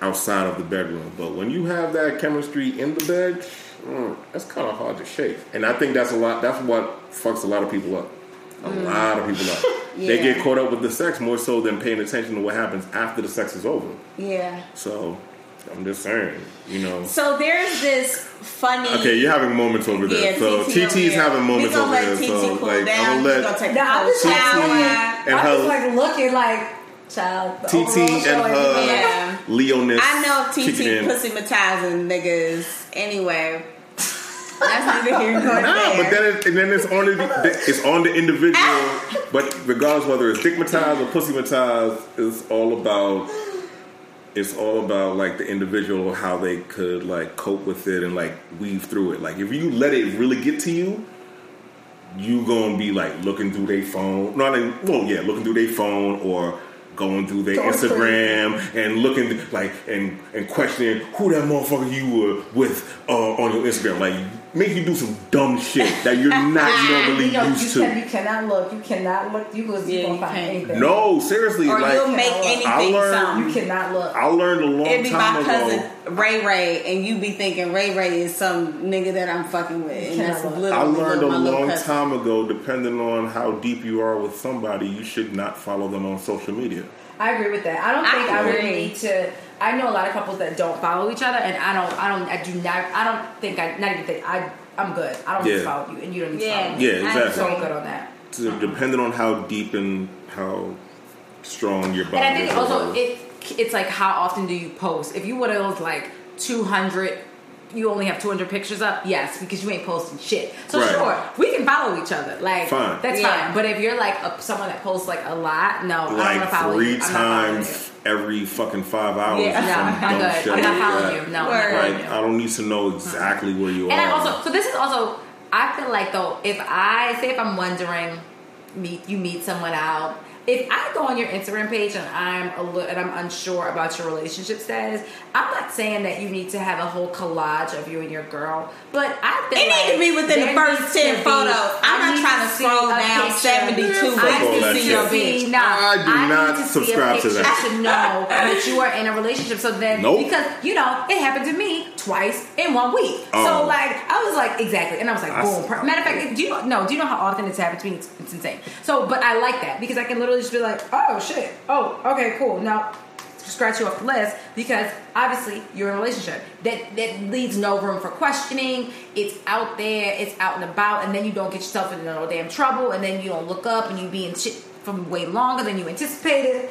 outside of the bedroom, but when you have that chemistry in the bed, mm, that's kind of hard to shake. And I think that's a lot. That's what fucks a lot of people up. A mm. lot of people up. They get caught up with the sex more so than paying attention to what happens after the sex is over. yeah. So I'm just saying, you know. So there's this funny. Okay, you're having moments over there. Yeah, so TT TT's over having moments over there. TT So cool like, down. I'm gonna gonna let take No, a I'm just like, and I'm her- just like looking like child. TT and her ain't- Yeah. Leoness. I know TT in. pussy matizing niggas. Anyway, that's neither here nor Nah, there. but then it, and then it's on the it's on the individual. but regardless whether it's stigmatized or pussymatized, it's all about it's all about like the individual how they could like cope with it and like weave through it. Like if you let it really get to you, you gonna be like looking through their phone. Not in, well, yeah, looking through their phone or going through their Instagram and looking like and and questioning who that motherfucker you were with uh, on your Instagram. Like make you do some dumb shit that you're not normally You know, you, used can, to. you cannot look. You cannot look. You was Yeah, you you gonna find can't. anything. No, seriously, or like you'll make I anything learned- something. you cannot look. I learned a long time. It'd be time my ago. cousin Ray Ray, and you be thinking Ray Ray is some nigga that I'm fucking with, and that's Cannot I learned a long time ago, depending on how deep you are with somebody, you should not follow them on social media. I agree with that. I don't think I, really agree. need to. I know a lot of couples that don't follow each other, and I don't. I don't. I do not. I don't think. I not even think. I. I'm good. I don't need to follow you, and you don't need to follow me. Yeah, I exactly. So I'm agree. good on that. So depending on how deep and how strong your bond And I think is. also it it's like how often do you post? If you one of those like 200 you only have 200 pictures up? Yes, because you ain't posting shit. So Right. sure, we can follow each other. Like Fine. that's Yeah. fine. But if you're like a, someone that posts like a lot, no, I don't want like to follow three you. I'm not following times every fucking five hours. you. Yeah, no, I'm dumb good. I'm not like following that. you. No, I'm Word. Like. I don't need to know exactly where you are. And are. I also, so this is also, I feel like though, if I say if I'm wondering, meet you meet someone out. If I go on your Instagram page and I'm a little, and I'm unsure about your relationship status, I'm not saying that you need to have a whole collage of you and your girl, but I feel It like need to be within the first 10 to be- photos. I'm not trying to scroll down 72 Yeah, for fuck all to see your See, bitch. nah, I do need not to see a subscribe to picture that. To know that you are in a relationship, so then Nope. because you know it happened to me twice in one week. Oh. So like I was like exactly, and I was like I boom. Matter of fact, do you know, no? Do you know how often it's happened to me? It's, it's insane. So, but I like that because I can literally just be like, oh shit, oh okay, cool. Now scratch you off the list because obviously you're in a relationship. That that leaves no room for questioning. It's out there. It's out and about. And then you don't get yourself into no damn trouble. And then you don't look up and you be in shit from way longer than you anticipated.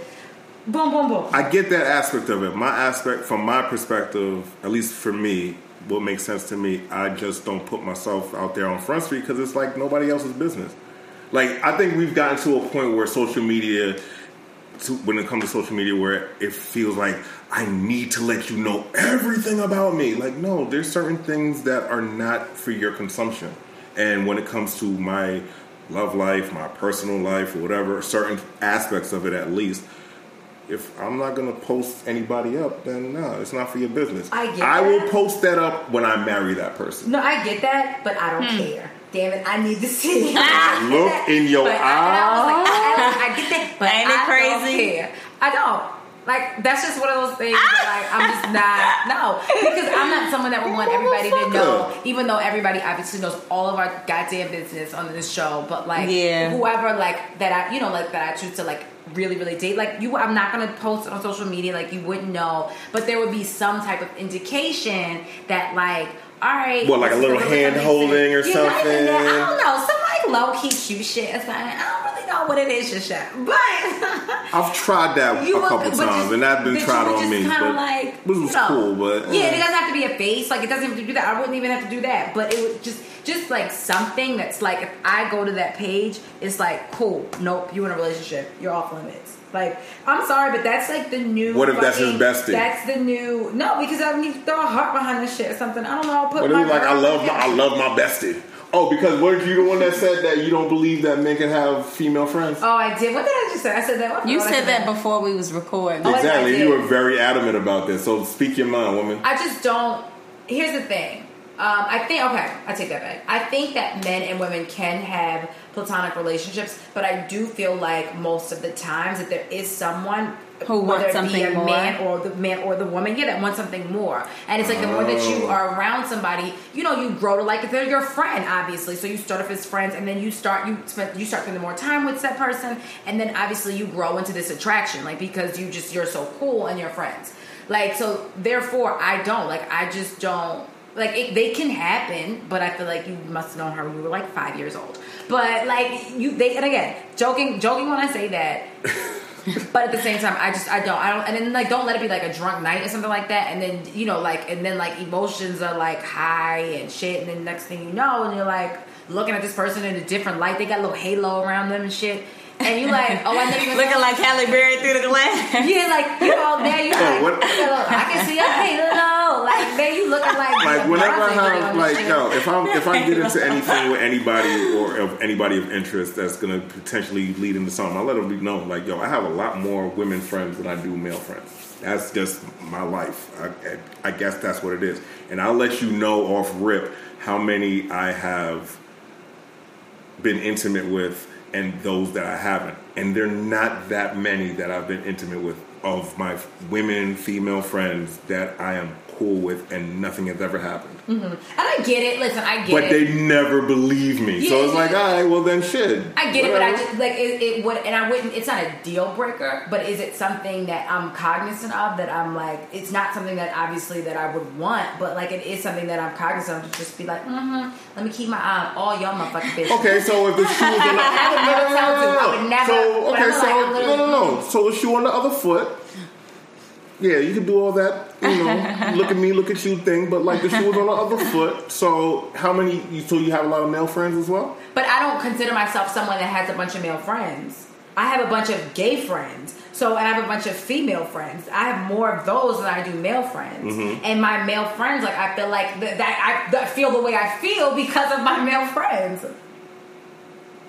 Boom boom boom. I get that aspect of it. My aspect, from my perspective, at least for me, what makes sense to me, I just don't put myself out there on Front Street because it's like nobody else's business. Like I think we've gotten to a point where social media, to, when it comes to social media, where it feels like I need to let you know everything about me. Like no, there's certain things that are not for your consumption. And when it comes to my love life, my personal life, or whatever, certain aspects of it at least, if I'm not gonna post anybody up, then no, it's not for your business. I get I that. will post that up when I marry that person. no i get that but i don't Hmm. care damn it i need to see Look in your But I, and I like, I, eyes. I, get that, but Ain't it I don't crazy? care. I don't. Like that's just one of those things. that, like I'm just not no because I'm not someone that would want everybody to know. Even though everybody obviously knows all of our goddamn business on this show, but like Yeah. whoever like that I you know like that I choose to like really really date like you I'm not gonna post it on social media like you wouldn't know, but there would be some type of indication that like. All right. What, like a little hand holding or not something? I don't know. Some like low key cute shit. It's like, I don't really know what it is just yet. But I've tried that you a couple but times, just- and that's been you tried on me. But like, this was you know, cool, but yeah, it doesn't have to be a face. Like it doesn't have to do that. I wouldn't even have to do that. But it would just just like something that's like if I go to that page, it's like cool. Nope, you in a relationship. You're off limits. Like I'm sorry, but that's like the new. What if that's his fucking- bestie? That's the new. No, because I need to throw a heart behind this shit or something. I don't know. Put What my if like I love my I love my bestie? Oh, because weren't you the one that said that you don't believe that men can have female friends? Oh, I did. What did I just say? I said that. You What said that before we was recording. Oh, I exactly. did. You were very adamant about this. So speak your mind, woman. I just don't. Here's the thing. Um, I think okay, I take that back. I think that men and women can have platonic relationships, but I do feel like most of the times that there is someone Who wants something be a more. man or the man or the woman, yeah, that wants something more. And it's like the more that you Oh. are around somebody, you know, you grow to like if they're your friend, obviously. So you start off as friends, and then you start you spend you start spending more time with that person, and then obviously you grow into this attraction, like because you just you're so cool and you're friends. Like so, therefore, I don't like. I just don't like. It, they can happen, but I feel like you must have known her when you were like five years old. But like you, they and again, joking, joking when I say that. but at the same time, I just I don't I don't and then like don't let it be like a drunk night or something like that. And then you know like and then like emotions are like high and shit. And then next thing you know, and you're like looking at this person in a different light. They got a little halo around them and shit. And you like, oh, I know you Looking like Halle Berry through the glass. yeah, like you all there. You like, what- I can see a halo. Like there, you looking like like whenever I have like shit. no, if I'm if I get into anything with anybody or of anybody of interest that's gonna potentially lead into something, I let them be known. Like yo, I have a lot more women friends than I do male friends. That's just my life. I, I guess that's what it is, and I'll let you know off rip how many I have been intimate with and those that I haven't. And they're not that many that I've been intimate with of my women, female friends that I am cool with and nothing has ever happened. and I get it. Listen, I get But it. But they never believe me. so Yeah, it's like, all right, well then shit. I get it, but I just like it, it would, and I wouldn't. It's not a deal breaker, but is it something that I'm cognizant of? That I'm like, it's not something that obviously that I would want, but like it is something that I'm cognizant of to just be like, mm-hmm. Let me keep my eye on all y'all motherfucking bitches. Okay, so if the shoe I would never tell you. I would never- So okay, so no, no, no. So the shoe on the other foot. Yeah, you can do all that, you know, look at me, look at you thing, but like the shoe was on the other foot. So how many? You, so you have a lot of male friends as well? But I don't consider myself someone that has a bunch of male friends. I have a bunch of gay friends. So and I have a bunch of female friends. I have more of those than I do male friends. Mm-hmm. And my male friends, like I feel like that, that I that feel the way I feel because of my male friends.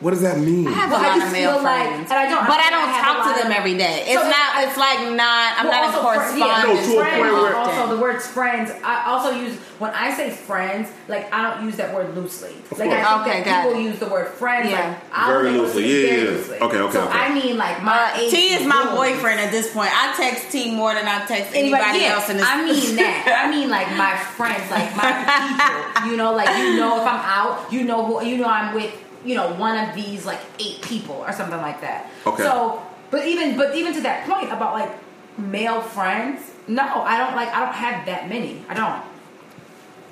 What does that mean? I have Well, a I lot just of male feel like- friends, and I don't- but I I don't have a talk to them every day. It's So not. It's like not. I'm Well, not in also fr- correspondence. yeah, No, to a point where- also the words friends. I also use when I say friends, like I don't use that word loosely. Of like I course. think Okay, that people it. use the word friends. Yeah. Like, I'll Very loosely. it Yeah, yeah, yeah. loosely. Okay, okay, So okay. I mean, like my Uh, age T is my group. boyfriend at this point. I text T more than I text Anybody, anybody yeah, else in this. I mean that. I mean like my friends, like my people. You know, like you know if I'm out, you know who you know I'm with. You know, one of these like eight people or something like that. Okay. So, but even but even to that point about like male friends, no, I don't like. I don't have that many. I don't.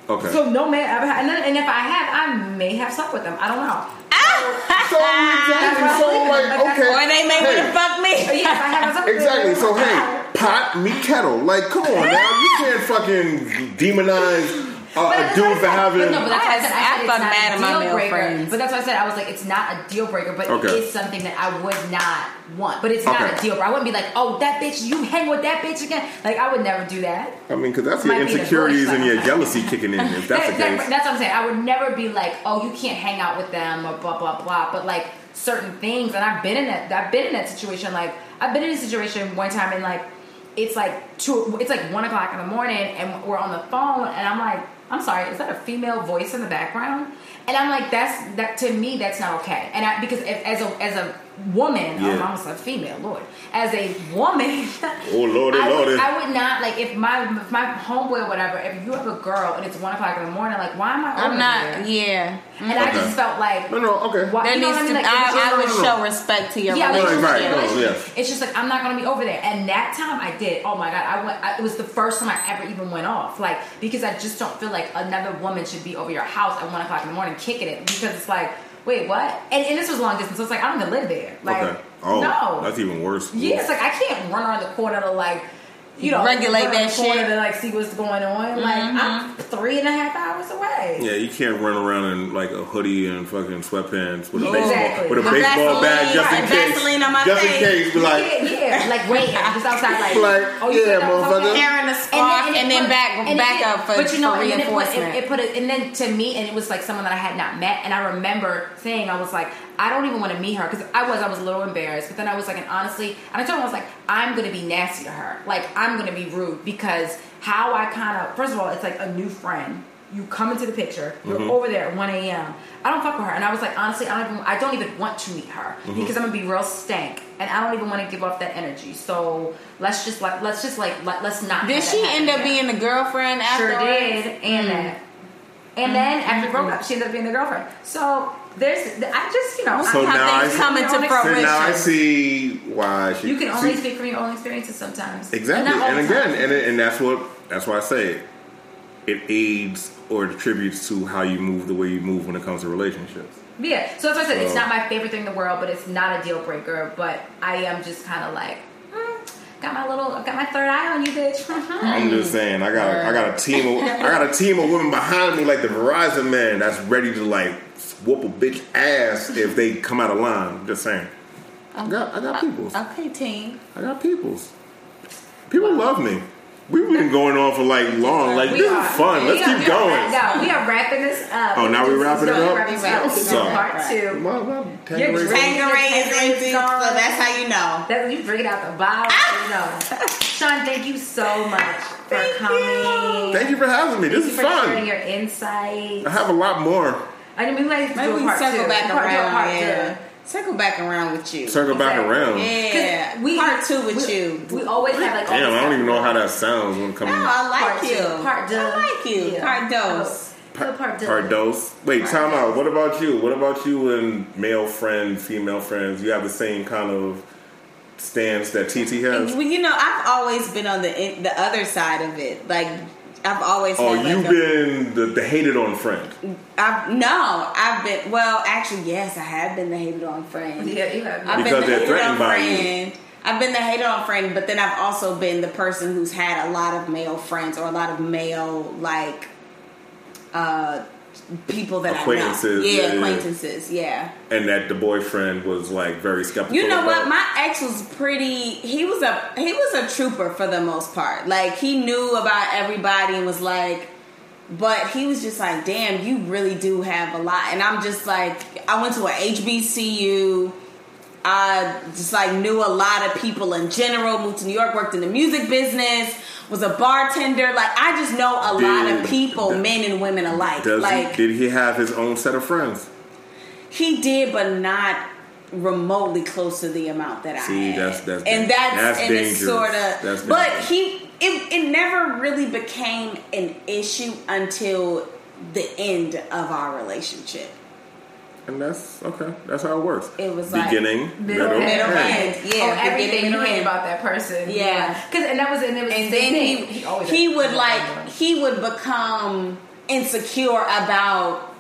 Okay. So no man ever had, and, then, and if I have, I may have slept with them. I don't know. So exactly. So like, okay. or they may Hey, want to fuck me. But yes, I have Exactly. So hey, pot meet kettle. Like, come on now. You can't fucking demonize uh, But a that's dude for having. But no, but that's why I I- said, I I said it's mad at my a deal male breaker. friends. But that's why I said I was like, it's not a deal breaker, but Okay. it is something that I would not want. But it's not Okay. a deal breaker. I wouldn't be like, oh, that bitch, you hang with that bitch again. Like I would never do that. I mean, because that's your Might be insecurities bush, and your jealousy kicking in. If that's That- the that- case. that's what I'm saying. I would never be like, oh, you can't hang out with them or blah blah blah. But like certain things, and I've been in that. I've been in that situation. Like I've been in a situation one time, and like it's like two. It's like one o'clock in the morning, and we're on the phone, and I'm like, I'm sorry, is that a female voice in the background? And I'm like, that's that to me, that's not okay. And I, because if, as a as a woman, oh, Yeah. I'm almost a female, Lord, as a woman, Oh, Lordy, I would, Lordy. I would not like if my if my homeboy or whatever. If you have a girl and it's one o'clock in the morning, like why am I? I'm not. there? Yeah. And I just felt like No, no, okay. why, There you know needs what I to. mean? Like, I, I would no, no. show respect to your yeah, relationship. Right, right, it's no, just- yeah. It's just like I'm not gonna be over there. And that time I did. Oh my god, I went. I, it was the first time I ever even went off. Like because I just don't feel like another woman should be over your house at one o'clock in the morning kicking it because it's like, wait, what? And, and this was long distance, so it's like I don't even live there. Like, okay. Oh, no, that's even worse. yeah, it's like I can't run around the corner to like, you know, Regulate that the corner shit. to like see what's going on. Like I'm mm-hmm. three and a half hours away. Yeah, you can't run around in like a hoodie and fucking sweatpants with a Exactly. baseball with a With baseball bag Vaseline, just in right, case. Vaseline on my just in case, be like, yeah, yeah, like waiting just outside, like, Like, oh, you yeah, think that was motherfucker. okay? Hair a scarf and then put- back- and back did- up for- but you know, for and it, put, reinforcement. it, it put it, and then to me, and it was like someone that I had not met, and I remember saying, I was like, I don't even want to meet her because I was, I was a little embarrassed, but then I was like, and honestly, and I told him, I was like, I'm gonna be nasty to her, like I'm gonna be rude because how I kind of, first of all, it's like a new friend. You come into the picture. You're Mm-hmm. over there at 1 a.m. I don't fuck with her, and I was like, honestly, I don't even. I don't even want to meet her Mm-hmm. because I'm gonna be real stank, and I don't even want to give off that energy. So let's just like, let's just like, let, let's not. Did she end up again. being the girlfriend Sure afterwards? did, and that. And then after broke up, she ended up being the girlfriend. So there's, I just, you know, So I, I things see- come into So so fruition. now I see why she. you can only see- speak from your own experiences sometimes. Exactly, all and again, and, and that's what that's why I say it. It aids or attributes to how you move the way you move when it comes to relationships. Yeah, so that's why I said it's not my favorite thing in the world, but it's not a deal breaker. But I am just kind of like, mm, got my little, got my third eye on you, bitch. I'm just saying, I got a, I got a team of I got a team of women behind me like the Verizon man that's ready to like whoop a bitch ass if they come out of line. Just saying. I got I got peoples. Okay, team. I got peoples. People love me. We've been going on for like long. Like We this are- is fun. Let's are- keep going. No, we are wrapping this up. Oh, now we're wrapping it up? wrapping this Wrapping This is it up. part two. My, my You're Tangerine- Tanqueray is Tangerine empty, so that's how you know. That you bring it out the bottle, ah! you know. Sean, thank you so much for Thank coming. you. Thank you for having me. Thank This you is for fun. sharing your insight. I have a lot more. I mean, we might Maybe do we a circle two. back part, around. part yeah. Circle back around with you. Circle back around. Yeah, we- part two with we- you. We always have like. Damn, I don't even know how that sounds when it comes No, I like Part you. two. Part two. I like you. Yeah. Part oh, dose. Part, part, two. Part dose. Wait, time out. What about you? What about you and male friends, female friends? You have the same kind of stance that TT has? Well, you know, I've always been on the the other side of it. Like, I've always. Oh, had you've a- been the, the hated on friend. I've, no, I've been. Well, actually, yes, I have been the hated on friend. Yeah, you have. I've Because been they're the hated threatened on by you. friend. I've been the hated on friend, but then I've also been the person who's had a lot of male friends or a lot of male like uh people that Acquaintances, I know. yeah, Yeah, acquaintances, yeah. and that the boyfriend was like very skeptical. You know what? My ex was pretty. He was a he was a trooper for the most part. Like he knew about everybody and was like, but he was just like, damn, you really do have a lot. And I'm just like, I went to a HBCU. I just like knew a lot of people in general. Moved to New York, worked in the music business, was a bartender. Like I just know a lot of Did- people, men and women alike. Does like he, did he have his own set of friends? he did, but not remotely close to the amount that I See, had. that's- that's and that's, that's and it's dangerous. sort of. But dangerous. he, it, it never really became an issue until the end of our relationship. And that's okay. That's how it works. It was like beginning, middle, middle, middle, end. end. oh, Yeah, everything you hate end. about that person. Yeah. because and that was and it was and the then thing. he always he would had- like he would become insecure about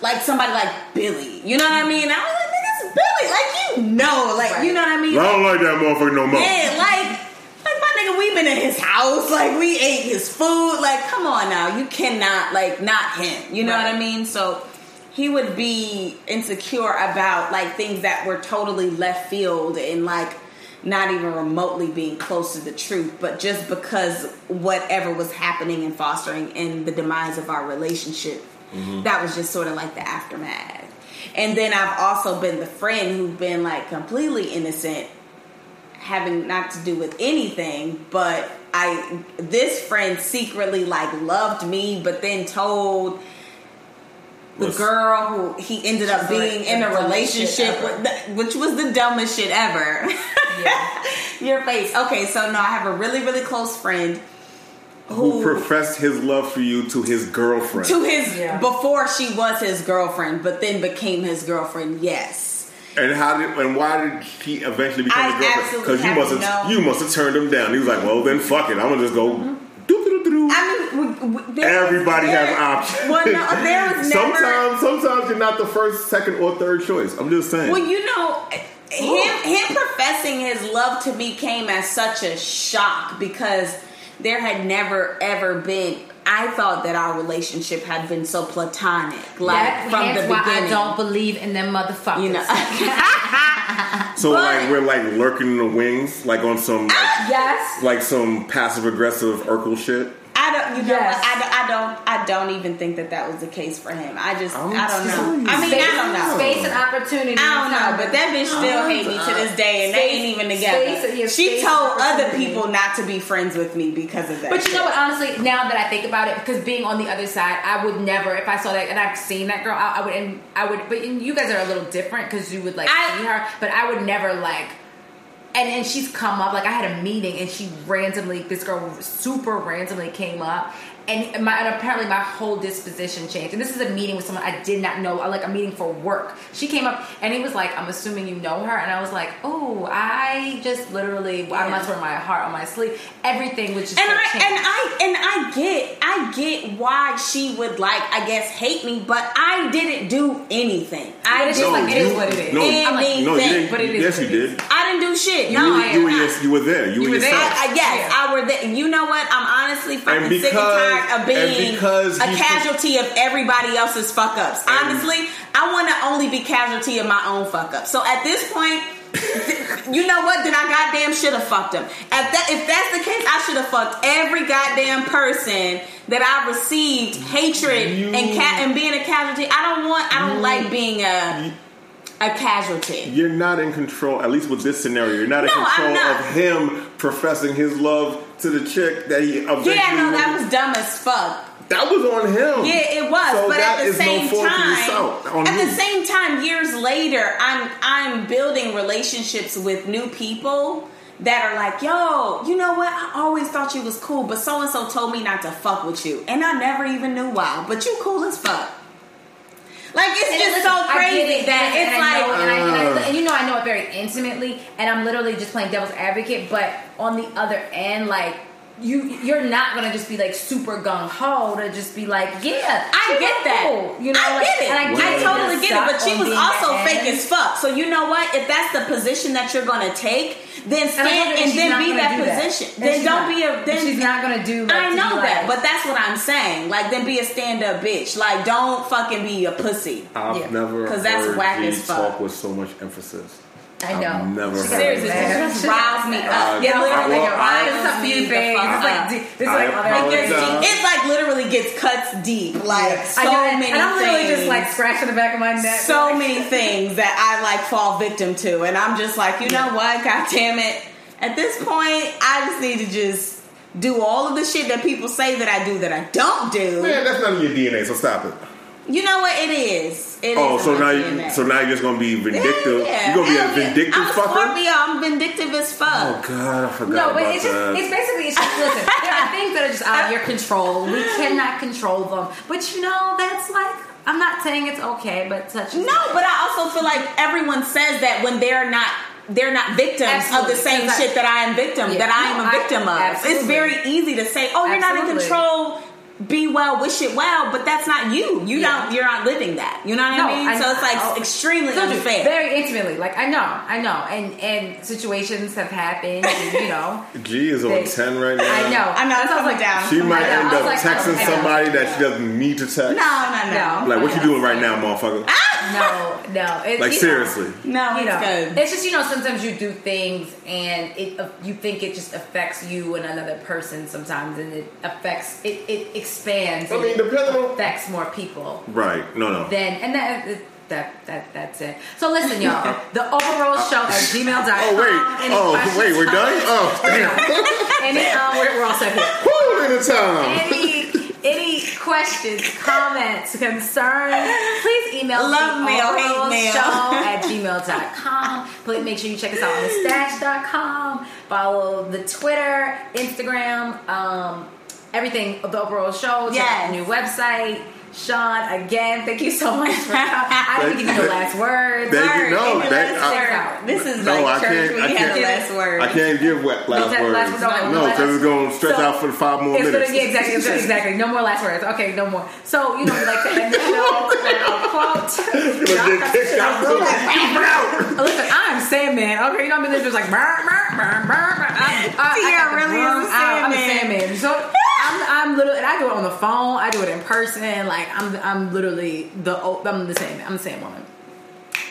like somebody like Billy. You know what I mean? I was like, nigga, it's Billy. Like you know, like you know what I mean? I don't like that motherfucker no more. Yeah, like, like my nigga, we been in his house, like we ate his food. Like, come on now, you cannot like not him. You know Right. what I mean? So he would be insecure about like things that were totally left field and like not even remotely being close to the truth, but just because whatever was happening and fostering in the demise of our relationship, mm-hmm. that was just sort of like the aftermath. And then I've also been the friend who's been like completely innocent having not to do with anything, but I this friend secretly like loved me, but then told the Was- girl who he ended up She's like being in a relationship with, the- which was the dumbest shit ever. Yeah. Your face. Okay, so no, I have a really really close friend Who professed his love for you to his girlfriend? to his Yeah. before she was his girlfriend, but then became his girlfriend. Yes. and how did and why did he eventually become I his girlfriend? Because you must have you must have turned him down. He was like, well then fuck it, I'm gonna just go. doo-doo-doo-doo. I mean, we, we, Everybody there- has options. Well, no, there was never. sometimes, sometimes you're not the first, second, or third choice. I'm just saying. Well, you know, him him professing his love to me came as such a shock because there had never ever been. I thought that our relationship had been so platonic, like That- from hence the why beginning. I don't believe in them motherfuckers. you know, so but- like we're like lurking in the wings, like on some like, yes. like some passive aggressive Urkel shit. I don't. You know, Yes. I, don't- I don't. I don't even think that that was the case for him. I just. I'm I don't know. you. I mean, space, I don't know. Space and opportunity. I don't know, but that bitch still Oh, hate me to this day, and they ain't even together. space- yeah, she told other people not to be friends with me because of that. But you shit. know what? Honestly, now that I think about it, because being on the other side, I would never. If I saw that and I've seen that girl, I, I would. And I would. But and you guys are a little different because you would like I- see her. But I would never like. And then she's come up like I had a meeting and she randomly this girl super randomly came up and my and apparently my whole disposition changed and this is a meeting with someone I did not know like a meeting for work she came up and he was like I'm assuming you know her and I was like oh I just literally I must wear my heart on my sleeve everything was just and so I changed. and I and I get I get why she would like I guess hate me, but I didn't do anything. I But it's didn't just like, it do is what it is. No, anything. I'm like, no, you didn't. But it is yes, you did. I didn't do shit. You, No, were- I you, were, am not. yes, you were there. You, were, were there. I, I, yes, Yeah. I were there. You know what? I'm honestly fucking sick and because- tired of being because a you- casualty of everybody else's fuck ups. Honestly, I want to only be casualty of my own fuck ups. So at this point, you know what? Then I goddamn should have fucked him. At that, if that's the case, I should have fucked every goddamn person that I received hatred You- and ca- and being a casualty. I don't want. I don't like being a a casualty. You're not in control, at least with this scenario. You're not in No, control not. of him professing his love to the chick that he. Yeah, no, that was, dumb as fuck. that was on him. Yeah, it was. So but at the no same fault time, at you. the same time, years later, I'm I'm building relationships with new people that are like, yo, you know what? I always thought you was cool, but so and so told me not to fuck with you, and I never even knew why. But you cool as fuck. Like it's And just listen, so crazy it, that and it's I like. know, and, I, and, I, and you know I know it very intimately, and I'm literally just playing devil's advocate. But on the other end, like you you're not gonna just be like super gung ho to just be like, yeah, I get that. cool. You know, I like, get it. And I, I, get it. totally get it. But she was also fake ass. as fuck. So you know what? If that's the position that you're gonna take, then stand told her and, then be that do that. position. Then don't not. be a. And Then she's not gonna do. Like, I know that, like- but that's what I'm saying. Like, then be a stand up bitch. Like, don't fucking be a pussy. I've Yeah. never 'Cause that's whack as fuck. talk with so much emphasis. I know. I've never heard Seriously, that. this just riles me up. Uh, It literally well, I- riles It's a few me things. It's like up. deep- it's I like other It gets apologize. deep. It like literally gets cuts deep. Like so I know, and- many and I'm literally things. just like scratching the back of my neck. so like, many things that I like fall victim to, and I'm just like, you know what? God damn it! At this point, I just need to just do all of the shit that people say that I do that I don't do. Man, that's not in your DNA, so stop it. You know what? It is. It Oh, is so now you, so now you're just gonna be vindictive. Yeah, You're gonna be a hell yeah. vindictive I'm fucker. Scorpio. I'm vindictive as fuck. Oh God, I forgot No, but about it's just that. it's basically it's just listen. There are things that are just out of your control. We cannot control them. But you know, that's like I'm not saying it's okay, but such is No, but I also feel like everyone says that when they're not they're not victims Absolutely. of the same Because I- shit that I am victim Yeah. that I am No, a I- victim of. It's very easy to say, "Oh, you're not in control." Be well, wish it well, but that's not you. You Yeah. don't. You're not living that. You know what No, I mean? I- so it's like oh. extremely Told unfair. Very intimately. Like I know, I know. And and situations have happened and you know. G is on They- ten right now. I know. I know. That's I'm why I was coming down. She might end up like, texting I somebody that she doesn't need to text. no, no, no, No. Like, what you doing right now, motherfucker? No, no. It, Like you know, seriously. no. you It's know, good. it's just you know sometimes you do things and it uh, you think it just affects you and another person sometimes and it affects it it expands. I mean, it depending on affects more people. right. No, no. Then and that that that that's it. So listen, y'all, the overall show at gmail.com. Oh wait. Any Oh wait. We're done. Oh damn. Any um, we're, we're all set here. Woo, in the time. Any any questions, comments, concerns, please email Love the mail, hate Overall mail. show at gmail.com. Please make sure you check us out on the stashed.com. Follow the Twitter, Instagram, um, everything of the overall show. Check out the Yes. new website. Sean, again, thank you so much for. I didn't give you the last words. Thank you. Word, No, give me that- I- This is No, I church can't- when I have the can't- last word. I can't give wet last that words. last? No, no No, because it's going to stretch So- out for five more It's minutes. gonna, yeah, exactly, exactly, exactly. No more last words. Okay, no more. So, you know, we like to end the show with a quote. You're kicked out. too. Listen, I'm Sandman. Okay, you know, I've been just like burr, burr, burr, burr, burr. I, I, I Tia got the really is a I- I'm a Sandman. Sandman. So I'm, I'm literally, and I do it on the phone. I do it in person. Like I'm, I'm literally the, I'm the same. I'm the same woman.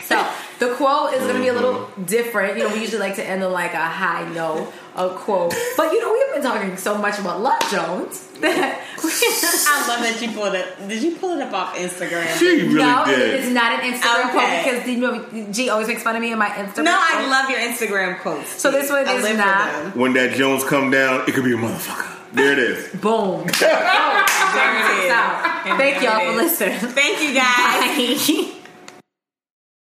So the quote is going to be a little different. You know, we usually like to end on like a high note, a quote. But you know, we've been talking so much about Love Jones I love that you pulled it. Did you pull it up off Instagram? She really no, did. it is not an Instagram Okay. quote because you know G always makes fun of me in my Instagram. No, I love your Instagram quotes. So this one I is not. When that Jones come down, it could be a motherfucker. There it is. Boom. There it is. Thank y'all for listening. Thank you guys. Bye.